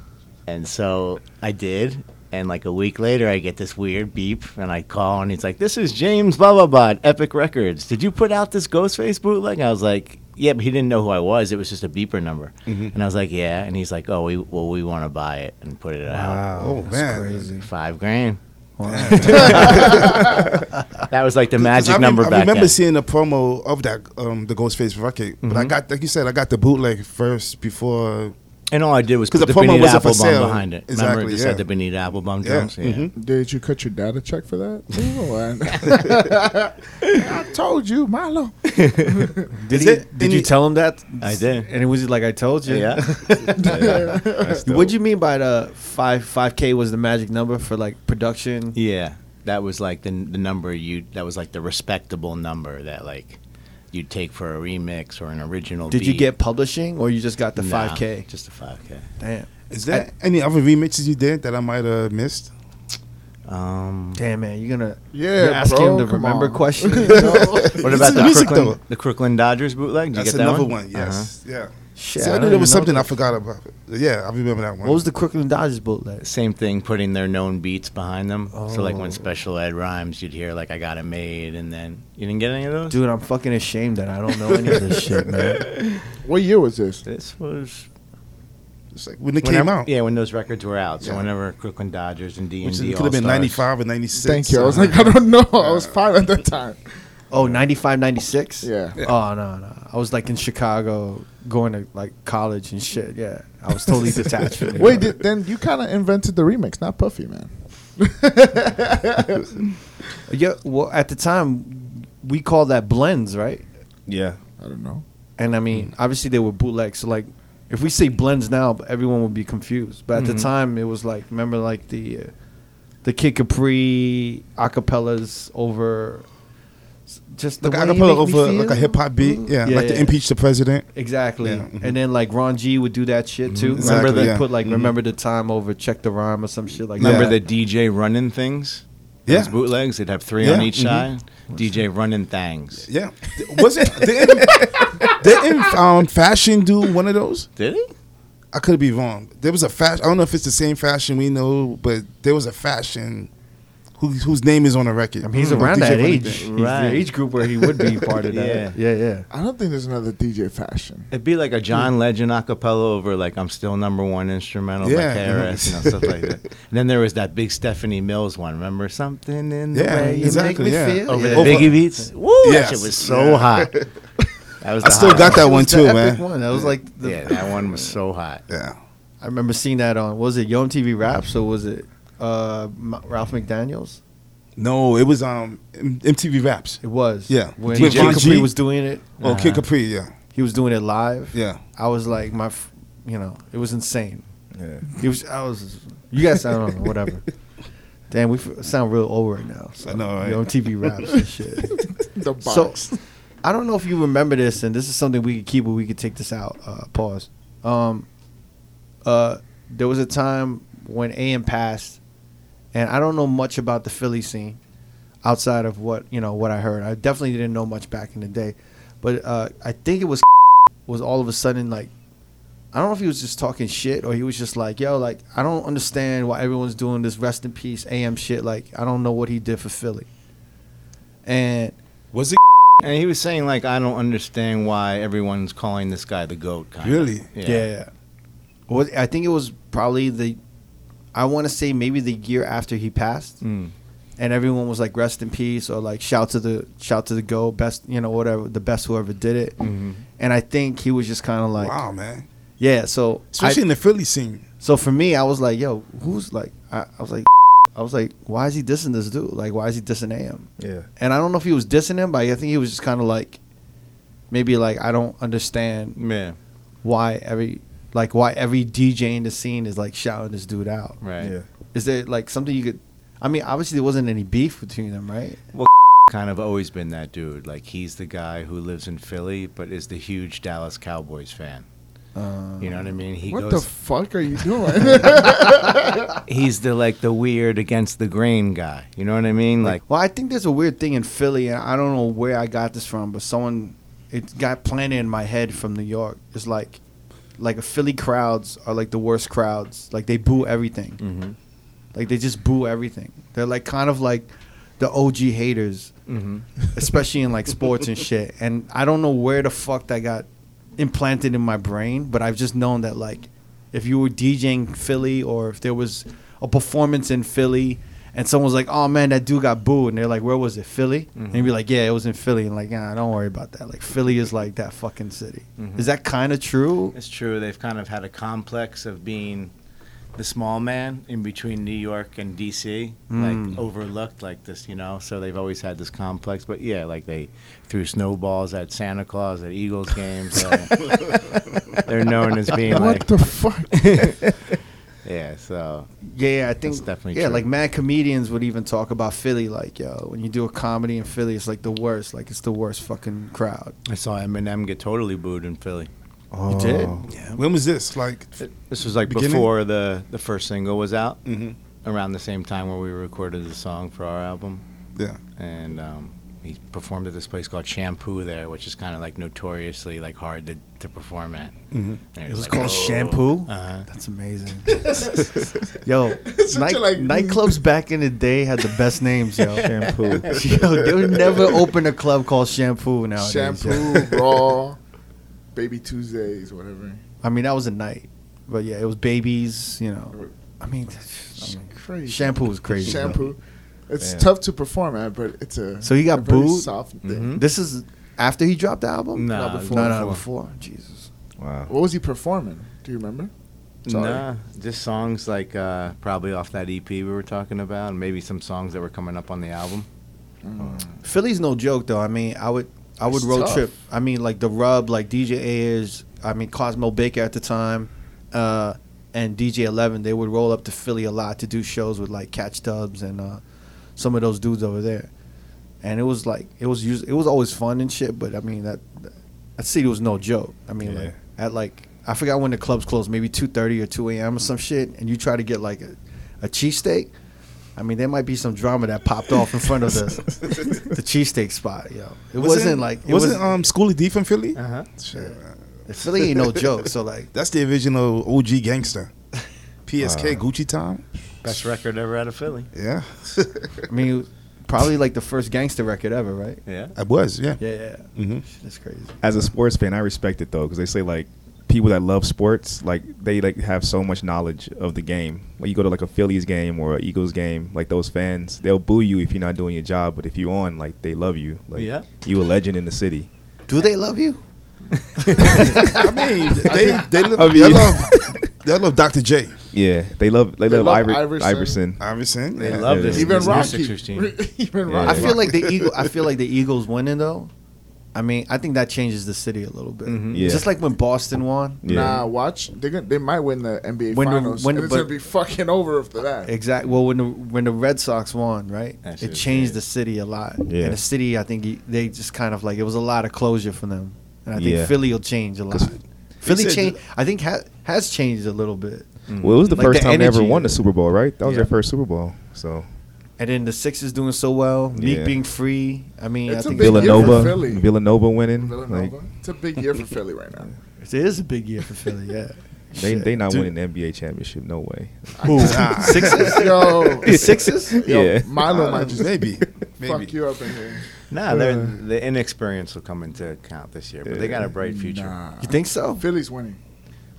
And so I did. And like a week later, I get this weird beep, and I call, and he's like, "This is James blah blah blah, at Epic Records. Did you put out this Ghostface bootleg?" I was like, "Yeah," but he didn't know who I was. It was just a beeper number. Mm-hmm. And I was like, "Yeah." And he's like, "Oh, we well, we want to buy it and put it out. Oh man, crazy. Five grand." that was like the magic I rem- number I back remember then. seeing the promo of that um, the Ghostface record, but I Mhm. got like you said, I got the bootleg first before. And all I did was 'Cause put the the, promo Benita wasn't for Applebaum sale. behind it. Exactly, Remember, it just yeah. had the Bonita Applebum Yeah, drums. Yeah. mhm. Did you cut your dad a check for that? too, or- I told you, Milo. Did Is he, it Did any- you tell him that? I did. And it was like I told you. Yeah. What'd you mean by the five five k was the magic number for like production? Yeah, that was like the the number you. That was like the respectable number that like you'd take for a remix or an original. Did you get publishing or you just got the Nah, five k? Just a five k. Damn. Is there any other remixes you did that I might have missed? Um, Damn man, you're gonna Yeah, you're asking bro, him the remember on. question. what about the music, Crooklyn, the Crooklyn Dodgers bootleg? Did you That's get that another one? one. Yes, yeah. Shit, See, I, I knew there was even know something I forgot about. Yeah, I remember that one. What was the Crooklyn Dodgers bootleg? Uh-huh. Same thing, putting their known beats behind them. So like Oh. when Special Ed rhymes, you'd hear like "I got it made," and then you didn't get any of those. Dude, I'm fucking ashamed that I don't know any of this shit, man. What year was this? This was It's like when it whenever- came out? Yeah, when those records were out. So Yeah. whenever Crooklyn Dodgers and D and Which D could have been 95 or 96. Thank you. I was like, I don't know. I was five at that time. Oh, 95, 96? Yeah. Oh, no, no. I was like in Chicago going to like college and shit. Yeah. I was totally detached from it. Wait, did, then you kind of invented the remix, not Puffy, man. Yeah, well, at the time, we called that blends, right? Yeah. I don't know. And I mean, obviously they were bootlegs. So like, if we say blends now, everyone would be confused. But at the Mhm. time, it was like, remember like the, uh, the Kid Capri acapellas over, s- just the Like way I you put it over like a hip hop beat. Yeah, Yeah, like to impeach the president. Exactly. Yeah, mhm. And then like Ron G would do that shit too. Mhm. Remember they yeah. put like Mhm. remember the time over check the rhyme or some shit like Remember that. the DJ running things? Yeah. Those bootlegs. They'd have three on Yeah, each mhm. side. DJ running things. Yeah. Was it? Didn't, didn't um, Fashion do one of those? Did he? I could be wrong. There was a fashion. I don't know if it's the same fashion we know, but there was a fashion who, whose name is on the record. I mean, he's Mm, around DJ that age. Thing. He's Right. the age group where he would be part of that. Yeah. yeah, yeah. I don't think there's another DJ fashion. It'd be like a John Legend acapella over like I'm still number one instrumental Yeah. by KRS, you know, stuff like that. And then there was that big Stephanie Mills one. Remember something in the Yeah, way you exactly, make me yeah. feel over Yeah. the Biggie beats. Woo, Yes. that shit was so Yeah. hot. That was I still hot got that one too, epic man. One. That was like the, Yeah, that one was so hot. Yeah. I remember seeing that on was it Yo MTV Raps or was it uh, Ralph McDaniels? No, it was um MTV Raps. It was. Yeah. When With Kid Ron Capri G? was doing it, Oh, Uh-huh. Kid Capri. Yeah. he was doing it live. Yeah. I was like my, f- you know, it was insane. Yeah. It was. I was. You guys, I don't know, whatever. Damn, we f- sound real old right now. So, I know, right? Yo, TV raps and shit. The box. So- box. I don't know if you remember this, and this is something we could keep, but we could take this out. Uh, pause. Um, uh, there was a time when AM passed, and I don't know much about the Philly scene outside of what you know what I heard. I definitely didn't know much back in the day, but uh, I think it was was all of a sudden like I don't know if he was just talking shit or he was just like, yo, like I don't understand why everyone's doing this rest in peace AM shit. Like I don't know what he did for Philly, and Was it And he was saying like I don't understand why everyone's calling this guy the goat. Kind Really? Yeah. yeah. Well, I think it was probably the, I want to say maybe the year after he passed, Mm. and everyone was like rest in peace or like shout to the shout to the go best you know whatever the best whoever did it, Mhm. and I think he was just kind of like wow, man. yeah. So I, Especially in the Philly scene. so for me, I was like, yo, who's like I, I was like, I was like, why is he dissing this dude? Like, why is he dissing AM? Yeah. And I don't know if he was dissing him, but I think he was just kind of like, maybe like I don't understand man why every like why every DJ in the scene is like shouting this dude out. Right. Yeah. Is there like something you could? I mean, obviously there wasn't any beef between them, right? Well, kind of always been that dude. Like he's the guy who lives in Philly, but is the huge Dallas Cowboys fan. Uh, You know what I mean? He what the fuck are you doing? he's the like the weird against the grain guy. You know what I mean? Like Well, I think there's a weird thing in Philly, and I don't know where I got this from, but someone it got planted in my head from New York. It's like, like Philly crowds are like the worst crowds. Like they boo everything. Mhm. Like they just boo everything. They're like kind of like the OG haters, Mhm. especially in like sports and shit. And I don't know where the fuck that got implanted in my brain, but I've just known that like if you were DJing Philly or if there was a performance in Philly and someone's like, "Oh man, that dude got booed," and they're like, "Where was it? Philly?" And you'd be like, "Yeah, it was in Philly." And like, "Nah, don't worry about that. Like Philly is like that fucking city." Is that kind of true? It's true. They've kind of had a complex of being the small man in between New York and DC, Mm. like overlooked like this, you know. So they've always had this complex. But yeah, like they threw snowballs at Santa Claus at Eagles games. uh, they're known as being what like, the fuck? yeah. So Yeah, yeah, I think That's definitely yeah. true. Like mad comedians would even talk about Philly. Like, yo, when you do a comedy in Philly, it's like the worst. Like, it's the worst fucking crowd. I saw Eminem get totally booed in Philly. Oh. You did? Yeah. When was this? Like, This was like Beginning? before the the first single was out, Mhm. around the same time where we recorded the song for our album. yeah. and um, he performed at this place called Shampoo there, which is kind of like notoriously like hard to, to perform at. hmm And It was like, called "Oh." Shampoo. Uh-huh. That's amazing. yo, night, like- nightclubs back in the day had the best names, yo. Shampoo. yo, they would never open a club called Shampoo now. Shampoo, raw, baby Tuesdays, whatever. I mean, that was a night, but yeah, it was babies. You know, I mean, I mean, Crazy. Shampoo was crazy. bro. Shampoo. It's Yeah. tough to perform at, but it's a So he got a very booed? Soft thing. Mhm. This is after he dropped the album. Nah, Not before. no, no, before. Jesus. Wow. What was he performing? Do you remember? Sorry. Nah, just songs like uh, probably off that EP we were talking about, and maybe some songs that were coming up on the album. Mm. Philly's no joke though. I mean, I would I would It's road tough. trip. I mean, like the Rub, like DJ Ayres. I mean, Cosmo Baker at the time, uh, and DJ Eleven. They would roll up to Philly a lot to do shows with like Catch Dubs and uh, some of those dudes over there. And it was like it was us- it was always fun and shit. But I mean that that city was no joke. I mean, Yeah. like at like I forgot when the clubs closed, maybe two thirty or two a.m. or some shit, and you try to get like a, a cheesesteak. I mean, there might be some drama that popped off in front of the the cheesesteak spot, yo. It wasn't, like it wasn't was um Schoolly D from Philly? Uh-huh. Shit. Philly ain't no joke. So like, That's the original OG gangster. PSK Wow. Gucci Tom. Best record ever out of Philly. Yeah, I mean, probably like the first gangster record ever, right? Yeah. I was. Yeah. Yeah, yeah. hmm That's crazy. As a sports fan, I respect it though, because they say like people that love sports, like they like have so much knowledge of the game. Like you go to like a Phillies game or an Eagles game, like those fans, they'll boo you if you're not doing your job, but if you're on, like they love you. Like Yeah. you a legend in the city. Do they love you? I mean, they they, love, I mean- they love they love Dr. J. Yeah, they love they, They love, love Iver- Iverson. Iverson. Iverson. They yeah. love Yeah. this. Even this Rocky. Sixers team. Even Yeah. Rocky. I feel like the Eagle. I feel like the Eagles winning though. I mean, I think that changes the city a little bit. Mhm. Yeah. Just like when Boston won. Yeah. Nah, watch. They gonna, they might win the NBA When the- finals. when- and it's gonna be fucking over after that. Exactly. Well, when the when the Red Sox won, right, That it changed was the city a lot. Yeah. And the city, I think they just kind of like it was a lot of closure for them, and I think Yeah. Philly will change a lot. Philly said change. I think ha- has changed a little bit. Mm. Well, it was the Like first the time they ever won the. Super Bowl, right? That was Yeah. their first Super Bowl. So And then the Sixers doing so well. Meek Yeah. being free. I mean, It's I a think big year Villanova, Philly. Villanova winning. Villanova. Like it's a big year for Philly right now. it is a big year for Philly. Yeah. they Shit. they not Dude. winning the NBA championship. No way. Who? Sixers. Yo, The Sixers. yo, Yeah. Milo might just maybe. fuck Maybe. you up in here. Nah, they're, uh. the inexperience will come into account this year, but they got a bright future. Nah. You think so? Philly's winning.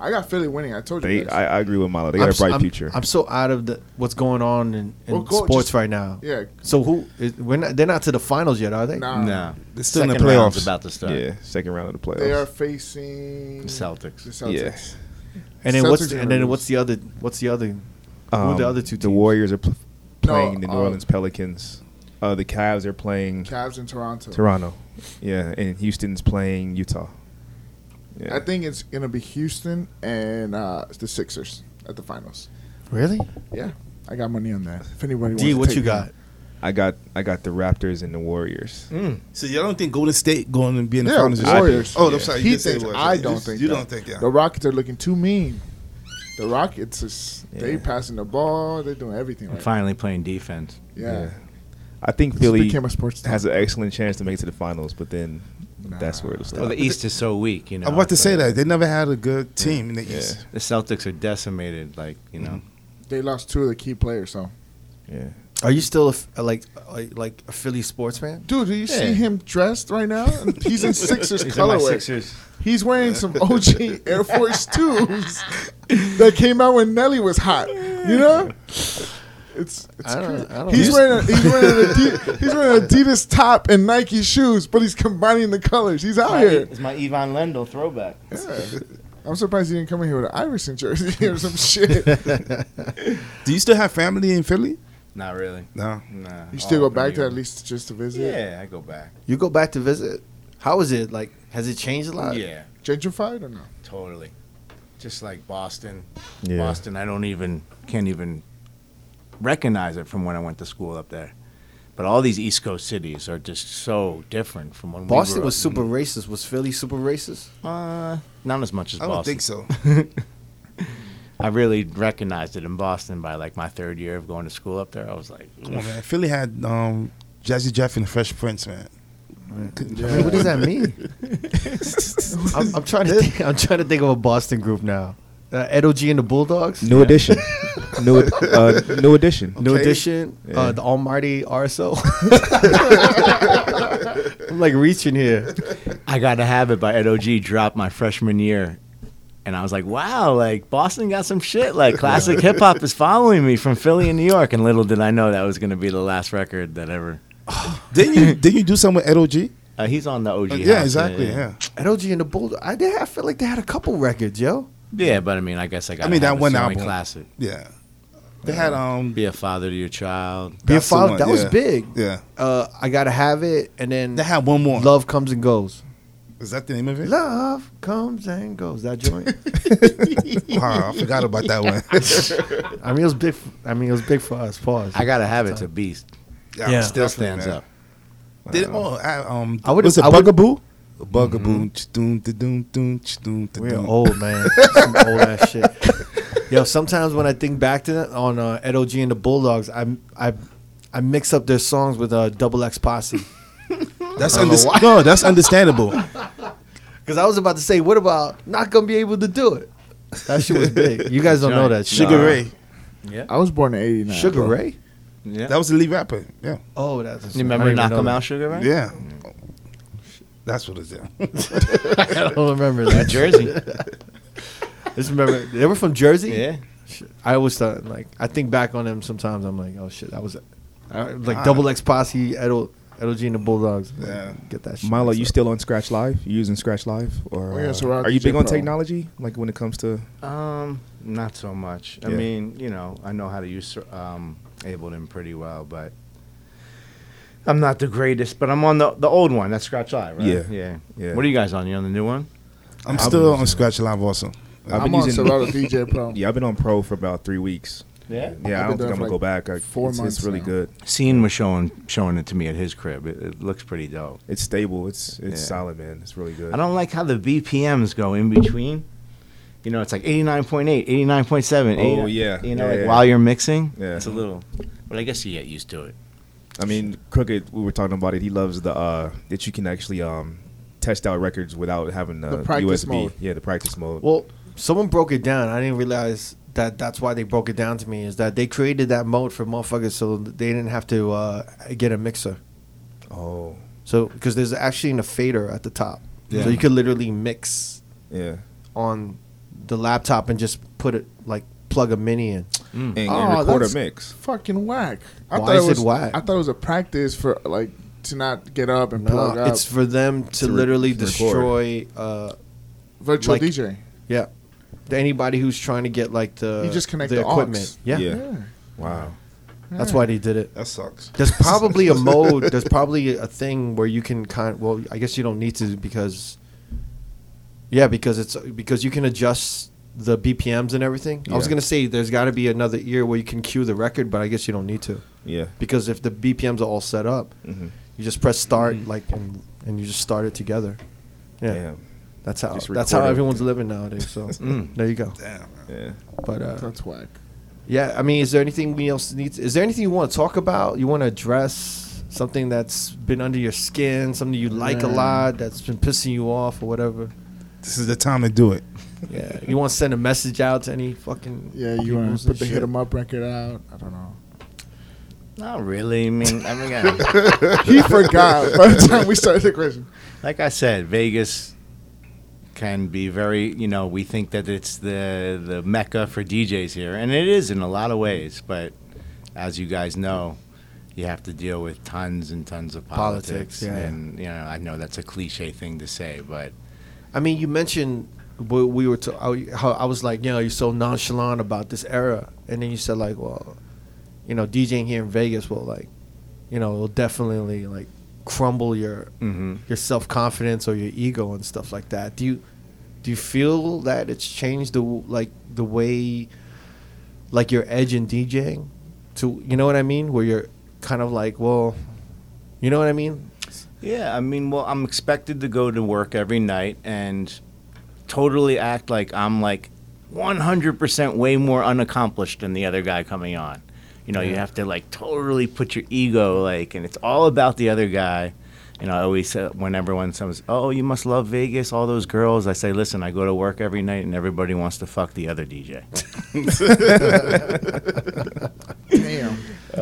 I got Philly winning. I told you. They, guys. I, I agree with Milo. They got I'm a s- bright I'm- future. I'm so out of the what's going on in, in Well, go- sports just- right now. yeah. So who? Is, we're not, they're not to the finals yet, are they? Nah. No, They're still in the Second round's playoffs. about to start. yeah, second round of the playoffs. They are facing The Celtics. The Celtics. Yeah. And then what's Celtics the, and then what's the other? What's the other? who are the Um, other two The? Warriors are pl- They're playing the New uh, Orleans Pelicans. Uh, the Cavs are playing Cavs in Toronto. Toronto. Yeah, and Houston's playing Utah. Yeah. I think it's gonna be Houston and uh, the Sixers at the finals. Really? Yeah, I got money on that. If anybody D, wants to what take you me. got? I got I got the Raptors and the Warriors. Mm. So y'all don't think Golden State going to be in the Yeah, finals? this year? Warriors. Oh, Yeah. I'm sorry. He you did say thinks. Warriors. I don't just- think You that. don't think, yeah. The Rockets are looking too mean. The Rockets is they passing the ball. They're doing everything right. finally playing defense. Yeah. I think This Philly became a sports has an excellent chance to make it to the finals, but then that's where it'll stop. Well, the East is so weak, you know. I'm about to say that they never had a good team in the Yeah. East. The Celtics are decimated, like you know. They lost two of the key players. So, Yeah. Are you still a f like like like a Philly sports fan? dude, do you see him dressed right now? He's in Sixers He's in my. Sixers. He's wearing some OG Air Force twos that came out when Nelly was hot. You know, it's it's I don't- crazy. I don't- he's wearing a, he's wearing an Adidas, he's wearing Adidas top and Nike shoes, but he's combining the colors. He's out here. It's my Ivan Lendl throwback. Yeah. I'm surprised he didn't come in here with an Iverson jersey or some shit. Do you still have family in Philly? Not really. No. Nah. You still all go back New there at least just to visit? Yeah, I go back. You go back to visit. How is it? Like, has it changed a lot? Yeah, Gentrified or no? totally. Just like Boston. Yeah. Boston, I don't even can't even recognize it from when I went to school up there. But all these East Coast cities are just so different from when we Boston grew was up. super racist. Was Philly super racist? Uh, not as much as I don't think so. I really recognized it in Boston by like my third year of going to school up there. I was like, Come on, man. Philly had um, Jazzy Jeff and the Fresh Prince, man. I mean, what does that mean? I'm, I'm trying to think, I'm trying to think of a Boston group now. Uh, Ed O.G. and the Bulldogs. New edition. new uh, new edition. New edition. Yeah. Uh, the Almighty RSO. I'm like reaching here. I Gotta Have It by Ed O.G. dropped my freshman year. And I was like, wow, like Boston got some shit. Like classic hip hop is following me from Philly and New York. And little did I know that was going to be the last record that ever. Didn't you didn't you do something with Ed O.G.? Uh, he's on the OG. yeah, House, exactly. Yeah. Ed O.G. and the Bulldogs. I, did, I feel like they had a couple records, yo. Yeah, but I mean, I guess I got. I mean, that one semi album. classic. Yeah. They had um. Be a father to your child. Be a That's the father. one, That was yeah. big. Yeah. Uh, I gotta have it, and then They had one more. Love comes and goes. Is that the name of it? Love comes and goes. That joint. wow, I forgot about that one. I mean, it was big. f- I mean, it was big for us. Pause. I gotta have it to beast. Yeah. Still stands man. up. Did it, oh, I, um, I would've- was it I would- Bugaboo? Bugaboo. Doom, doom, doom, doom, We're old, man. Some old ass shit. Yo, sometimes when I think back to that on uh, Ed O.G. and the Bulldogs, I I I mix up their songs with uh, Double X Posse. That's I don't know under- no, that's understandable. Because I was about to say, what about not gonna be able to do it? That shit was big. You guys don't know that. shit. Sugar Ray. Yeah. I was born in '89. Sugar bro. Ray. Yeah. That was the lead rapper. Yeah. Oh, that's. you remember I didn't Knock even know 'Em that. Out Sugar Ray? Yeah. That's what it's. in. I don't remember that. Jersey. Just remember they were from Jersey. yeah. I always thought like I think back on them sometimes. I'm like, oh shit, that was I, like Ah. Double X Posse, Edo, Ed O.G. and the Bulldogs. Like, Yeah. get that shit. Milo, mixed you up. still on Scratch Live? You using Scratch Live, or Oh, yeah, uh, so we're you DJ big on Pro. technology? Like when it comes to Um, not so much. I Yeah. mean, you know, I know how to use um Ableton pretty well, but I'm not the greatest. But I'm on the the old one. That's Scratch Live, right? Yeah. Yeah. Yeah. What are you guys on? You on the new one? I'm I've still on Scratch Live also. I've I'm been on using- Serato DJ Pro. yeah, I've been on Pro for about three weeks. Yeah. Yeah, I I've don't think I'm gonna go back. I, four it's, months it's really now. good. Scene was showing showing it to me at his crib. It, it looks pretty dope. It's stable. It's it's Yeah. solid, man. It's really good. I don't like how the BPMs go in between. You know, it's like 89.8, 89.7. Oh, 89 yeah. You know, Yeah, like yeah. while you're mixing, Yeah. it's a little. But I guess you get used to it. I mean, Crooked. We were talking about it. He loves the uh that you can actually um test out records without having the, The practice USB. mode. Yeah, the practice mode. Well, someone broke it down. I didn't realize that that's why they broke it down to me. Is that they created that mode for motherfuckers so they didn't have to uh, get a mixer. oh, So because there's actually a fader at the top, Yeah. so you could literally mix yeah. on the laptop and just put it like plug a mini in. And, Oh, and record a mix. Fucking whack. I Why thought is it it was whack? I thought it was a practice for like to not get up and No, plug up. it's for them to, To re- literally to record. destroy. Uh, virtual like- DJ. yeah, anybody who's trying to get like the You just connect the the aux. equipment. Yeah. Yeah. Yeah. Wow. That's why they did it. That sucks. There's probably a mode. There's probably a thing where you can kind. Well, I guess you don't need to because. Yeah, because it's because you can adjust the BPMs and everything. I was Yeah. gonna say there's got to be another ear where you can cue the record, but I guess you don't need to Yeah. because if the BPMs are all set up, hmm you just press start like and, and you just start it together. Yeah, Damn. that's how Just that's how record everyone's living nowadays. So Mm. there you go. Damn. Yeah. But uh, That's whack. yeah, I mean, is there anything we else needs? Is there anything you want to talk about? You want to address something that's been under your skin, something you like a lot, that's been pissing you off or whatever? This is the time to do it. Yeah, you want to send a message out to any fucking Yeah, you want to put the shit? hit 'em up record out? I don't know. Not really. I mean, I mean, again, He forgot by the time we started the question. like I said, Vegas can be very. You know, we think that it's the the mecca for DJs here, and it is in a lot of ways. But as you guys know, you have to deal with tons and tons of politics. Politics, yeah. And you know, I know that's a cliche thing to say, but I mean, you mentioned we, we were to, I, how I was like, you know, you're so nonchalant about this era, and then you said like, well, you know, DJing here in Vegas will like, you know, will definitely like crumble your hmm your self confidence or your ego and stuff like that. Do you do you feel that it's changed the like the way like your edge in DJing to you know what I mean? Where you're kind of like, well, you know what I mean? Yeah, I mean, well, I'm expected to go to work every night and totally act like I'm like 100% way more unaccomplished than the other guy coming on. You know, you have to like totally put your ego like, and it's all about the other guy. You know, I always say when everyone says, "Oh, you must love Vegas, all those girls," I say, "Listen, I go to work every night, and everybody wants to fuck the other DJ."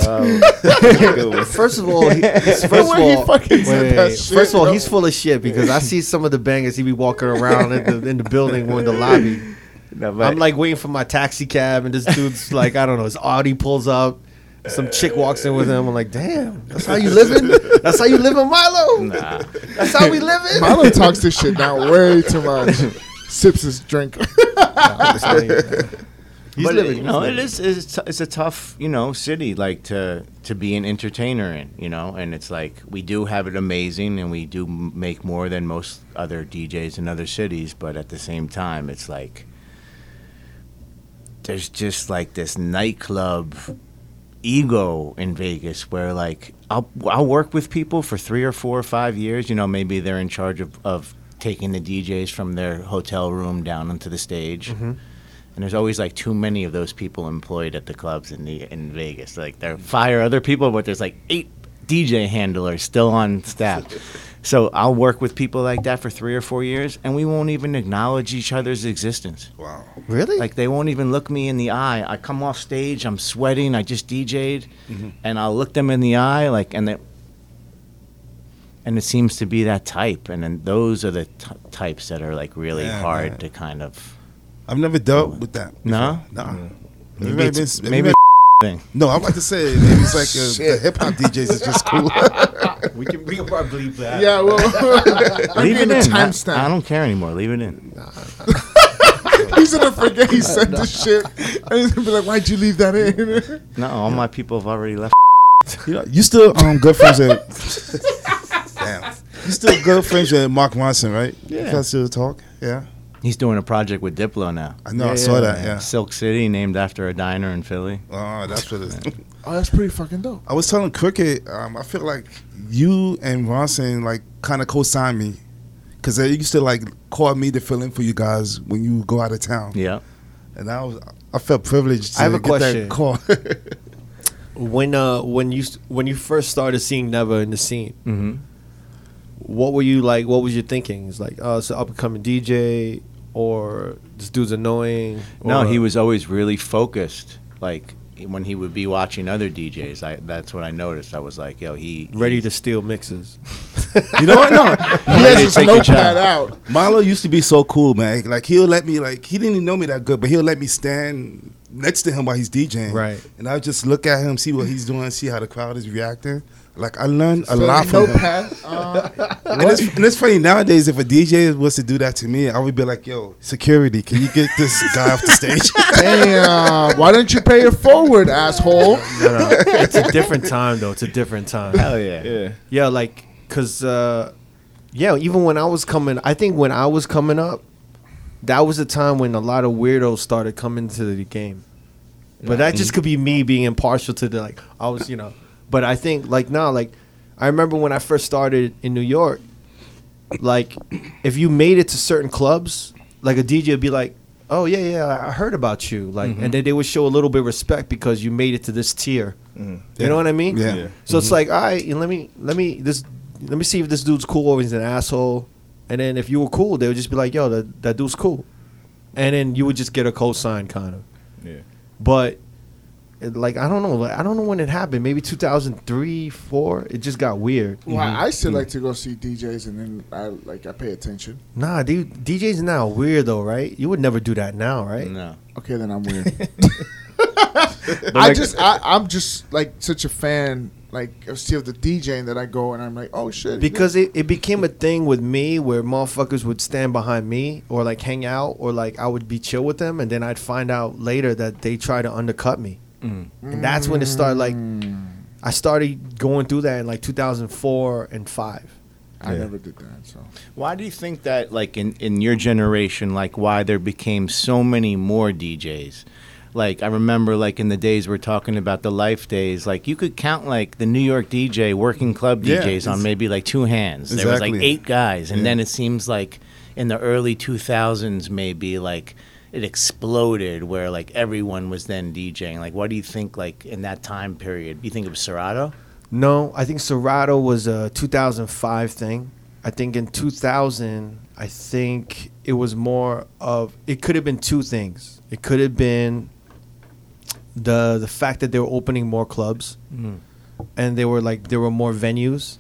Um, damn. First of all, he, first of way he all, fucking said that shit, first of all, bro. he's full of shit because I see some of the bangers he be walking around in the in the building or in the lobby. No, but- I'm like waiting for my taxi cab, and this dude's like, I don't know, his Audi pulls up. Some chick walks in with him. I'm like, damn, that's how you living? That's how you living, Milo? nah. That's how we living? Milo talks this shit down way too much. Sips his drink. He's but living. you know, it is it's, it's a tough you know city like to to be an entertainer in you know, and it's like we do have it amazing, and we do make more than most other DJs in other cities, but at the same time, it's like there's just like this nightclub ego in Vegas where like I'll I'll work with people for three or four or five years. You know, maybe they're in charge of, of taking the DJs from their hotel room down onto the stage. Mm-hmm. And there's always like too many of those people employed at the clubs in the in Vegas. Like they fire other people, but there's like eight DJ handlers still on staff. So I'll work with people like that for three or four years, and we won't even acknowledge each other's existence. Wow. Really? Like they won't even look me in the eye. I come off stage, I'm sweating, I just DJ'd, mm-hmm. and I'll look them in the eye, like, and they, and it seems to be that type, and then those are the t- types that are like really Yeah, hard man. to kind of. I've never dealt with that. No? Nah. Maybe Maybe, it's- been- maybe maybe- thing. no, I'm about to say maybe it's like uh, the hip hop DJs is just cool. we can we can probably bleep that. yeah, well, I'm Leave it in. the I, I don't care anymore. Leave it in. He's gonna forget he said this shit, and he's gonna be like, "Why'd you leave that in?" No, all my people have already left. you know, you still um good friends with Damn. You still good friends with Mark Ronson, right? Yeah. You guys still talk? Yeah. He's doing a project with Diplo now. I know Yeah, I saw yeah, that, yeah. Silk City, named after a diner in Philly. Oh, that's what it is. oh, that's pretty fucking dope. I was telling Cricket, um, I feel like you and Ronson like kind of co-signed me because they used to like call me to fill in for you guys when you go out of town, Yeah. and I was I felt privileged. To I have a get question. That call. When uh when you when you first started seeing Neva in the scene, Mm-hmm. What were you like? What was your thinking? It's like, oh, it's an up and coming DJ, or this dude's annoying. No, he was always really focused. Like when he would be watching other DJs, I, that's what I noticed. I was like, yo, he ready to steal mixes. you know what? No, He has his notepad out. Milo used to be so cool, man. Like he'll let me like he didn't even know me that good, but he'll let me stand next to him while he's DJing. Right. And I'll just look at him, see what he's doing, see how the crowd is reacting. Like I learned a lot from him. Notepad. Uh, And it's, and it's funny nowadays. If a DJ was to do that to me, I would be like, "Yo, security, can you get this guy off the stage?" damn. Why didn't you pay it forward, asshole? No, no, it's a different time though. It's a different time. Hell yeah. Yeah. Yeah, like, cause, uh, yeah, even when I was coming, I think when I was coming up, that was the time when a lot of weirdos started coming to the game. But that just could be me being impartial to the like. I was, you know, but I think like now, like, I remember when I first started in New York, like, if you made it to certain clubs, like a DJ would be like, "Oh yeah, yeah, I heard about you," like, mm-hmm. and then they would show a little bit of respect because you made it to this tier. Mm-hmm. You know what I mean? Yeah. Yeah. So it's mm-hmm. like, all right, let me let me this let me see if this dude's cool or he's an asshole. And then if you were cool, they would just be like, yo, that, that dude's cool. And then you would just get a cosign kind of. Yeah. But it, like I don't know, like, I don't know when it happened. Maybe 2003, 4. It just got weird. Well, I mm-hmm. still mm-hmm. like to go see DJs and then I like I pay attention. Nah, dude, DJs now weird though, right? You would never do that now, right? No. Okay, then I'm weird. I just I, I'm just like such a fan like of still the DJing that I go and I'm like, oh shit. Because it, it became a thing with me where motherfuckers would stand behind me or like hang out or like I would be chill with them and then I'd find out later that they try to undercut me. And that's when it started like I started going through that in like 2004 and 5. I Yeah. never did that. So Why do you think that, like in, in your generation, like why there became so many more DJs? Like I remember, like in the days we're talking about the life days, like you could count like the New York DJ, working club Yeah, DJs on maybe like two hands. There was like eight guys, and Yeah. then it seems like in the early two thousands, maybe like it exploded where like everyone was then DJing. Like, what do you think? Like in that time period, you think of Serato? No, I think Serato was a 2005 thing. I think in 2000, I think it was more of it could have been two things. It could have been the the fact that they were opening more clubs mm-hmm. and they were like there were more venues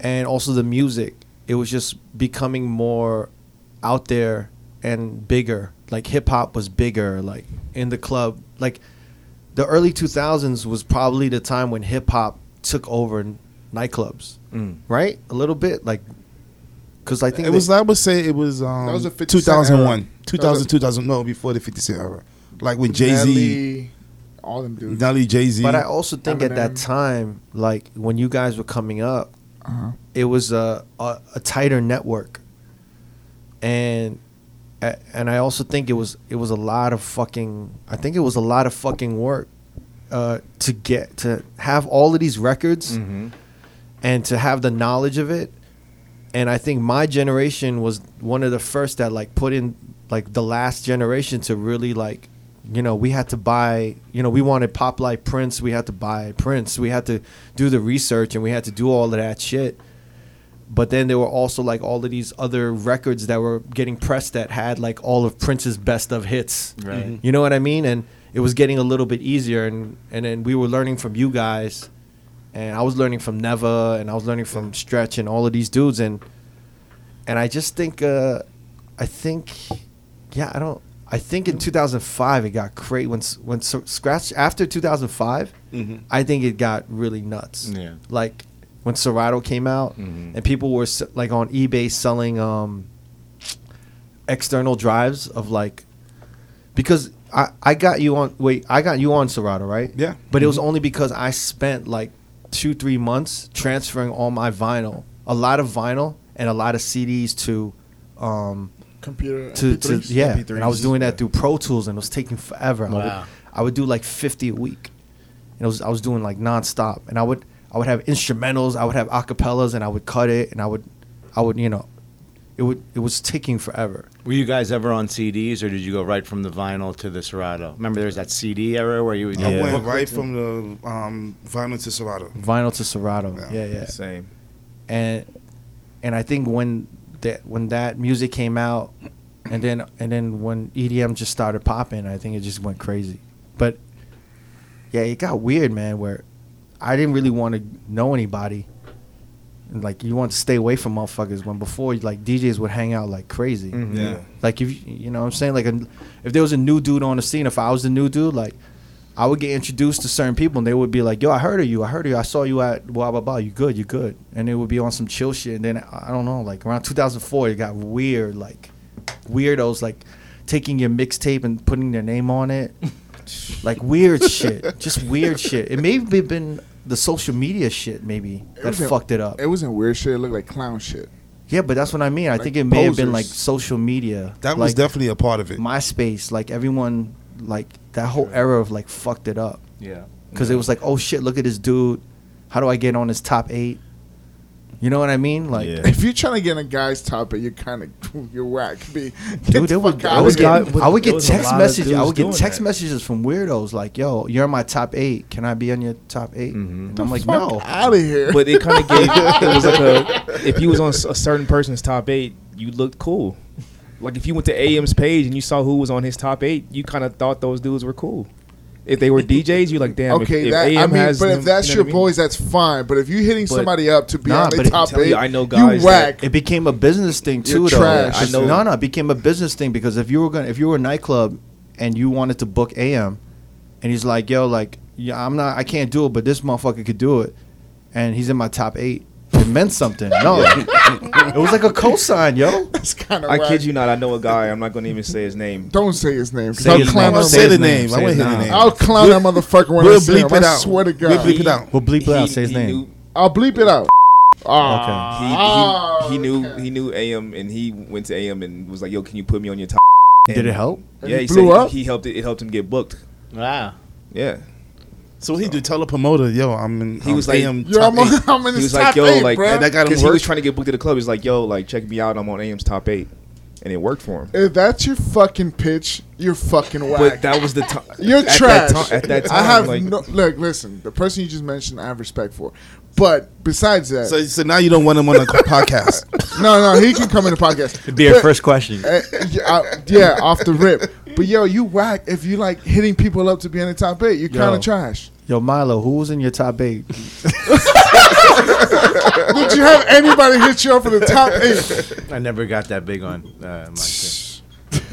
and also the music. It was just becoming more out there and bigger. Like hip hop was bigger like in the club. Like the early 2000s was probably the time when hip hop took over nightclubs, Mm. right? A little bit, like, because I think It was. I would say it was. Um, That was a 50 Cent 2001, era. 2000, 2000. No, before the 50 Cent era. Like when Jay Z, all them dudes. Nelly, Jay Z. But I also think at that time, like when you guys were coming up, Uh-huh. it was a, a a tighter network, and a- and I also think it was it was a lot of fucking. I think it was a lot of fucking work, uh, to get to have all of these records, and to have the knowledge of it. And I think my generation was one of the first that like put in like the last generation to really like you know, we had to buy, you know, we wanted pop like Prince, we had to buy Prince, we had to do the research and we had to do all of that shit. But then there were also like all of these other records that were getting pressed that had like all of Prince's best of hits. Right. You know what I mean? And it was getting a little bit easier and and then we were learning from you guys and I was learning from Neva and I was learning from Stretch and all of these dudes and and I just think uh I think yeah, I don't I think in 2005 it got crazy when when S- Scratch after 2005 Mhm. I think it got really nuts. Yeah. Like when Serato came out Mhm. and people were like on eBay selling um external drives of like because I, I got you on wait I got you on Serato right Yeah. but it was only because I spent like two three months transferring all my vinyl a lot of vinyl and a lot of CDs to um Computer to, to MP3s? yeah MP3s, and I was doing that through Pro Tools and it was taking forever I, would, Wow. I would do like 50 a week and it was I was doing like nonstop and I would I would have instrumentals I would have acapellas and I would cut it and I would I would you know it would it was taking forever Were you guys ever on CDs, or did you go right from the vinyl to the Serato? Remember, there's that CD era where you would I went right from the um, vinyl to Serato. vinyl to Serato Yeah. yeah yeah Same. and and I think when that when that music came out, and then and then when EDM just started popping, I think it just went crazy. But yeah, it got weird, man. Where I didn't really want to know anybody. And like you want to stay away from motherfuckers when before like DJs would hang out like crazy. Mm-hmm. Yeah. Like if you you know what I'm saying like a, if there was a new dude on the scene, if I was the new dude, like I would get introduced to certain people, and they would be like, "Yo, I heard of you. I heard of you. I saw you at blah blah blah. You good? You good?" And it would be on some chill shit. And then I don't know, like around 2004, it got weird. Like weirdos, like taking your mixtape and putting their name on it, like weird shit. Just weird shit. It may have been the social media shit, maybe that wasn't- fucked it up. It wasn't weird shit. It looked like clown shit. Yeah, but that's what I mean. I Like think it may have been like social media. That was like definitely a part of it. MySpace. Like everyone, like that whole era of like fucked it up Yeah. because it was like, oh shit, look at this dude. How do I get on his top eight? You know what I mean? Like, Yeah. If you're trying to get a guy's top, you're kind of you're whack. Be dude, the there was, fuck I outta would get, I would get text lot messages. I would get text that. messages from weirdos like, yo, you're in my top eight. Can I be on your top 8 mm-hmm. And I'm like, no. out of here. But it kind of gave. It was like a. If you was on a certain person's top eight, you looked cool. Like if you went to AM's page and you saw who was on his top eight, you kind of thought those dudes were cool. If they were DJs, you're like, damn. okay, if, that, I AM mean, has but them- if that's you know your I mean? boys, that's fine. But if you're hitting But- somebody up to be Nah, on the top eight, you, I know guys that- whack. It became a business thing too, You're though. trash. I know. No, no, it became a business thing because if you were gonna, if you were a nightclub and you wanted to book AM, and he's like, "Yo, like, yeah, I'm not, I can't do it, but this motherfucker could do it," and he's in my top eight, it meant something. No, it was like a cosign, yo. That's kind of. I kid you not. I know a guy. I'm not going to even say his name. Don't say his name. Say I'll his clown name. him. Say his the name, name. say I want his to hear the name. name. I'll clown that motherfucker when We'll see him. bleep it I out. swear to God. We'll bleep it out. We'll bleep it out. Say his name. Knew, I'll bleep it out. he, Ah, he, he knew okay. he knew AM and he went to AM and was like, "Yo, can you put me on your top?" Did it help? Yeah, he he, blew said up? he, he helped it. It helped him get booked. Wow. Yeah, So he do tell a promoter, yo, I'm in. He was like- AM Yo, I'm, eight. I'm in he was like, "Yo, eight, like," that got him he was work. trying to get booked to the club. He's like, "Yo, like, check me out. I'm on AM's top eight. and it worked for him. If that's your fucking pitch, you're fucking whack. But that was the time. You're at trash. That ti- at that time, I have like, no look. Listen, the person you just mentioned, I have respect for. But besides that, So, so now you don't want him on the podcast. no, no, he can come in the podcast. It'd be our But- first question. Uh, yeah, uh, yeah, off the rip. But yo, you whack if you like hitting people up to be in the top eight. You're kind Yo. of trash. Yo, Milo, who was in your top eight? Did you have anybody hit you up for the top eight? I never got that big on uh, my shit.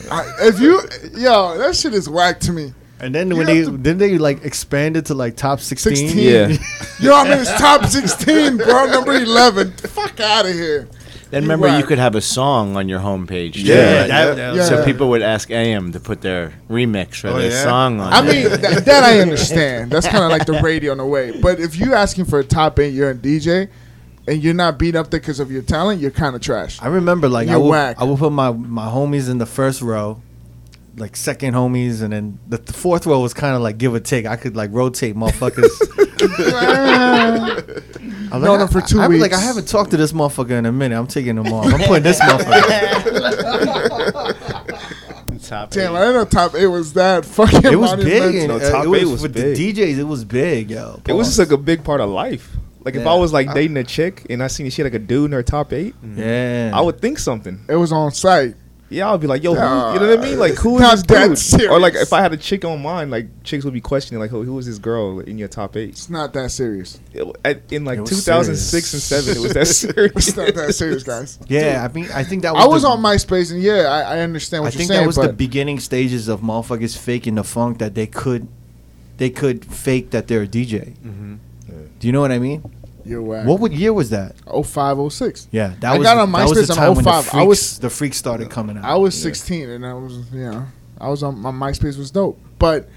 I, if you, yo, that shit is whack to me. And then You when they to- didn't they like expand it to like top sixteen? 16. Yeah. Yo, I mean it's top 16, bro. Number 11. Fuck out of here. Then You remember, you could have a song on your homepage. too, Yeah, right? that- that was- So people would ask AM to put their remix or Oh, their yeah? song on. I there. mean, that, that I understand. That's kind of like the radio in a way. But if you're asking for a top eight, you're a DJ, and you're not beat up there because of your talent, you're kind of trash. I remember like I You're would, whack. I would put my my homies in the first row, like second homies, and then the, the fourth row was kind of like give or take. I could like rotate motherfuckers. I'm Known like, him for I- two I, was Like weeks. I haven't talked to this motherfucker in a minute. I'm taking him off. I'm putting this motherfucker. Top Damn, eight. I didn't know top eight was that fucking. It was big. monumental. And, No, uh, top it was, eight was with big. the DJs. It was big, yo. It was just like a big part of life. Like if Yeah. I was like dating a chick and I seen she had like a dude in her top eight, yeah. I would think something. It was on site. Yeah, I'll be like, yo, who, you know what I mean? Like, who not is this that dude? Or like, if I had a chick on mine, like chicks would be questioning, like, who, who is this girl in your top eight? It's not that serious. It- at- in like It was 2006 and seven, it was that serious. It's not that serious, guys. yeah, I mean, I think that was I was the- on MySpace, and yeah, I, I understand I what you're saying. I think that was but the beginning stages of motherfuckers faking the funk that they could, they could fake that they're a DJ. Mm-hmm. Do you know what I mean? You're whack. What what year was that? 05, 06. Yeah, that I was got on that was the time when the 05. freaks, I was- the freaks started coming out. I was 16, and I was, yeah. I was on my MySpace was dope, but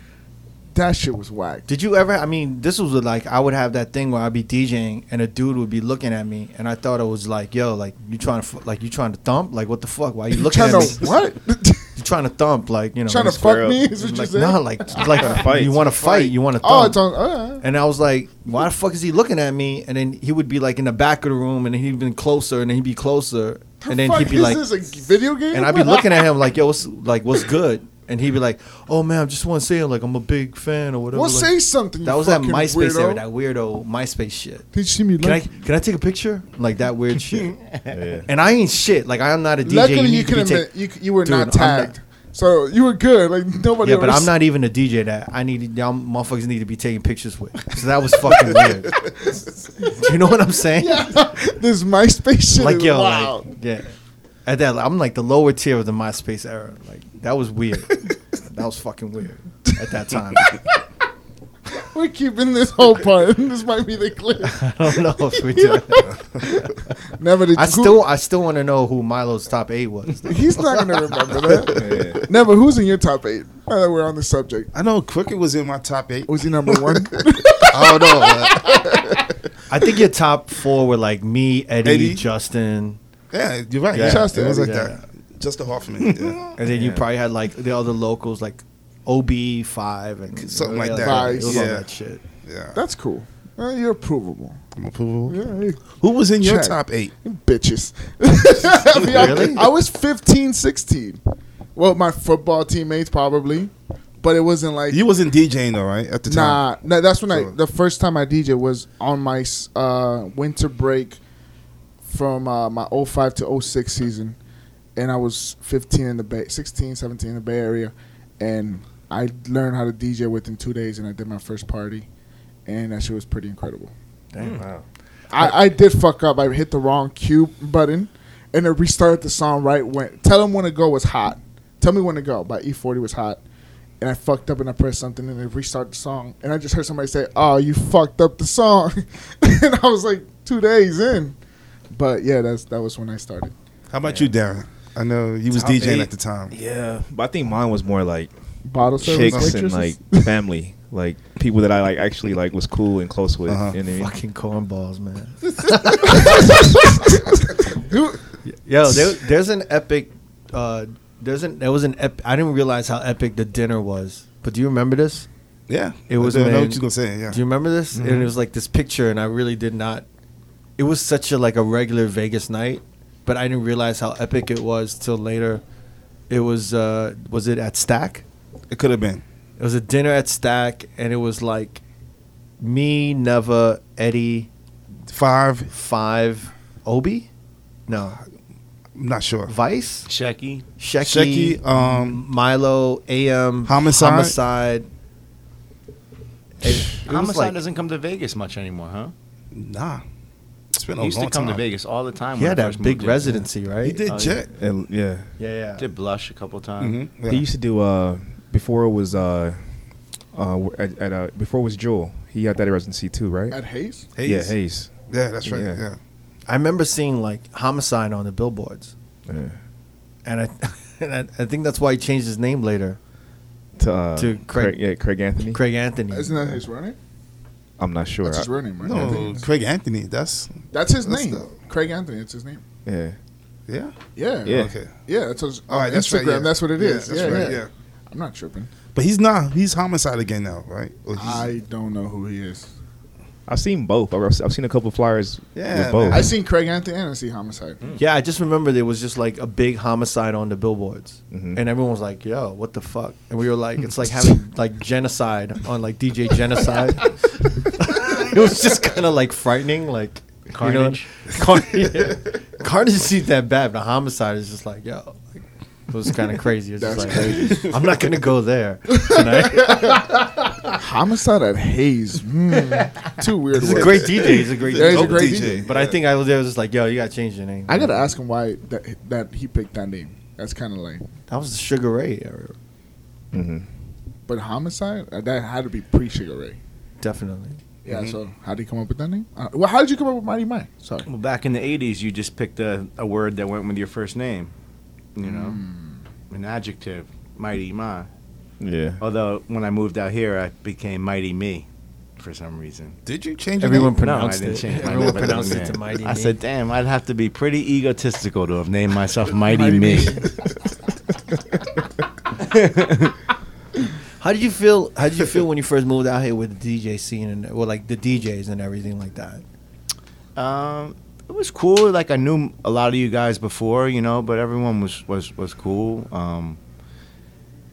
that shit was whack. Did you ever? I mean, this was like I would have that thing where I'd be DJing and a dude would be looking at me, and I thought it was like, yo, like you trying to fu- like you trying to thump? Like what the fuck? Why you looking Trying at me? to what? You trying to thump? Like you know? Trying to fuck up. me? Is what you like said? no, like like fight. you want to fight? You want to thump? oh, it's on. Uh, And I was like, why the fuck is he looking at me? And then he would be like in the back of the room, and then he'd been closer, and then he'd be closer, and then fuck he'd be is like, this a video game? and I'd be looking at him like, yo, what's like, what's good? And he'd be like, oh man, I just want to say like I'm a big fan or whatever. Well, like, say something. you that was that MySpace weirdo. era, that weirdo MySpace shit. Did you see me? Can I can I take a picture? Like that weird shit. Yeah. And I ain't shit. Like I'm not a DJ. Luckily, you you, can admit take- you, you were Dude, not I'm not- tagged, so you were good. Like nobody. Yeah, but ever I'm not even a DJ that I need. Y'all motherfuckers need to be taking pictures with. So that was fucking weird. Do you know what I'm saying? Yeah. this MySpace shit like is yo, wild. like yeah. At that, I'm like the lower tier of the MySpace era. Like that was weird. that was fucking weird at that time. We're keeping this whole part. this might be the clip. I don't know if we do. Never did. I who- still, I still want to know who Milo's top eight was. He's not gonna remember that. Never. Who's in your top eight? Now that we're on the subject, I know Crooked was in my top eight. was he number one? I don't know. uh, I think your top four were like me, Eddie, Eddie? Justin, yeah, you're right. Yeah. Yeah, Justin, it was like yeah. that. Justin Hoffman. Yeah. and then you probably had like the other locals like OB five and Something like yeah, that. It was all Yeah. that shit. yeah. That's cool. Uh, you're approvable. I'm approvable. Yeah, hey, Who was in your Check. top eight? bitches. I, mean, I- Really? I, was 15, 16. Well, my football teammates probably, but it wasn't like You wasn't DJing though, right? At the time. Nah, that's when I the first time I DJ was on my uh, winter break from uh, my 05 to 06 season, and I was 15 in the Bay, 16, 17 in the Bay Area, and I learned how to DJ within two days, and I did my first party, and that shit was pretty incredible. Damn. Hmm. Wow. I, I did fuck up. I hit the wrong cue button, and it restarted the song right when. Tell them when to go was hot. Tell me when to go by E-40 was hot, and I fucked up and I pressed something and it restarted the song, and I just heard somebody say, "Oh, you fucked up the song," and I was like two days in, but yeah, that's that was when I started. How about you, Darren? I know you was Top DJing eight? at the time. Yeah, but I think mine was more like Bottle service chicks and like family, like people that I like actually like was cool and close with. Uh-huh. You know what Fucking cornballs, man. Yo, there, there's an epic. Uh, there's an there was an ep- I didn't realize how epic the dinner was. But do you remember this? Yeah, It was I know when- what you gonna say. Yeah, Do you remember this? And it was like this picture, and I really did not. It was such a like a regular Vegas night, but I didn't realize how epic it was till later. It was uh was it at Stack? it could have been. It was a dinner at Stack, and it was like me, Neva, Eddie, Five. Five, Obi, no, I'm not sure. Vice, Shecky. Shecky, Shecky, um, Milo, AM, Homicide. Homicide. It- it Homicide like- doesn't come to Vegas much anymore, huh? Nah, it's been a He used long to come time. to Vegas all the time. he when had I that big moved in. residency, right? He did Oh, Jet. And, yeah. Yeah, yeah. Did Blush a couple times. Mhm, yeah. He used to do uh before it was uh uh at, at uh before it was Jewel. He had that residency too, right? at Haze. Haze. Yeah, Haze. Yeah, that's right. Yeah. Yeah. I remember seeing like homicide on the billboards, Yeah. and I, and I, I think that's why he changed his name later. To, uh, To Craig- yeah, Craig Anthony. Craig Anthony. Isn't that his real name? I'm not sure. That's his real name, right? No, Craig Anthony. That's That's his That's name. the- Craig Anthony. It's his name. yeah. yeah. Yeah. Yeah. Okay. Yeah, it's his, All on that's Instagram. right, yeah. That's what it is. Yeah, that's yeah, right, yeah. yeah. I'm not tripping. But he's not. He's homicide again now, right? Or I don't know who he is. I've seen both. I've, I've seen a couple flyers Yeah, with both. man. I seen Craig Anthony and I see Homicide. Yeah, I just remember there was just like a big homicide on the billboards, Mhm. and everyone was like, "Yo, what the fuck?" And we were like, "It's like having like genocide on like DJ genocide." it was just kind of like frightening, like Carnage. You know, Car- yeah. Carnage isn't that bad, but homicide is just like, yo, like, it was kind of crazy. It's just That's like, I'm not gonna go there tonight. Homicide at Haze. Mm, two weird He's a great DJ. He's a great Yeah, he's a DJ. great DJ. DJ. But I think I was there was just like, yo, you gotta change your name. I gotta ask him why that that he picked that name. That's kind of like. That was the Sugar Ray era, hmm But Homicide that had to be pre Sugar Ray. definitely. Yeah. So how did you come up with that name? Uh, well, how did you come up with Mighty Mi? Sorry. Well, back in the '80s, you just picked a, a word that went with your first name. You know, Hmm. an adjective, mighty ma. Yeah. Although when I moved out here, I became mighty me, for some reason. Did you change Everyone name? pronounced no, I didn't it. change Everyone pronounced it to Mighty I Me. said, "Damn, I'd have to be pretty egotistical to have named myself Mighty, Mighty Me." How did you feel? How did you feel when you first moved out here with the DJ scene and well, like the DJs and everything like that? Um, it was cool. Like I knew a lot of you guys before, you know, but everyone was was was cool. Um,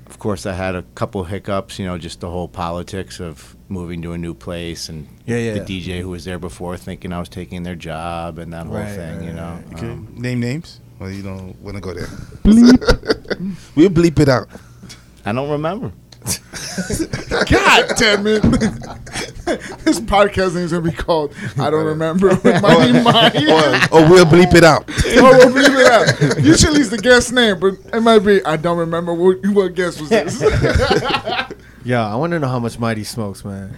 of course, I had a couple hiccups. You know, just the whole politics of moving to a new place and Yeah, yeah. the DJ who was there before thinking I was taking their job and that whole Right, thing. right, you know, right. Okay. Um, Name names? Well, you don't want to go there. Bleep. we'll bleep it out. I don't remember. God damn it! this podcast name is gonna be called "I Don't Remember" with Mighty Mi. or, or we'll bleep it out. Oh, we'll leave it out. Usually it's the guest name, but it might be I don't remember what, what guest was this. Yeah, I want to know how much Mighty smokes, man.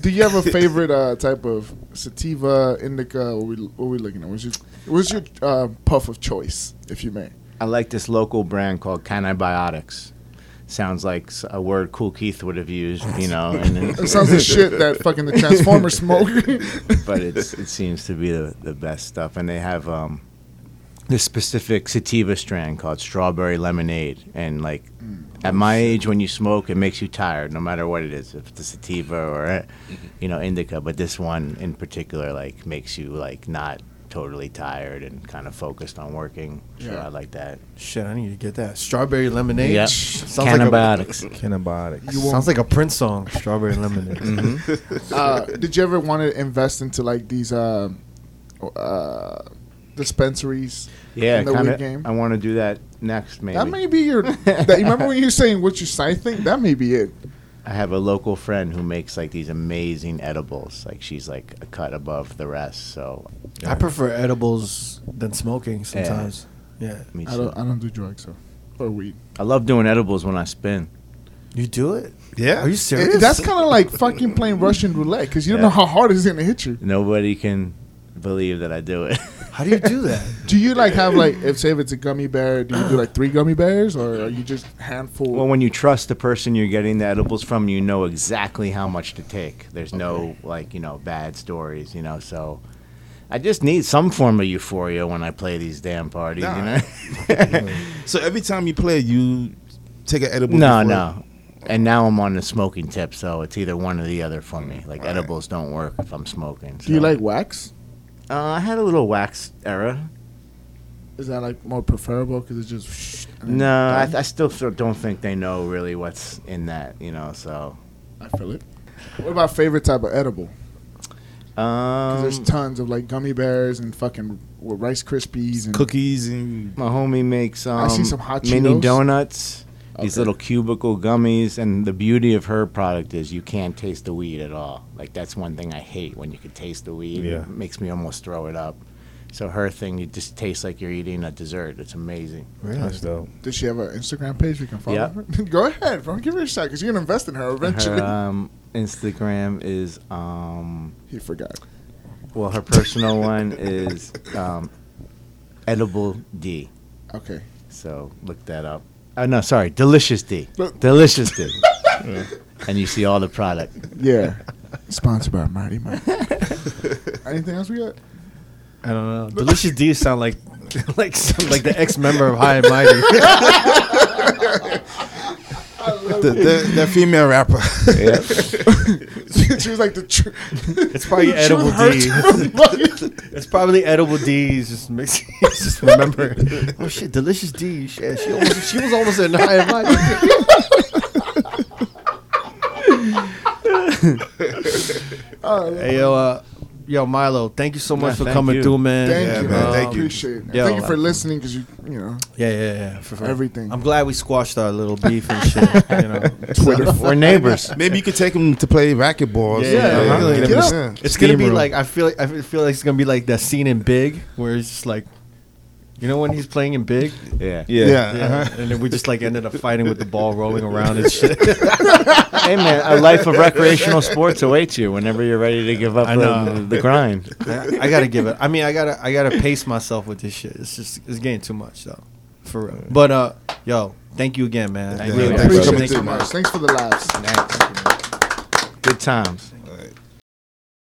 Do you have a favorite uh, type of sativa, indica? What we what we looking at? What's your what's your uh, puff of choice, if you may? I like this local brand called Cannabiotix. Sounds like a word Kool Keith would have used, you know. And then, It sounds like shit that fucking the Transformer smoke. but it's, it seems to be the, the best stuff. And they have um, this specific sativa strand called Strawberry Lemonade. And like at my age, when you smoke, it makes you tired, no matter what it is, if it's a sativa or uh, you know indica. But this one in particular, like makes you like not totally tired and kind of focused on working. So Yeah. I like that. Shit, I need to get that. Strawberry lemonade. Yeah, Sounds like a, Cannabiotix. Cannabiotix. sounds like a Prince song. Strawberry lemonade. uh, did you ever want to invest into like these uh, uh, dispensaries? Yeah, kinda. I want to do that next. Maybe That may be your. that, you remember when you were saying what your side thing? That may be it. I have a local friend who makes like these amazing edibles. Like she's like a cut above the rest. So I prefer edibles than smoking eh. sometimes. Yeah. me I don't. I don't do drugs so or weed. I love doing edibles when I spin. You do it? Yeah. Are you It- serious? that's kind of like fucking playing Russian roulette because you don't know how hard it's gonna hit you. Nobody can believe that I do it. How do you do that? Do you like have like if say if it's a gummy bear, do you do like three gummy bears or are you just handful? well, when you trust the person you're getting the edibles from, you know exactly how much to take. There's no like you know bad stories, you know. So I just need some form of euphoria when I play these damn parties. You know. So every time you play, you take an edible. No, before- no. And now I'm on the smoking tip, so it's either one or the other for me. Like edibles don't work if I'm smoking. do you like wax? Uh, I had a little wax era. Is that like more preferable because it's just? No, I, done? I still th- don't think they know really what's in that. You know, so. I feel it. What about favorite type of edible? Because Um, there's tons of like gummy bears and fucking with Rice Krispies and Cookies and my homie makes um, I see some hot mini Cheetos. donuts. These Okay. little cubicle gummies, and the beauty of her product is you can't taste the weed at all. Like that's one thing I hate when you can taste the weed. Yeah. It makes me almost throw it up. So her thing, it just tastes like you're eating a dessert. It's amazing. That's dope. Does she have an Instagram page we can follow? Yeah. her? Go ahead, bro. Give her a shot because you're gonna invest in her eventually. Her um, Instagram is um, he forgot. well, her personal one is um, edible D. Okay. So look that up. Oh no, sorry, delicious D. Delicious D. And you see all the product. Yeah. Sponsored by Mighty Mi. Anything else we got? I don't know. Delicious D sound like like some, like the ex member of High and Mighty. the, the, the female rapper. she was like the. Tr- It's probably the edible truth D. it's probably edible D. He's just mixing. Just remember. Oh shit, delicious D. Shit, she almost she was almost in High and Mighty. hey yo, uh, yo Milo, thank you so much Yeah, for coming you. through, man. Thank Yeah, you, man, man. thank you. Appreciate it. Yo, thank you for uh, listening because you, you know, Yeah, yeah, yeah. For, for everything. I'm glad we squashed our little beef and shit. You know, Twitter. We're neighbors. Maybe you could take him to play racquetball. or Yeah, something. yeah, yeah. Get him Get to- up. yeah. It's gonna be room. like I feel like I feel like it's gonna be like that scene in Big where it's just like, you know, when he's playing in Big, Yeah. Yeah. Yeah. yeah, uh-huh. and then we just like ended up fighting with the ball rolling around and shit. Hey man, a life of recreational sports awaits you whenever you're ready to give up I the, know. the, the grind. I, I gotta give it. I mean, I gotta I gotta pace myself with this shit. It's just it's getting too much though, for real. But uh, yo, thank you again, man. Thank I you. really Yeah, Appreciate appreciate it it. much. Thanks for the laughs. Good times.